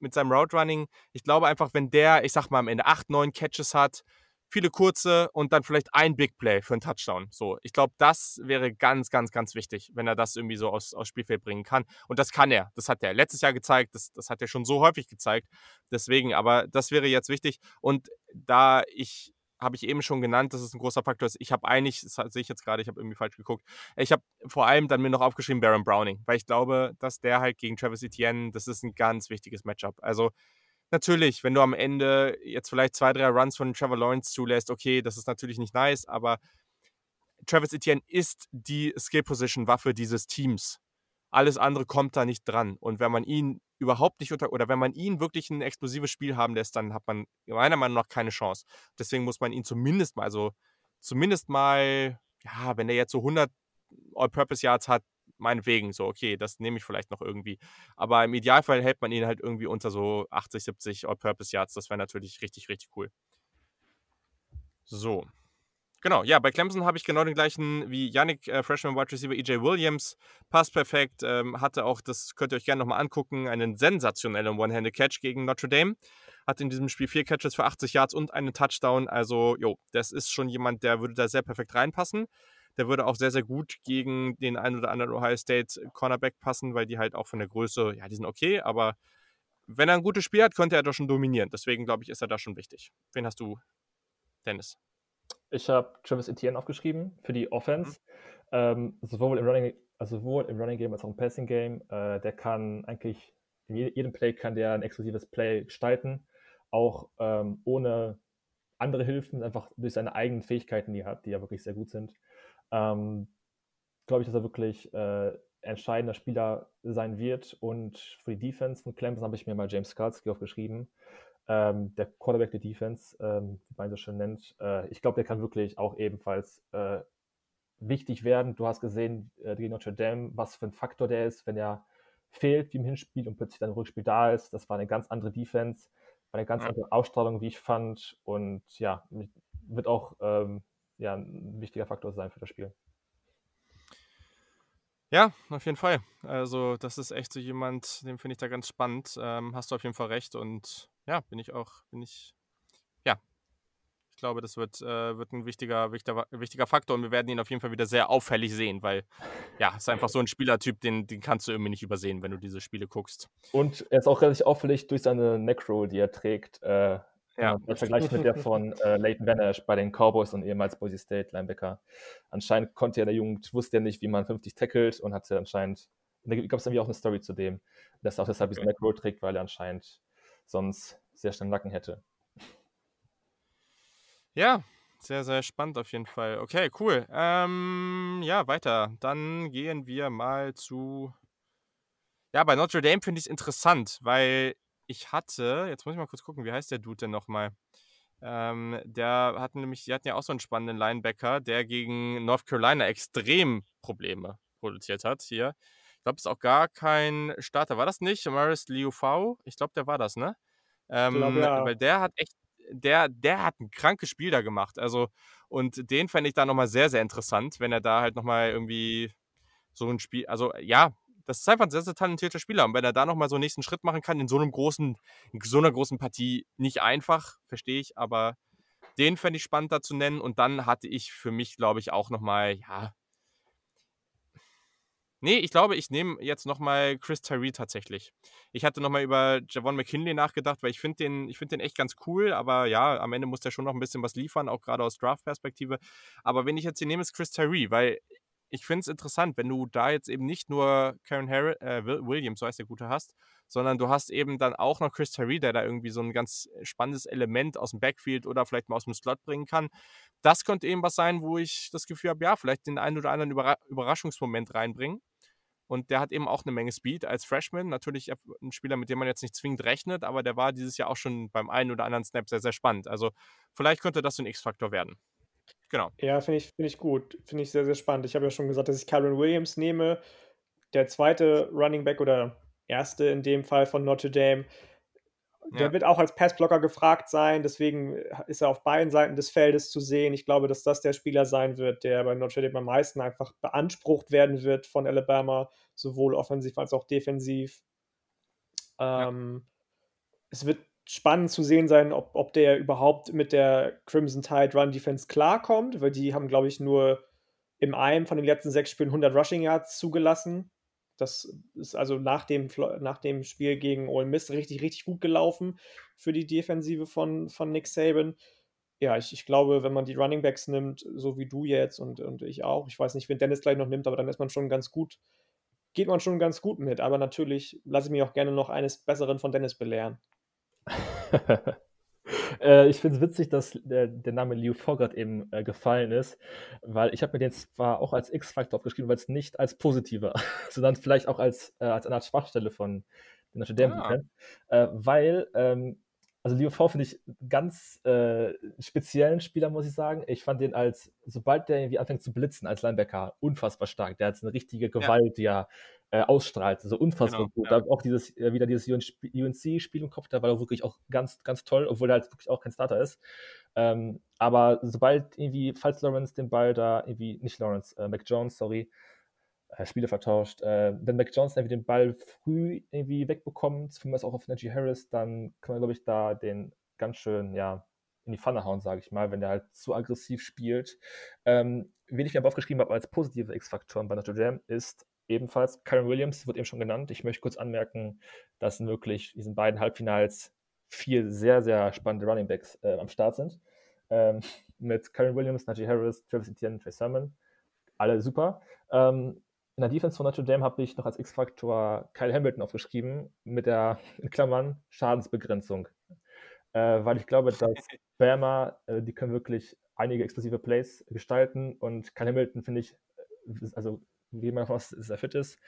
mit seinem Route Running, ich glaube einfach, wenn der, ich sag mal, am Ende acht, neun Catches hat, viele kurze und dann vielleicht ein Big Play für einen Touchdown. So, ich glaube, das wäre ganz, ganz, ganz wichtig, wenn er das irgendwie so aus, aus Spielfeld bringen kann. Und das kann er. Das hat er letztes Jahr gezeigt. Das, das hat er schon so häufig gezeigt. Deswegen, aber das wäre jetzt wichtig. Und da ich habe ich eben schon genannt, dass es ein großer Faktor ist. Ich habe eigentlich, das sehe ich jetzt gerade, ich habe irgendwie falsch geguckt. Ich habe vor allem dann mir noch aufgeschrieben Baron Browning, weil ich glaube, dass der halt gegen Travis Etienne, das ist ein ganz wichtiges Matchup. Also natürlich, wenn du am Ende jetzt vielleicht zwei, drei Runs von Trevor Lawrence zulässt, okay, das ist natürlich nicht nice, aber Travis Etienne ist die Skill-Position-Waffe dieses Teams. Alles andere kommt da nicht dran. Und wenn man ihn überhaupt nicht unter, oder wenn man ihn wirklich ein explosives Spiel haben lässt, dann hat man meiner Meinung nach keine Chance. Deswegen muss man ihn zumindest mal, also zumindest mal, ja, wenn er jetzt so 100 All-Purpose-Yards hat, meinetwegen so, okay, das nehme ich vielleicht noch irgendwie. Aber im Idealfall hält man ihn halt irgendwie unter so 80, 70 All-Purpose Yards. Das wäre natürlich richtig, richtig cool. So. Genau, ja, bei Clemson habe ich genau den gleichen wie Yannick, äh, Freshman Wide Receiver EJ Williams. Passt perfekt, ähm, hatte auch, das könnt ihr euch gerne nochmal angucken, einen sensationellen One-Handed-Catch gegen Notre Dame. Hat in diesem Spiel vier Catches für 80 Yards und einen Touchdown. Also, jo, das ist schon jemand, der würde da sehr perfekt reinpassen. Der würde auch sehr, sehr gut gegen den einen oder anderen Ohio State Cornerback passen, weil die halt auch von der Größe, ja, die sind okay, aber wenn er ein gutes Spiel hat, könnte er doch schon dominieren. Deswegen glaube ich, ist er da schon wichtig. Wen hast du, Dennis? Ich habe Travis Etienne aufgeschrieben für die Offense. Mhm. Ähm, sowohl, im Running, also sowohl im Running Game als auch im Passing Game. Äh, der kann eigentlich, in jedem Play kann der ein exklusives Play gestalten. Auch ähm, ohne andere Hilfen, einfach durch seine eigenen Fähigkeiten, die er hat, die ja wirklich sehr gut sind ähm, glaube ich, dass er wirklich äh, entscheidender Spieler sein wird. Und für die Defense von Clemson habe ich mir mal James Skalski aufgeschrieben. Ähm, der Quarterback der Defense, ähm, wie man so schön nennt. Äh, ich glaube, der kann wirklich auch ebenfalls äh, wichtig werden. Du hast gesehen äh, gegen Notre Dame, was für ein Faktor der ist, wenn er fehlt wie im Hinspiel und plötzlich dann im Rückspiel da ist. Das war eine ganz andere Defense, war eine ganz andere Ausstrahlung, wie ich fand. Und ja, wird auch ähm, ja, ein wichtiger Faktor sein für das Spiel. Ja, auf jeden Fall. Also, das ist echt so jemand, den finde ich da ganz spannend. Ähm, hast du auf jeden Fall recht und ja, bin ich auch, bin ich, ja, ich glaube, das wird, äh, wird ein wichtiger, wichtiger, wichtiger Faktor und wir werden ihn auf jeden Fall wieder sehr auffällig sehen, weil ja, ist einfach so ein Spielertyp, den, den kannst du irgendwie nicht übersehen, wenn du diese Spiele guckst. Und er ist auch relativ auffällig durch seine Neckroll, die er trägt. Äh, ja. Im Vergleich mit der von äh, Leighton Vander bei den Cowboys und ehemals Boise State Linebacker. Anscheinend konnte ja der Jugend, wusste er nicht, wie man 50 tackelt und hatte anscheinend, da gab es irgendwie auch eine Story zu dem, dass er auch deshalb diesen Macro trägt, weil er anscheinend sonst sehr schnell Nacken hätte. Ja, Sehr, sehr spannend auf jeden Fall. Okay, cool. Ähm, ja, weiter. Dann gehen wir mal zu. Ja, bei Notre Dame finde ich es interessant, weil ich hatte, jetzt muss ich mal kurz gucken, wie heißt der Dude denn nochmal? Ähm, der hatten nämlich, die hatten ja auch so einen spannenden Linebacker, der gegen North Carolina extrem Probleme produziert hat hier. Ich glaube, es ist auch gar kein Starter. War das nicht? Maris Liu V? Ich glaube, der war das, ne? Ähm, glaube, ja. Weil der hat echt der, der hat ein krankes Spiel da gemacht. Also, und den fände ich da nochmal sehr, sehr interessant, wenn er da halt nochmal irgendwie so ein Spiel, also ja, das ist einfach ein sehr, sehr talentierter Spieler. Und wenn er da nochmal so einen nächsten Schritt machen kann, in so einem großen, in so einer großen Partie, nicht einfach, verstehe ich, aber den fände ich spannend da zu nennen. Und dann hatte ich für mich, glaube ich, auch nochmal, ja, Nee, ich glaube, ich nehme jetzt nochmal Chris Tyree tatsächlich. Ich hatte nochmal über Javon McKinley nachgedacht, weil ich finde den, find den echt ganz cool, aber ja, am Ende muss der schon noch ein bisschen was liefern, auch gerade aus Draft-Perspektive. Aber wenn ich jetzt hier nehme, ist Chris Tyree, weil ich finde es interessant, wenn du da jetzt eben nicht nur Karen Harris, äh, Williams, so heißt der Gute, hast, sondern du hast eben dann auch noch Chris Tyree, der da irgendwie so ein ganz spannendes Element aus dem Backfield oder vielleicht mal aus dem Slot bringen kann. Das könnte eben was sein, wo ich das Gefühl habe, ja, vielleicht den einen oder anderen Überraschungsmoment reinbringen. Und der hat eben auch eine Menge Speed als Freshman. Natürlich ein Spieler, mit dem man jetzt nicht zwingend rechnet, aber der war dieses Jahr auch schon beim einen oder anderen Snap sehr, sehr spannend. Also vielleicht könnte das so ein X-Faktor werden. Genau. Ja, finde ich, find ich gut. Finde ich sehr, sehr spannend. Ich habe ja schon gesagt, dass ich Kyron Williams nehme. Der zweite Running Back oder erste in dem Fall von Notre Dame der ja. wird auch als Passblocker gefragt sein, deswegen ist er auf beiden Seiten des Feldes zu sehen. Ich glaube, dass das der Spieler sein wird, der bei Notre Dame am meisten einfach beansprucht werden wird von Alabama, sowohl offensiv als auch defensiv. Ähm, ja. Es wird spannend zu sehen sein, ob, ob der überhaupt mit der Crimson Tide Run Defense klarkommt, weil die haben, glaube ich, nur im einem von den letzten sechs Spielen 100 Rushing Yards zugelassen. Das ist also nach dem, nach dem Spiel gegen Ole Miss richtig, richtig gut gelaufen für die Defensive von, von Nick Saban. Ja, ich, ich glaube, wenn man die Running Backs nimmt, so wie du jetzt und, und ich auch, ich weiß nicht, wenn Dennis gleich noch nimmt, aber dann ist man schon ganz gut, geht man schon ganz gut mit. Aber natürlich lasse ich mich auch gerne noch eines Besseren von Dennis belehren. Äh, ich finde es witzig, dass der, der Name Liu Fogart eben äh, gefallen ist, weil ich habe mir den zwar auch als X-Faktor aufgeschrieben, weil es nicht als positiver, sondern vielleicht auch als, äh, als eine Art Schwachstelle von den Notre Dame ah. äh, weil ähm, also Leo V finde ich ganz äh, speziellen Spieler, muss ich sagen. Ich fand den als, sobald der irgendwie anfängt zu blitzen als Linebacker, unfassbar stark. Der hat eine richtige Gewalt, ja. die er äh, ausstrahlt. So unfassbar genau, gut. Ja. Auch dieses, äh, wieder dieses UNC-Spiel im Kopf, da war er wirklich auch ganz, ganz toll, obwohl er halt wirklich auch kein Starter ist. Ähm, aber sobald irgendwie, falls Lawrence den Ball da irgendwie, nicht Lawrence, äh, McJones, sorry, äh, Spiele vertauscht. Äh, wenn Mac Johnson irgendwie den Ball früh irgendwie wegbekommt, zumindest auch auf Najee Harris, dann kann man, glaube ich, da den ganz schön, ja, in die Pfanne hauen, sage ich mal, wenn der halt zu aggressiv spielt. Ähm, wen ich mir aber aufgeschrieben habe als positive X-Faktoren bei Notre Dame ist ebenfalls Karen Williams, wird eben schon genannt. Ich möchte kurz anmerken, dass wirklich diesen beiden Halbfinals vier sehr, sehr spannende Running Backs äh, am Start sind. Ähm, mit Karen Williams, Najee Harris, Travis Etienne, Trey Sermon. Alle super. Ähm, in der Defense von Notre Dame habe ich noch als X-Faktor Kyle Hamilton aufgeschrieben, mit der, in Klammern, Schadensbegrenzung. Äh, weil ich glaube, dass Bama, äh, die können wirklich einige explosive Plays gestalten und Kyle Hamilton finde ich, äh, also wie man davon aus, dass fit ist,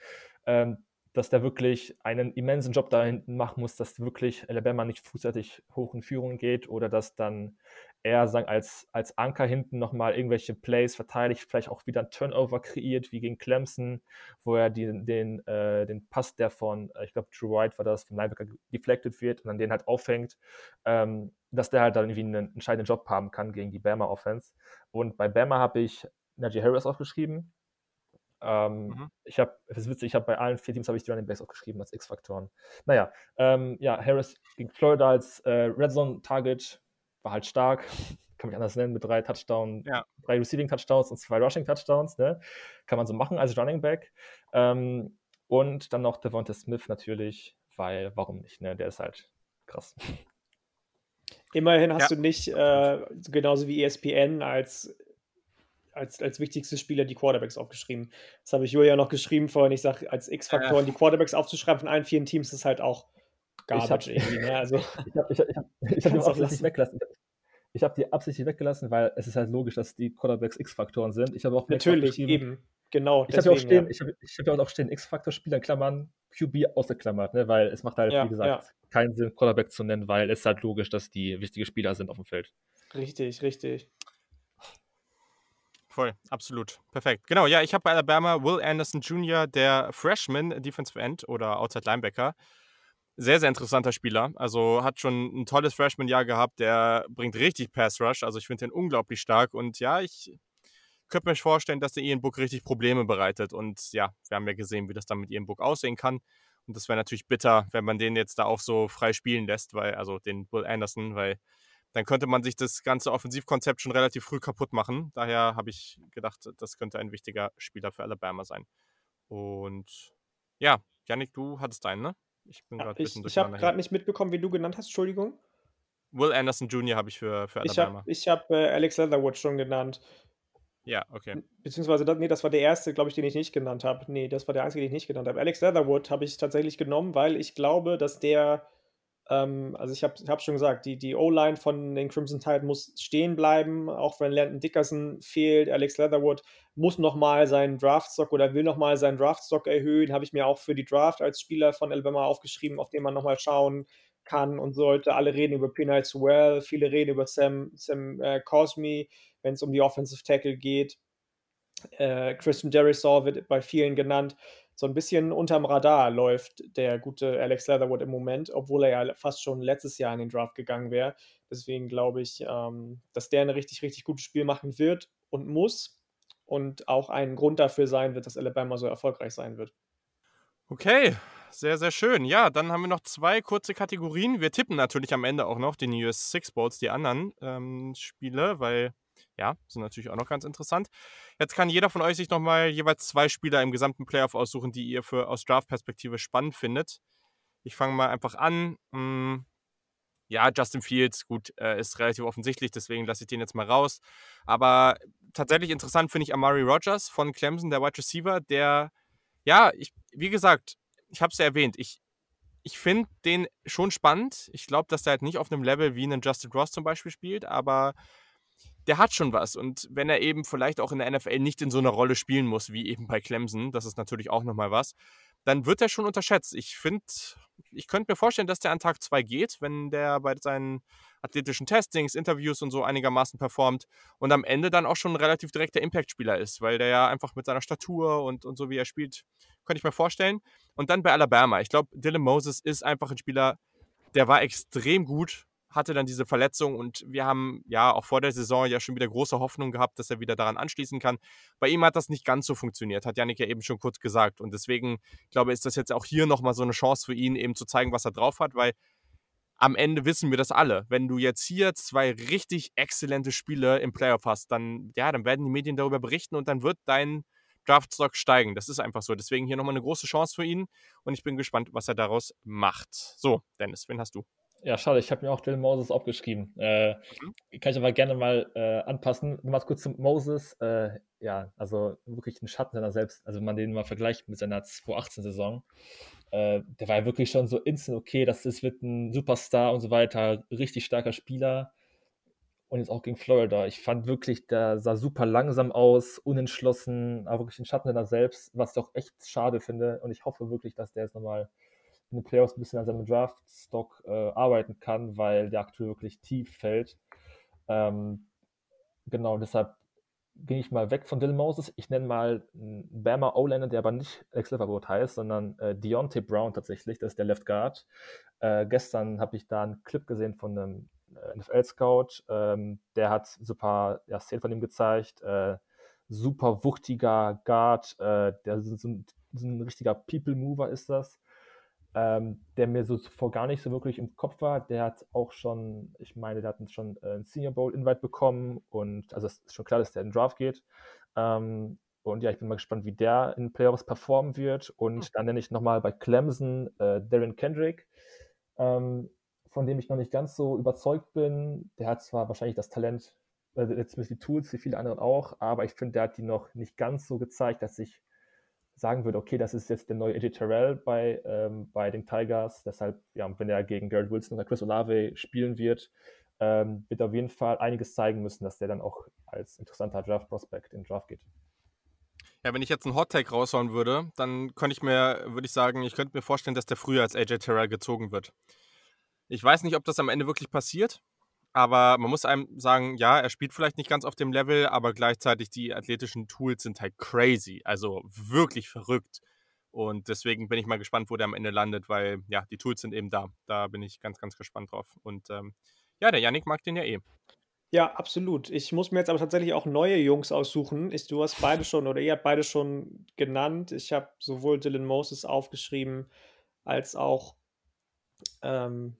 ähm, dass der wirklich einen immensen Job da hinten machen muss, dass wirklich Alabama nicht frühzeitig hoch in Führung geht oder dass dann er sagen, als, als Anker hinten nochmal irgendwelche Plays verteidigt, vielleicht auch wieder ein Turnover kreiert, wie gegen Clemson, wo er die, den, äh, den Pass, der von, äh, ich glaube, Drew White war das, vom Linebacker deflected wird und dann den halt auffängt, ähm, dass der halt dann irgendwie einen entscheidenden Job haben kann gegen die Bama Offense. Und bei Bama habe ich Najee Harris aufgeschrieben. Ähm, mhm. Ich habe, es ist witzig, ich habe bei allen vier Teams habe ich die Running Backs aufgeschrieben als X-Faktoren. Naja, ähm, ja, Harris gegen Florida als äh, Red Zone Target war halt stark, kann mich anders nennen, mit drei Touchdowns, ja. drei Receiving Touchdowns und zwei Rushing Touchdowns, ne? Kann man so machen als Running Back. Ähm, und dann noch Devonta Smith natürlich, weil warum nicht, ne? Der ist halt krass. Immerhin hast ja. du nicht, äh, genauso wie ESPN, als, als, als wichtigste Spieler die Quarterbacks aufgeschrieben. Das habe ich Julia noch geschrieben vorhin. Ich sage, als X-Faktoren die Quarterbacks aufzuschreiben von allen vier Teams ist halt auch Garbage ich hab, irgendwie. Ne? Also, ich habe ich hab, ich hab, ich hab, ich hab auch nicht weglassen. ich habe die absichtlich weggelassen, weil es ist halt logisch, dass die Quarterbacks X-Faktoren sind. Ich habe auch natürlich eben genau. Ich habe auch stehen, ja. ich habe ich hab auch stehen X-Faktor-Spieler in Klammern QB ausgeklammert, ne? weil es macht halt ja, wie gesagt ja. keinen Sinn Quarterback zu nennen, weil es ist halt logisch, dass die wichtige Spieler sind auf dem Feld. Richtig, richtig. Voll, absolut. Perfekt. Genau, ja, ich habe bei Alabama Will Anderson Jr., der Freshman Defensive End oder Outside Linebacker. Sehr, sehr interessanter Spieler. Also hat schon ein tolles Freshman-Jahr gehabt. Der bringt richtig Pass Rush. Also ich finde den unglaublich stark. Und ja, ich könnte mir vorstellen, dass der Ian Book richtig Probleme bereitet. Und ja, wir haben ja gesehen, wie das dann mit Ian Book aussehen kann. Und das wäre natürlich bitter, wenn man den jetzt da auch so frei spielen lässt, weil, also den Will Anderson, weil dann könnte man sich das ganze Offensivkonzept schon relativ früh kaputt machen. Daher habe ich gedacht, das könnte ein wichtiger Spieler für Alabama sein. Und ja, Yannick, du hattest einen, ne? Ich bin gerade ja, Ich, ich habe gerade nicht mitbekommen, wie du genannt hast, Entschuldigung. Will Anderson Jr. habe ich für, für Alabama. Ich habe hab, äh, Alex Leatherwood schon genannt. Ja, okay. Beziehungsweise, nee, das war der erste, glaube ich, den ich nicht genannt habe. Nee, das war der einzige, den ich nicht genannt habe. Alex Leatherwood habe ich tatsächlich genommen, weil ich glaube, dass der ähm, also ich habe hab schon gesagt, die, die O-Line von den Crimson Tide muss stehen bleiben, auch wenn Landon Dickerson fehlt. Alex Leatherwood muss nochmal seinen Draftstock oder will nochmal seinen Draftstock erhöhen. Habe ich mir auch für die Draft als Spieler von Alabama aufgeschrieben, auf den man nochmal schauen kann und sollte. Alle reden über Penal Well, viele reden über Sam, Sam äh, Cosme, wenn es um die Offensive Tackle geht. Äh, Christian Derisaw wird bei vielen genannt so ein bisschen unterm Radar läuft der gute Alex Leatherwood im Moment, obwohl er ja fast schon letztes Jahr in den Draft gegangen wäre. Deswegen glaube ich, ähm, dass der ein richtig, richtig gutes Spiel machen wird und muss und auch ein Grund dafür sein wird, dass Alabama so erfolgreich sein wird. Okay, sehr, sehr schön. Ja, dann haben wir noch zwei kurze Kategorien. Wir tippen natürlich am Ende auch noch den US Six Bowls, die anderen ähm, Spiele, weil ja, sind natürlich auch noch ganz interessant. Jetzt kann jeder von euch sich nochmal jeweils zwei Spieler im gesamten Playoff aussuchen, die ihr für aus Draft-Perspektive spannend findet. Ich fange mal einfach an. Hm, ja, Justin Fields, gut, äh, ist relativ offensichtlich, deswegen lasse ich den jetzt mal raus. Aber tatsächlich interessant finde ich Amari Rogers von Clemson, der Wide Receiver, der, ja, ich, wie gesagt, ich habe es ja erwähnt, ich, ich finde den schon spannend. Ich glaube, dass der halt nicht auf einem Level wie einen Justin Ross zum Beispiel spielt, aber der hat schon was. Und wenn er eben vielleicht auch in der NFL nicht in so einer Rolle spielen muss, wie eben bei Clemson, das ist natürlich auch nochmal was, dann wird er schon unterschätzt. Ich finde, ich könnte mir vorstellen, dass der an Tag 2 geht, wenn der bei seinen athletischen Testings, Interviews und so einigermaßen performt und am Ende dann auch schon ein relativ direkter Impact-Spieler ist, weil der ja einfach mit seiner Statur und, und so wie er spielt, könnte ich mir vorstellen. Und dann bei Alabama. Ich glaube, Dylan Moses ist einfach ein Spieler, der war extrem gut hatte dann diese Verletzung und wir haben ja auch vor der Saison ja schon wieder große Hoffnung gehabt, dass er wieder daran anschließen kann. Bei ihm hat das nicht ganz so funktioniert, hat Janik ja eben schon kurz gesagt. Und deswegen, glaube ich, ist das jetzt auch hier nochmal so eine Chance für ihn, eben zu zeigen, was er drauf hat, weil am Ende wissen wir das alle. Wenn du jetzt hier zwei richtig exzellente Spiele im Playoff hast, dann, ja, dann werden die Medien darüber berichten und dann wird dein Draftstock steigen. Das ist einfach so. Deswegen hier nochmal eine große Chance für ihn und ich bin gespannt, was er daraus macht. So, Dennis, wen hast du? Ja, schade, ich habe mir auch Dylan Moses aufgeschrieben. Äh, mhm. Kann ich aber gerne mal äh, anpassen. Mal kurz zum Moses. Äh, ja, also wirklich ein Schatten seiner selbst. Also wenn man den mal vergleicht mit seiner 2018-Saison. Äh, der war ja wirklich schon so instant okay, das ist, wird ein Superstar und so weiter. Richtig starker Spieler. Und jetzt auch gegen Florida. Ich fand wirklich, der sah super langsam aus, unentschlossen, aber wirklich ein Schatten seiner selbst, was ich auch echt schade finde. Und ich hoffe wirklich, dass der jetzt nochmal in den Playoffs ein bisschen an seinem Draftstock äh, arbeiten kann, weil der aktuell wirklich tief fällt. Ähm, genau, deshalb gehe ich mal weg von Dylan Moses. Ich nenne mal einen Bama O-Lander, der aber nicht Alex Liverpool heißt, sondern äh, Deontay Brown tatsächlich, das ist der Left Guard. Äh, gestern habe ich da einen Clip gesehen von einem äh, NFL-Scout, ähm, der hat super ja, Szenen von ihm gezeigt. Äh, super wuchtiger Guard, äh, der so, so ein richtiger People-Mover ist das ähm, der mir so zuvor gar nicht so wirklich im Kopf war. Der hat auch schon, ich meine, der hat schon äh, einen Senior Bowl Invite bekommen und also es ist schon klar, dass der in den Draft geht. Ähm, und ja, ich bin mal gespannt, wie der in Playoffs performen wird. Und mhm. dann nenne ich nochmal bei Clemson äh, Darren Kendrick, ähm, von dem ich noch nicht ganz so überzeugt bin. Der hat zwar wahrscheinlich das Talent, äh, zumindest die Tools, wie viele andere auch, aber ich finde, der hat die noch nicht ganz so gezeigt, dass ich sagen würde, okay, das ist jetzt der neue Eddie Terrell bei, ähm, bei den Tigers. Deshalb, ja, wenn er gegen Garrett Wilson oder Chris Olave spielen wird, ähm, wird auf jeden Fall einiges zeigen müssen, dass der dann auch als interessanter Draft-Prospect in den Draft geht. Ja, wenn ich jetzt einen Hot-Take raushauen würde, dann könnte ich mir, würde ich sagen, ich könnte mir vorstellen, dass der früher als AJ Terrell gezogen wird. Ich weiß nicht, ob das am Ende wirklich passiert, aber man muss einem sagen, ja, er spielt vielleicht nicht ganz auf dem Level, aber gleichzeitig die athletischen Tools sind halt crazy, also wirklich verrückt. Und deswegen bin ich mal gespannt, wo der am Ende landet, weil ja, die Tools sind eben da. Da bin ich ganz, ganz gespannt drauf. Und ähm, ja, der Yannick mag den ja eh. Ja, absolut. Ich muss mir jetzt aber tatsächlich auch neue Jungs aussuchen. Ich, du hast beide schon oder ihr habt beide schon genannt. Ich habe sowohl Dylan Moses aufgeschrieben als auch ähm,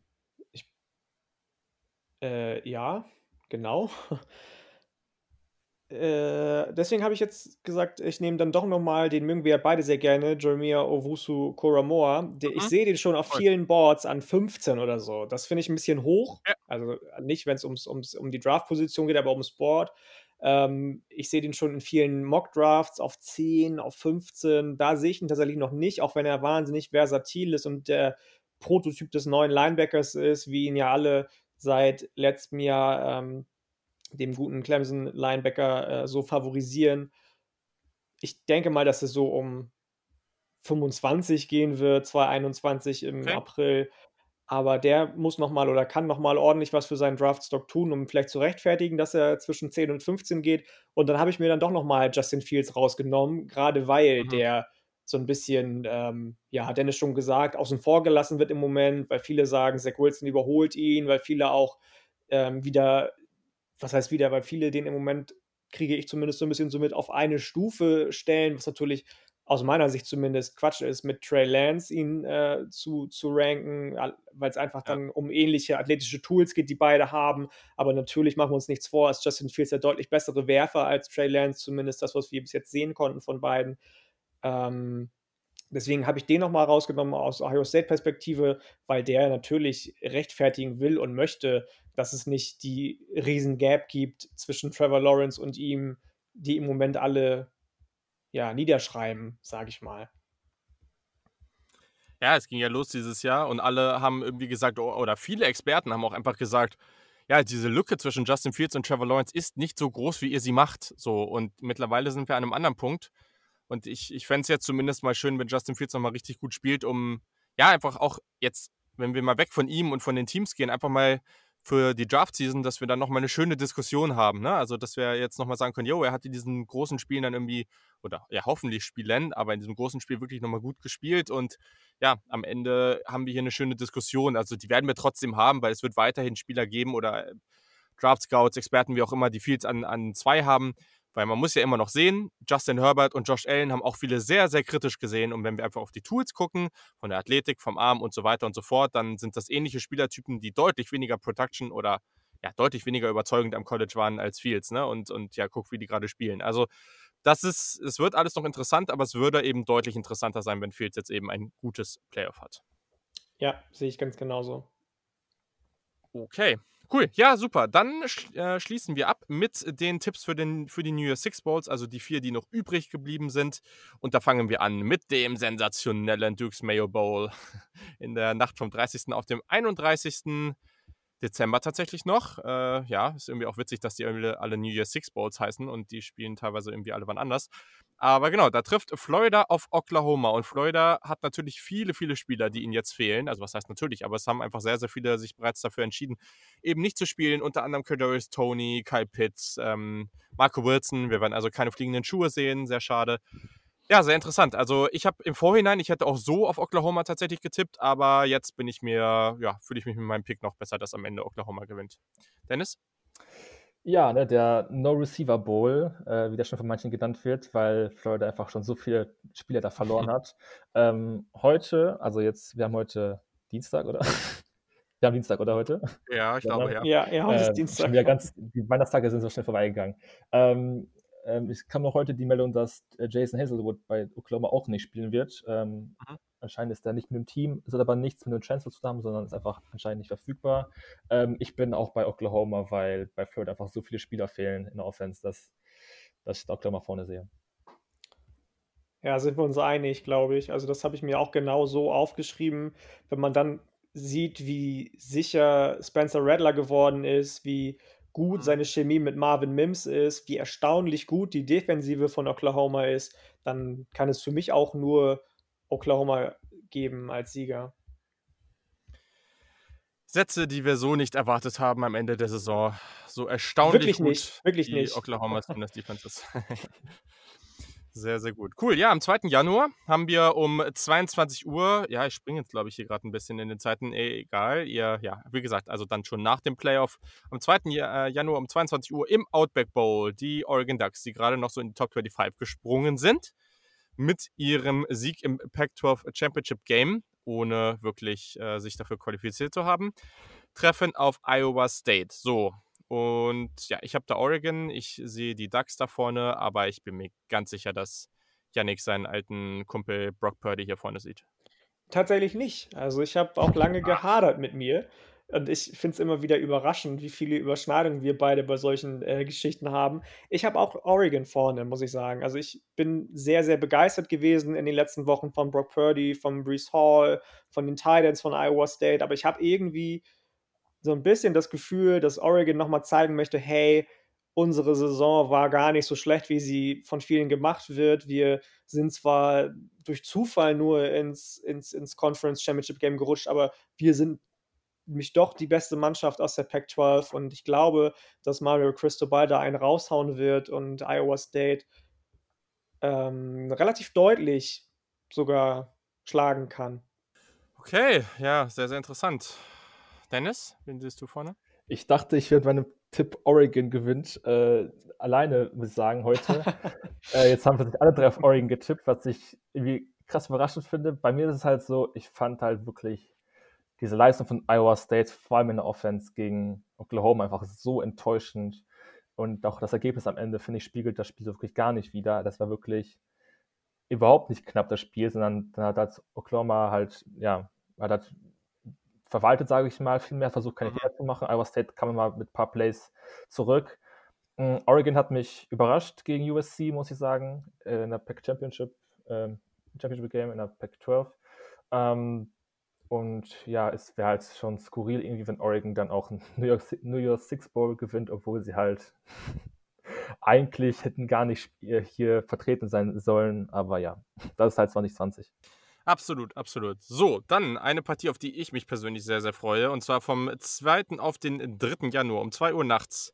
äh, ja, genau. Äh, deswegen habe ich jetzt gesagt, ich nehme dann doch nochmal, den mögen wir ja beide sehr gerne, Jeremiah Owusu Koramoa. Mhm. Ich sehe den schon auf vielen Boards an 15 oder so. Das finde ich ein bisschen hoch. Ja. Also nicht, wenn es ums, ums, um die Draft-Position geht, aber ums Board. Ähm, ich sehe den schon in vielen Mock-Drafts auf 10, auf 15. Da sehe ich ihn tatsächlich noch nicht, auch wenn er wahnsinnig versatil ist und der Prototyp des neuen Linebackers ist, wie ihn ja alle seit letztem Jahr ähm, dem guten Clemson-Linebacker äh, so favorisieren. Ich denke mal, dass es so um 25 gehen wird, 221 im okay. April. Aber der muss nochmal oder kann nochmal ordentlich was für seinen Draftstock tun, um vielleicht zu rechtfertigen, dass er zwischen 10 und 15 geht. Und dann habe ich mir dann doch nochmal Justin Fields rausgenommen, gerade weil mhm. der so ein bisschen, ähm, ja, hat Dennis schon gesagt, außen vor gelassen wird im Moment, weil viele sagen, Zach Wilson überholt ihn, weil viele auch ähm, wieder was heißt wieder, weil viele den im Moment, kriege ich zumindest so ein bisschen so mit, auf eine Stufe stellen, was natürlich aus meiner Sicht zumindest Quatsch ist, mit Trey Lance ihn äh, zu, zu ranken, weil es einfach ja. dann um ähnliche athletische Tools geht, die beide haben. Aber natürlich machen wir uns nichts vor, ist Justin Fields der deutlich bessere Werfer als Trey Lance, zumindest das, was wir bis jetzt sehen konnten von beiden. Ähm, Deswegen habe ich den nochmal rausgenommen aus Ohio State-Perspektive, weil der natürlich rechtfertigen will und möchte, dass es nicht die riesen Gap gibt zwischen Trevor Lawrence und ihm, die im Moment alle ja, niederschreiben, sage ich mal. Ja, es ging ja los dieses Jahr und alle haben irgendwie gesagt, oder viele Experten haben auch einfach gesagt, ja, diese Lücke zwischen Justin Fields und Trevor Lawrence ist nicht so groß, wie ihr sie macht. So, und mittlerweile sind wir an einem anderen Punkt. Und ich, ich fände es jetzt zumindest mal schön, wenn Justin Fields nochmal richtig gut spielt, um ja einfach auch jetzt, wenn wir mal weg von ihm und von den Teams gehen, einfach mal für die Draft-Season, dass wir dann nochmal eine schöne Diskussion haben. Ne? Also, dass wir jetzt nochmal sagen können, jo, er hat in diesen großen Spielen dann irgendwie, oder ja, hoffentlich spielen, aber in diesem großen Spiel wirklich nochmal gut gespielt. Und ja, am Ende haben wir hier eine schöne Diskussion. Also, die werden wir trotzdem haben, weil es wird weiterhin Spieler geben oder Draft-Scouts, Experten, wie auch immer, die Fields an, an zwei haben. Weil man muss ja immer noch sehen, Justin Herbert und Josh Allen haben auch viele sehr, sehr kritisch gesehen. Und wenn wir einfach auf die Tools gucken, von der Athletik, vom Arm und so weiter und so fort, dann sind das ähnliche Spielertypen, die deutlich weniger Production oder ja, deutlich weniger überzeugend am College waren als Fields, ne? Und, und ja, guck, wie die gerade spielen. Also, das ist, es wird alles noch interessant, aber es würde eben deutlich interessanter sein, wenn Fields jetzt eben ein gutes Playoff hat. Ja, sehe ich ganz genauso. Okay, Cool, ja, super. Dann äh, schließen wir ab mit den Tipps für, den, für die New Year Six Bowls, also die vier, die noch übrig geblieben sind. Und da fangen wir an mit dem sensationellen Dukes Mayo Bowl in der Nacht vom 30. auf dem 31. Dezember tatsächlich noch. Äh, ja, ist irgendwie auch witzig, dass die alle New Year Six Bowls heißen und die spielen teilweise irgendwie alle wann anders. Aber genau, da trifft Florida auf Oklahoma und Florida hat natürlich viele, viele Spieler, die ihnen jetzt fehlen. Also was heißt natürlich, aber es haben einfach sehr, sehr viele sich bereits dafür entschieden, eben nicht zu spielen. Unter anderem Kadarius Tony, Kyle Pitts, ähm, Marco Wilson. Wir werden also keine fliegenden Schuhe sehen, sehr schade. Ja, sehr interessant. Also ich habe im Vorhinein, ich hätte auch so auf Oklahoma tatsächlich getippt, aber jetzt bin ich mir, ja, fühle ich mich mit meinem Pick noch besser, dass am Ende Oklahoma gewinnt. Dennis? Ja, ne, der No-Receiver Bowl, äh, wie der schon von manchen genannt wird, weil Florida einfach schon so viele Spieler da verloren hat. Ähm, heute, also jetzt, wir haben heute Dienstag, oder? Wir haben Dienstag, oder heute? Ja, ich ja, glaube, ne? ja. Ja, ja heute ist ähm, Dienstag. Ja, ganz, die Weihnachtstage sind so schnell vorbeigegangen. Ähm, ähm, es kam noch heute die Meldung, dass äh, Jason Hazelwood bei Oklahoma auch nicht spielen wird. Ähm, mhm. Anscheinend ist er nicht mit dem Team, es hat aber nichts mit dem Transfer zu tun, sondern ist einfach anscheinend nicht verfügbar. Ähm, ich bin auch bei Oklahoma, weil bei Florida einfach so viele Spieler fehlen in der Offense, dass, dass ich Oklahoma vorne sehe. Ja, sind wir uns einig, glaube ich. Also das habe ich mir auch genau so aufgeschrieben. Wenn man dann sieht, wie sicher Spencer Rattler geworden ist, wie gut mhm. seine Chemie mit Marvin Mims ist, wie erstaunlich gut die Defensive von Oklahoma ist, dann kann es für mich auch nur Oklahoma geben als Sieger. Sätze, die wir so nicht erwartet haben am Ende der Saison. So erstaunlich wirklich gut nicht, wirklich die nicht. Oklahoma Sooners Defenses. Sehr, sehr gut. Cool. Ja, am 2. Januar haben wir um 22 Uhr, ja, ich springe jetzt, glaube ich, hier gerade ein bisschen in den Zeiten, eh, egal. Ihr, ja, wie gesagt, also dann schon nach dem Playoff. Am 2. Äh, Januar um 22 Uhr im Outback Bowl die Oregon Ducks, die gerade noch so in die Top 25 gesprungen sind, mit ihrem Sieg im Pac-12 Championship Game, ohne wirklich äh, sich dafür qualifiziert zu haben, treffen auf Iowa State. So, und ja, ich habe da Oregon, ich sehe die Ducks da vorne, aber ich bin mir ganz sicher, dass Yannick seinen alten Kumpel Brock Purdy hier vorne sieht. Tatsächlich nicht. Also ich habe auch lange gehadert mit mir. Und ich finde es immer wieder überraschend, wie viele Überschneidungen wir beide bei solchen äh, Geschichten haben. Ich habe auch Oregon vorne, muss ich sagen. Also ich bin sehr, sehr begeistert gewesen in den letzten Wochen von Brock Purdy, von Brees Hall, von den Titans von Iowa State. Aber ich habe irgendwie so ein bisschen das Gefühl, dass Oregon nochmal zeigen möchte, hey, unsere Saison war gar nicht so schlecht, wie sie von vielen gemacht wird. Wir sind zwar durch Zufall nur ins, ins, ins Conference Championship Game gerutscht, aber wir sind mich doch die beste Mannschaft aus der Pac-12 und ich glaube, dass Mario Cristobal da einen raushauen wird und Iowa State ähm, relativ deutlich sogar schlagen kann. Okay, ja, sehr, sehr interessant. Dennis, wen siehst du vorne? Ich dachte, ich werde meinem Tipp Oregon gewinnt. Äh, alleine, muss ich sagen, heute. äh, jetzt haben tatsächlich alle drei auf Oregon getippt, was ich irgendwie krass überraschend finde. Bei mir ist es halt so, ich fand halt wirklich diese Leistung von Iowa State, vor allem in der Offense gegen Oklahoma, einfach so enttäuschend. Und auch das Ergebnis am Ende, finde ich, spiegelt das Spiel wirklich gar nicht wieder. Das war wirklich überhaupt nicht knapp, das Spiel, sondern dann hat halt Oklahoma halt, ja, hat halt verwaltet, sage ich mal, viel mehr versucht, keine mhm. Fehler zu machen. Iowa State kam mal mit ein paar Plays zurück. Mm, Oregon hat mich überrascht gegen USC, muss ich sagen, äh, in der Pac Championship, äh, Championship Game in der Pac 12. Ähm, und ja, es wäre halt schon skurril, irgendwie, wenn Oregon dann auch ein New York, New York Six Bowl gewinnt, obwohl sie halt eigentlich hätten gar nicht hier vertreten sein sollen. Aber ja, das ist halt 2020. Absolut, absolut. So, dann eine Partie, auf die ich mich persönlich sehr, sehr freue. Und zwar vom 2. auf den 3. Januar um 2 Uhr nachts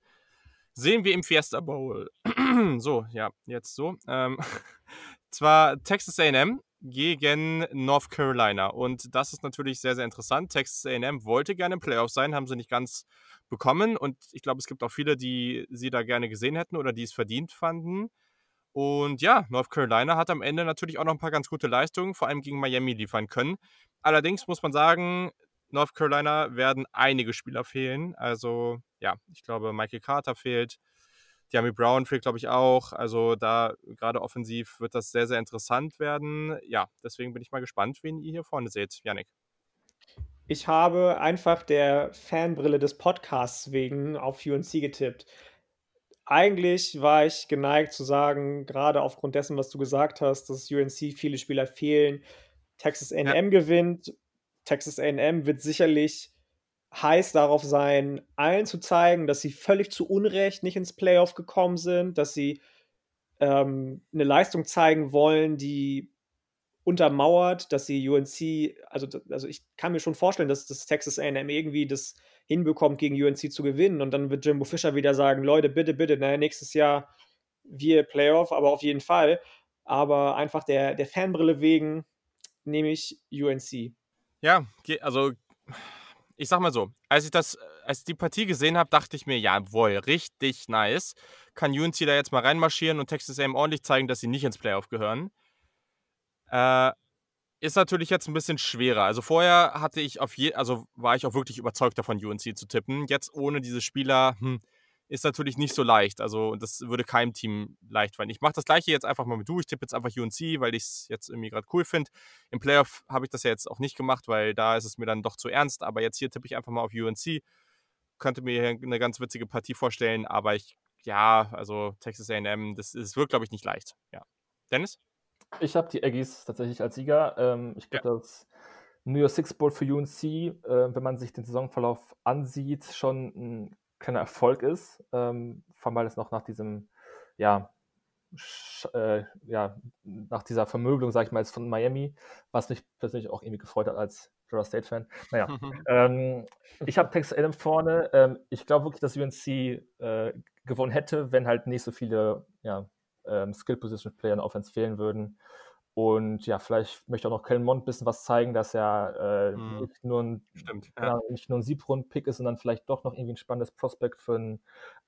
sehen wir im Fiesta Bowl. so, ja, jetzt so. Ähm, zwar Texas AM gegen North Carolina. Und das ist natürlich sehr, sehr interessant. Texas AM wollte gerne im Playoff sein, haben sie nicht ganz bekommen. Und ich glaube, es gibt auch viele, die sie da gerne gesehen hätten oder die es verdient fanden. Und ja, North Carolina hat am Ende natürlich auch noch ein paar ganz gute Leistungen, vor allem gegen Miami liefern können. Allerdings muss man sagen, North Carolina werden einige Spieler fehlen. Also ja, ich glaube, Michael Carter fehlt. Diami Brown fehlt, glaube ich, auch. Also da gerade offensiv wird das sehr, sehr interessant werden. Ja, deswegen bin ich mal gespannt, wen ihr hier vorne seht. Yannick. Ich habe einfach der Fanbrille des Podcasts wegen auf UNC getippt eigentlich war ich geneigt zu sagen, gerade aufgrund dessen, was du gesagt hast, dass UNC viele Spieler fehlen. Texas AM ja. gewinnt. Texas AM wird sicherlich heiß darauf sein, allen zu zeigen, dass sie völlig zu Unrecht nicht ins Playoff gekommen sind, dass sie ähm, eine Leistung zeigen wollen, die untermauert, dass sie UNC, also, also ich kann mir schon vorstellen, dass das Texas AM irgendwie das hinbekommt, gegen UNC zu gewinnen. Und dann wird Jimbo Fischer wieder sagen, Leute, bitte, bitte, naja, nächstes Jahr wir Playoff, aber auf jeden Fall. Aber einfach der, der Fanbrille wegen nehme ich UNC. Ja, also ich sag mal so, als ich das, als ich die Partie gesehen habe, dachte ich mir, jawohl, richtig nice. Kann UNC da jetzt mal reinmarschieren und Texas A&M ordentlich zeigen, dass sie nicht ins Playoff gehören. Äh, ist natürlich jetzt ein bisschen schwerer. Also vorher hatte ich auf je, also war ich auch wirklich überzeugt davon, UNC zu tippen. Jetzt ohne diese Spieler hm, ist natürlich nicht so leicht. Also das würde keinem Team leicht fallen. Ich mache das gleiche jetzt einfach mal mit du. Ich tippe jetzt einfach UNC, weil ich es jetzt irgendwie gerade cool finde. Im Playoff habe ich das ja jetzt auch nicht gemacht, weil da ist es mir dann doch zu ernst. Aber jetzt hier tippe ich einfach mal auf UNC. Könnte mir hier eine ganz witzige Partie vorstellen, aber ich, ja, also Texas AM, das, das wird, glaube ich, nicht leicht. Ja. Dennis? Ich habe die Aggies tatsächlich als Sieger. Ähm, ich glaube, ja. das New York Six Bowl für UNC, äh, wenn man sich den Saisonverlauf ansieht, schon ein kleiner Erfolg ist. Ähm, vor allem, weil es noch nach diesem, ja, äh, ja, nach dieser Vermöbelung, sag ich mal, jetzt von Miami, was mich persönlich auch irgendwie gefreut hat als Florida State-Fan. Naja, ähm, ich habe Texas A&M vorne. Ähm, ich glaube wirklich, dass UNC äh, gewonnen hätte, wenn halt nicht so viele ja, ähm, Skill-Position-Player in Offense fehlen würden. Und ja, vielleicht möchte auch noch Kellen Mond ein bisschen was zeigen, dass er äh, mhm. nicht, nur ein, Stimmt, ja. nicht nur ein Siebrunden-Pick ist, sondern vielleicht doch noch irgendwie ein spannendes Prospekt für ein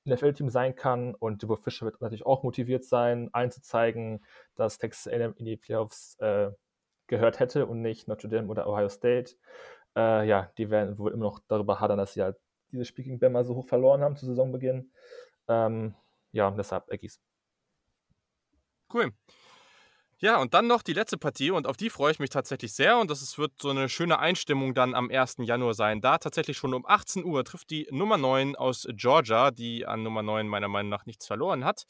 NFL-Team sein kann. Und Debo Fischer wird natürlich auch motiviert sein, allen zu zeigen, dass Texas A&M in die Playoffs äh, gehört hätte und nicht Notre Dame oder Ohio State. Äh, ja, die werden wohl immer noch darüber hadern, dass sie halt dieses Spiel gegen Bama so hoch verloren haben zu Saisonbeginn. Ähm, ja, deshalb Aggies. Cool. Ja, und dann noch die letzte Partie und auf die freue ich mich tatsächlich sehr und das wird so eine schöne Einstimmung dann am 1. Januar sein. Da tatsächlich schon um 18 Uhr trifft die Nummer 9 aus Georgia, die an Nummer 9 meiner Meinung nach nichts verloren hat,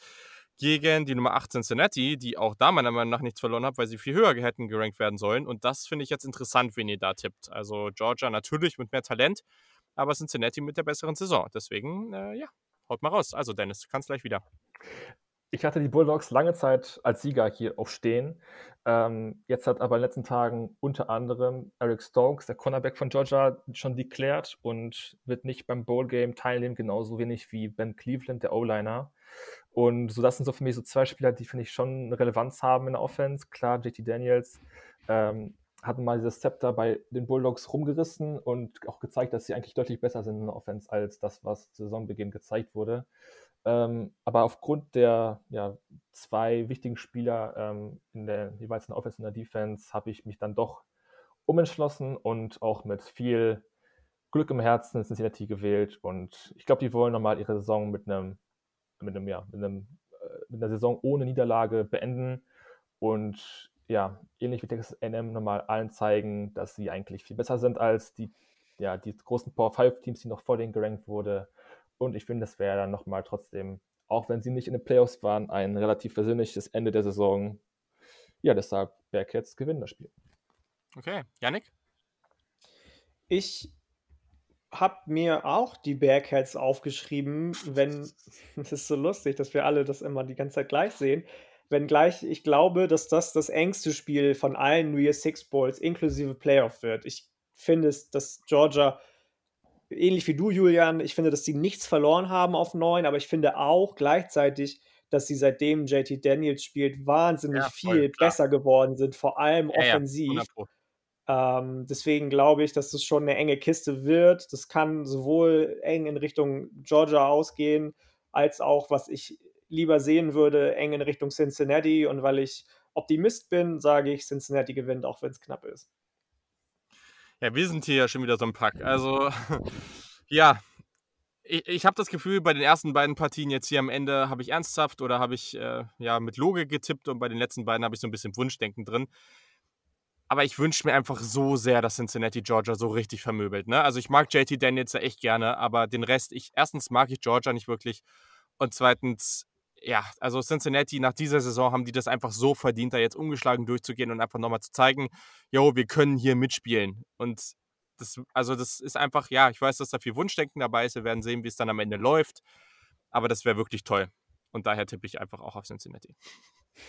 gegen die Nummer 8 Cincinnati, die auch da meiner Meinung nach nichts verloren hat, weil sie viel höher hätten gerankt werden sollen. Und das finde ich jetzt interessant, wen ihr da tippt. Also Georgia natürlich mit mehr Talent, aber Cincinnati mit der besseren Saison. Deswegen, äh, ja, haut mal raus. Also Dennis, kannst gleich wieder. Ich hatte die Bulldogs lange Zeit als Sieger hier auch stehen. Ähm, jetzt hat aber in den letzten Tagen unter anderem Eric Stokes, der Cornerback von Georgia, schon deklärt und wird nicht beim Bowl-Game teilnehmen, genauso wenig wie Ben Cleveland, der O-Liner. Und so, das sind so für mich so zwei Spieler, die, finde ich, schon eine Relevanz haben in der Offense. Klar, JT Daniels ähm, hat mal dieses Zepter bei den Bulldogs rumgerissen und auch gezeigt, dass sie eigentlich deutlich besser sind in der Offense als das, was zu Saisonbeginn gezeigt wurde. Ähm, aber aufgrund der ja, zwei wichtigen Spieler ähm, in der jeweils in der Offense und der Defense habe ich mich dann doch umentschlossen und auch mit viel Glück im Herzen Cincinnati gewählt. Und ich glaube, die wollen nochmal ihre Saison mit einem, mit einem, ja, mit einem, äh, mit einer Saison ohne Niederlage beenden und ja, ähnlich wie Texas A&M nochmal allen zeigen, dass sie eigentlich viel besser sind als die, ja, die großen Power 5 Teams, die noch vor denen gerankt wurde und ich finde, das wäre dann nochmal trotzdem, auch wenn sie nicht in den Playoffs waren, ein relativ versöhnliches Ende der Saison. Ja, deshalb Bearcats gewinnen das Spiel. Okay, Yannick? Ich habe mir auch die Bearcats aufgeschrieben, wenn, es ist so lustig, dass wir alle das immer die ganze Zeit gleich sehen, wenngleich ich glaube, dass das das engste Spiel von allen New Year Six Bowls inklusive Playoff wird. Ich finde es, dass Georgia ähnlich wie du, Julian, ich finde, dass sie nichts verloren haben auf 9, aber ich finde auch gleichzeitig, dass sie seitdem JT Daniels spielt, wahnsinnig ja, voll, viel klar. besser geworden sind, vor allem ja, offensiv. Ja, ähm, deswegen glaube ich, dass das schon eine enge Kiste wird. Das kann sowohl eng in Richtung Georgia ausgehen, als auch, was ich lieber sehen würde, eng in Richtung Cincinnati. Und weil ich Optimist bin, sage ich, Cincinnati gewinnt, auch wenn es knapp ist. Ja, wir sind hier ja schon wieder so ein Pack. Also, ja, ich, ich habe das Gefühl, bei den ersten beiden Partien jetzt hier am Ende habe ich ernsthaft oder habe ich äh, ja mit Logik getippt und bei den letzten beiden habe ich so ein bisschen Wunschdenken drin. Aber ich wünsche mir einfach so sehr, dass Cincinnati Georgia so richtig vermöbelt. Ne? Also ich mag JT Daniels ja echt gerne, aber den Rest, ich erstens mag ich Georgia nicht wirklich und zweitens ja, also Cincinnati nach dieser Saison haben die das einfach so verdient, da jetzt ungeschlagen durchzugehen und einfach nochmal zu zeigen, jo, wir können hier mitspielen. Und das, also das ist einfach, ja, ich weiß, dass da viel Wunschdenken dabei ist. Wir werden sehen, wie es dann am Ende läuft. Aber das wäre wirklich toll. Und daher tippe ich einfach auch auf Cincinnati.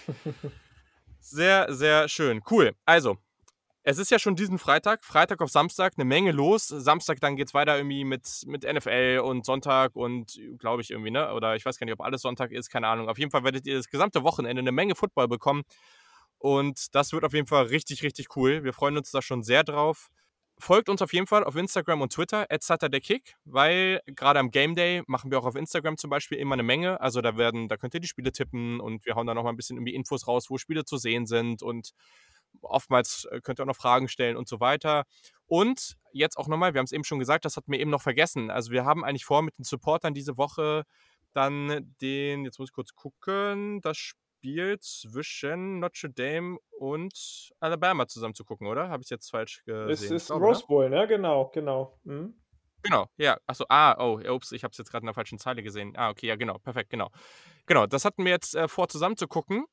sehr, sehr schön. Cool. Also, es ist ja schon diesen Freitag, Freitag auf Samstag, eine Menge los. Samstag dann geht es weiter irgendwie mit, mit NFL und Sonntag und glaube ich irgendwie, ne? Oder ich weiß gar nicht, ob alles Sonntag ist, keine Ahnung. Auf jeden Fall werdet ihr das gesamte Wochenende eine Menge Football bekommen. Und das wird auf jeden Fall richtig, richtig cool. Wir freuen uns da schon sehr drauf. Folgt uns auf jeden Fall auf Instagram und Twitter, at Kick, weil gerade am Game Day machen wir auch auf Instagram zum Beispiel immer eine Menge. Also da werden, da könnt ihr die Spiele tippen und wir hauen da nochmal ein bisschen irgendwie Infos raus, wo Spiele zu sehen sind und oftmals äh, könnt ihr auch noch Fragen stellen und so weiter. Und jetzt auch nochmal, wir haben es eben schon gesagt, das hatten wir eben noch vergessen. Also wir haben eigentlich vor, mit den Supportern diese Woche dann den, jetzt muss ich kurz gucken, das Spiel zwischen Notre Dame und Alabama zusammen zu gucken, oder? Habe ich es jetzt falsch gesehen? Es ist glaube, Rose Bowl, ne? Genau, genau. Mhm. Genau, ja. Achso, ah, oh, ups, ich habe es jetzt gerade in der falschen Zeile gesehen. Ah, okay, ja, genau, perfekt, genau. Genau, das hatten wir jetzt äh, vor, zusammen zu gucken.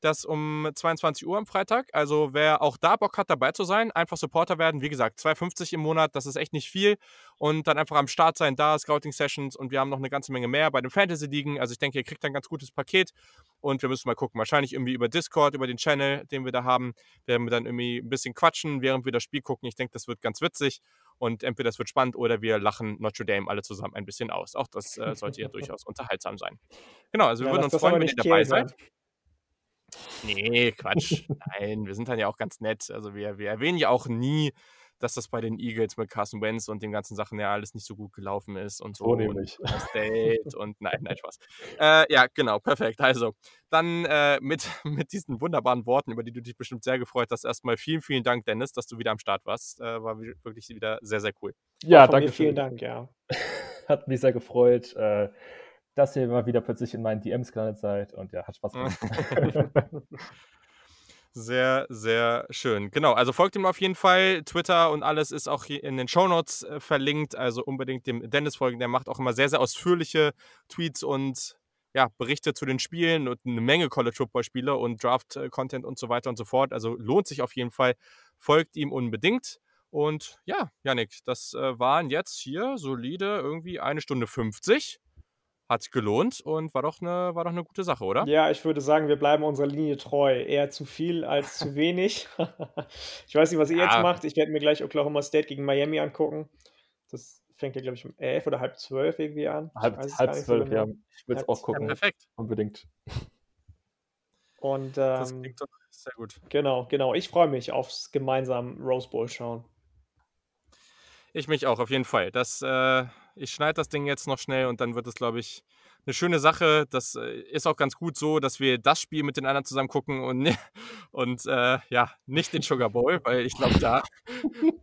Das um 22 Uhr am Freitag. Also wer auch da Bock hat, dabei zu sein, einfach Supporter werden. Wie gesagt, 2,50 im Monat, das ist echt nicht viel. Und dann einfach am Start sein, da Scouting-Sessions und wir haben noch eine ganze Menge mehr bei den Fantasy-Ligen. Also ich denke, ihr kriegt ein ganz gutes Paket und wir müssen mal gucken. Wahrscheinlich irgendwie über Discord, über den Channel, den wir da haben, werden wir dann irgendwie ein bisschen quatschen, während wir das Spiel gucken. Ich denke, das wird ganz witzig und entweder es wird spannend oder wir lachen Notre Dame alle zusammen ein bisschen aus. Auch das äh, sollte ja durchaus unterhaltsam sein. Genau, also wir ja, würden uns freuen, wenn ihr dabei seid. Nee, Quatsch. Nein, wir sind dann ja auch ganz nett. Also wir, wir erwähnen ja auch nie, dass das bei den Eagles mit Carson Wentz und den ganzen Sachen ja alles nicht so gut gelaufen ist und so. So nämlich. Und State und nein, nein, Spaß. Äh, ja, genau, perfekt. Also, dann äh, mit, mit diesen wunderbaren Worten, über die du dich bestimmt sehr gefreut hast, erstmal vielen, vielen Dank, Dennis, dass du wieder am Start warst. Äh, war wirklich wieder sehr, sehr cool. Ja, danke. Vielen Dank, ja. Hat mich sehr gefreut. Äh, dass ihr immer wieder plötzlich in meinen DMs gelandet seid. Und ja, hat Spaß gemacht. Sehr, sehr schön. Genau, also folgt ihm auf jeden Fall. Twitter und alles ist auch hier in den Shownotes äh, verlinkt. Also unbedingt dem Dennis folgen. Der macht auch immer sehr, sehr ausführliche Tweets und ja, Berichte zu den Spielen und eine Menge College Football Spiele und Draft-Content und so weiter und so fort. Also lohnt sich auf jeden Fall. Folgt ihm unbedingt. Und ja, Janik, das äh, waren jetzt hier solide irgendwie eine Stunde 50 hat gelohnt und war doch, eine, war doch eine gute Sache, oder? Ja, ich würde sagen, wir bleiben unserer Linie treu. Eher zu viel als zu wenig. ich weiß nicht, was ihr ja. jetzt macht. Ich werde mir gleich Oklahoma State gegen Miami angucken. Das fängt ja, glaube ich, um elf oder halb zwölf irgendwie an. Halb, halb zwölf, so ja. Ich will es auch gucken. Ja, perfekt. Unbedingt. Und ähm, das klingt doch sehr gut. Genau, genau. Ich freue mich aufs gemeinsame Rose Bowl schauen. Ich mich auch, auf jeden Fall. Das äh, ich schneide das Ding jetzt noch schnell und dann wird es, glaube ich, eine schöne Sache. Das äh, ist auch ganz gut so, dass wir das Spiel mit den anderen zusammen gucken und, und äh, ja, nicht den Sugar Bowl, weil ich glaube, da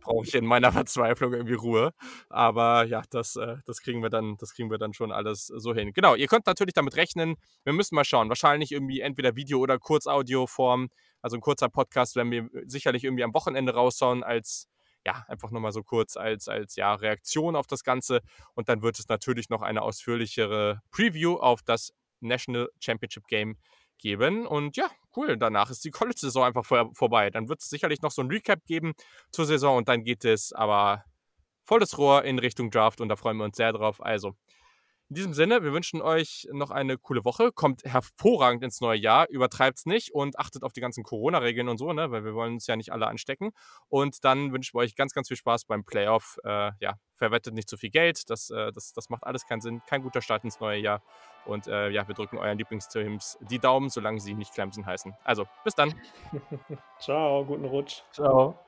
brauche ich in meiner Verzweiflung irgendwie Ruhe. Aber ja, das, äh, das, kriegen wir dann, das kriegen wir dann schon alles so hin. Genau, ihr könnt natürlich damit rechnen. Wir müssen mal schauen. Wahrscheinlich irgendwie entweder Video- oder Kurzaudioform. Also ein kurzer Podcast werden wir sicherlich irgendwie am Wochenende raushauen als ja, einfach nochmal so kurz als, als ja, Reaktion auf das Ganze. Und dann wird es natürlich noch eine ausführlichere Preview auf das National Championship Game geben. Und ja, cool. Danach ist die College-Saison einfach vor, vorbei. Dann wird es sicherlich noch so ein Recap geben zur Saison und dann geht es aber volles Rohr in Richtung Draft und da freuen wir uns sehr drauf. Also, in diesem Sinne, wir wünschen euch noch eine coole Woche. Kommt hervorragend ins neue Jahr, übertreibt es nicht und achtet auf die ganzen Corona-Regeln und so, ne? weil wir wollen uns ja nicht alle anstecken. Und dann wünschen wir euch ganz, ganz viel Spaß beim Playoff. Äh, ja, verwettet nicht zu viel Geld. Das, äh, das, das macht alles keinen Sinn. Kein guter Start ins neue Jahr. Und äh, ja, wir drücken euren Lieblingsteams die Daumen, solange sie nicht Clemson heißen. Also, bis dann. Ciao, guten Rutsch. Ciao.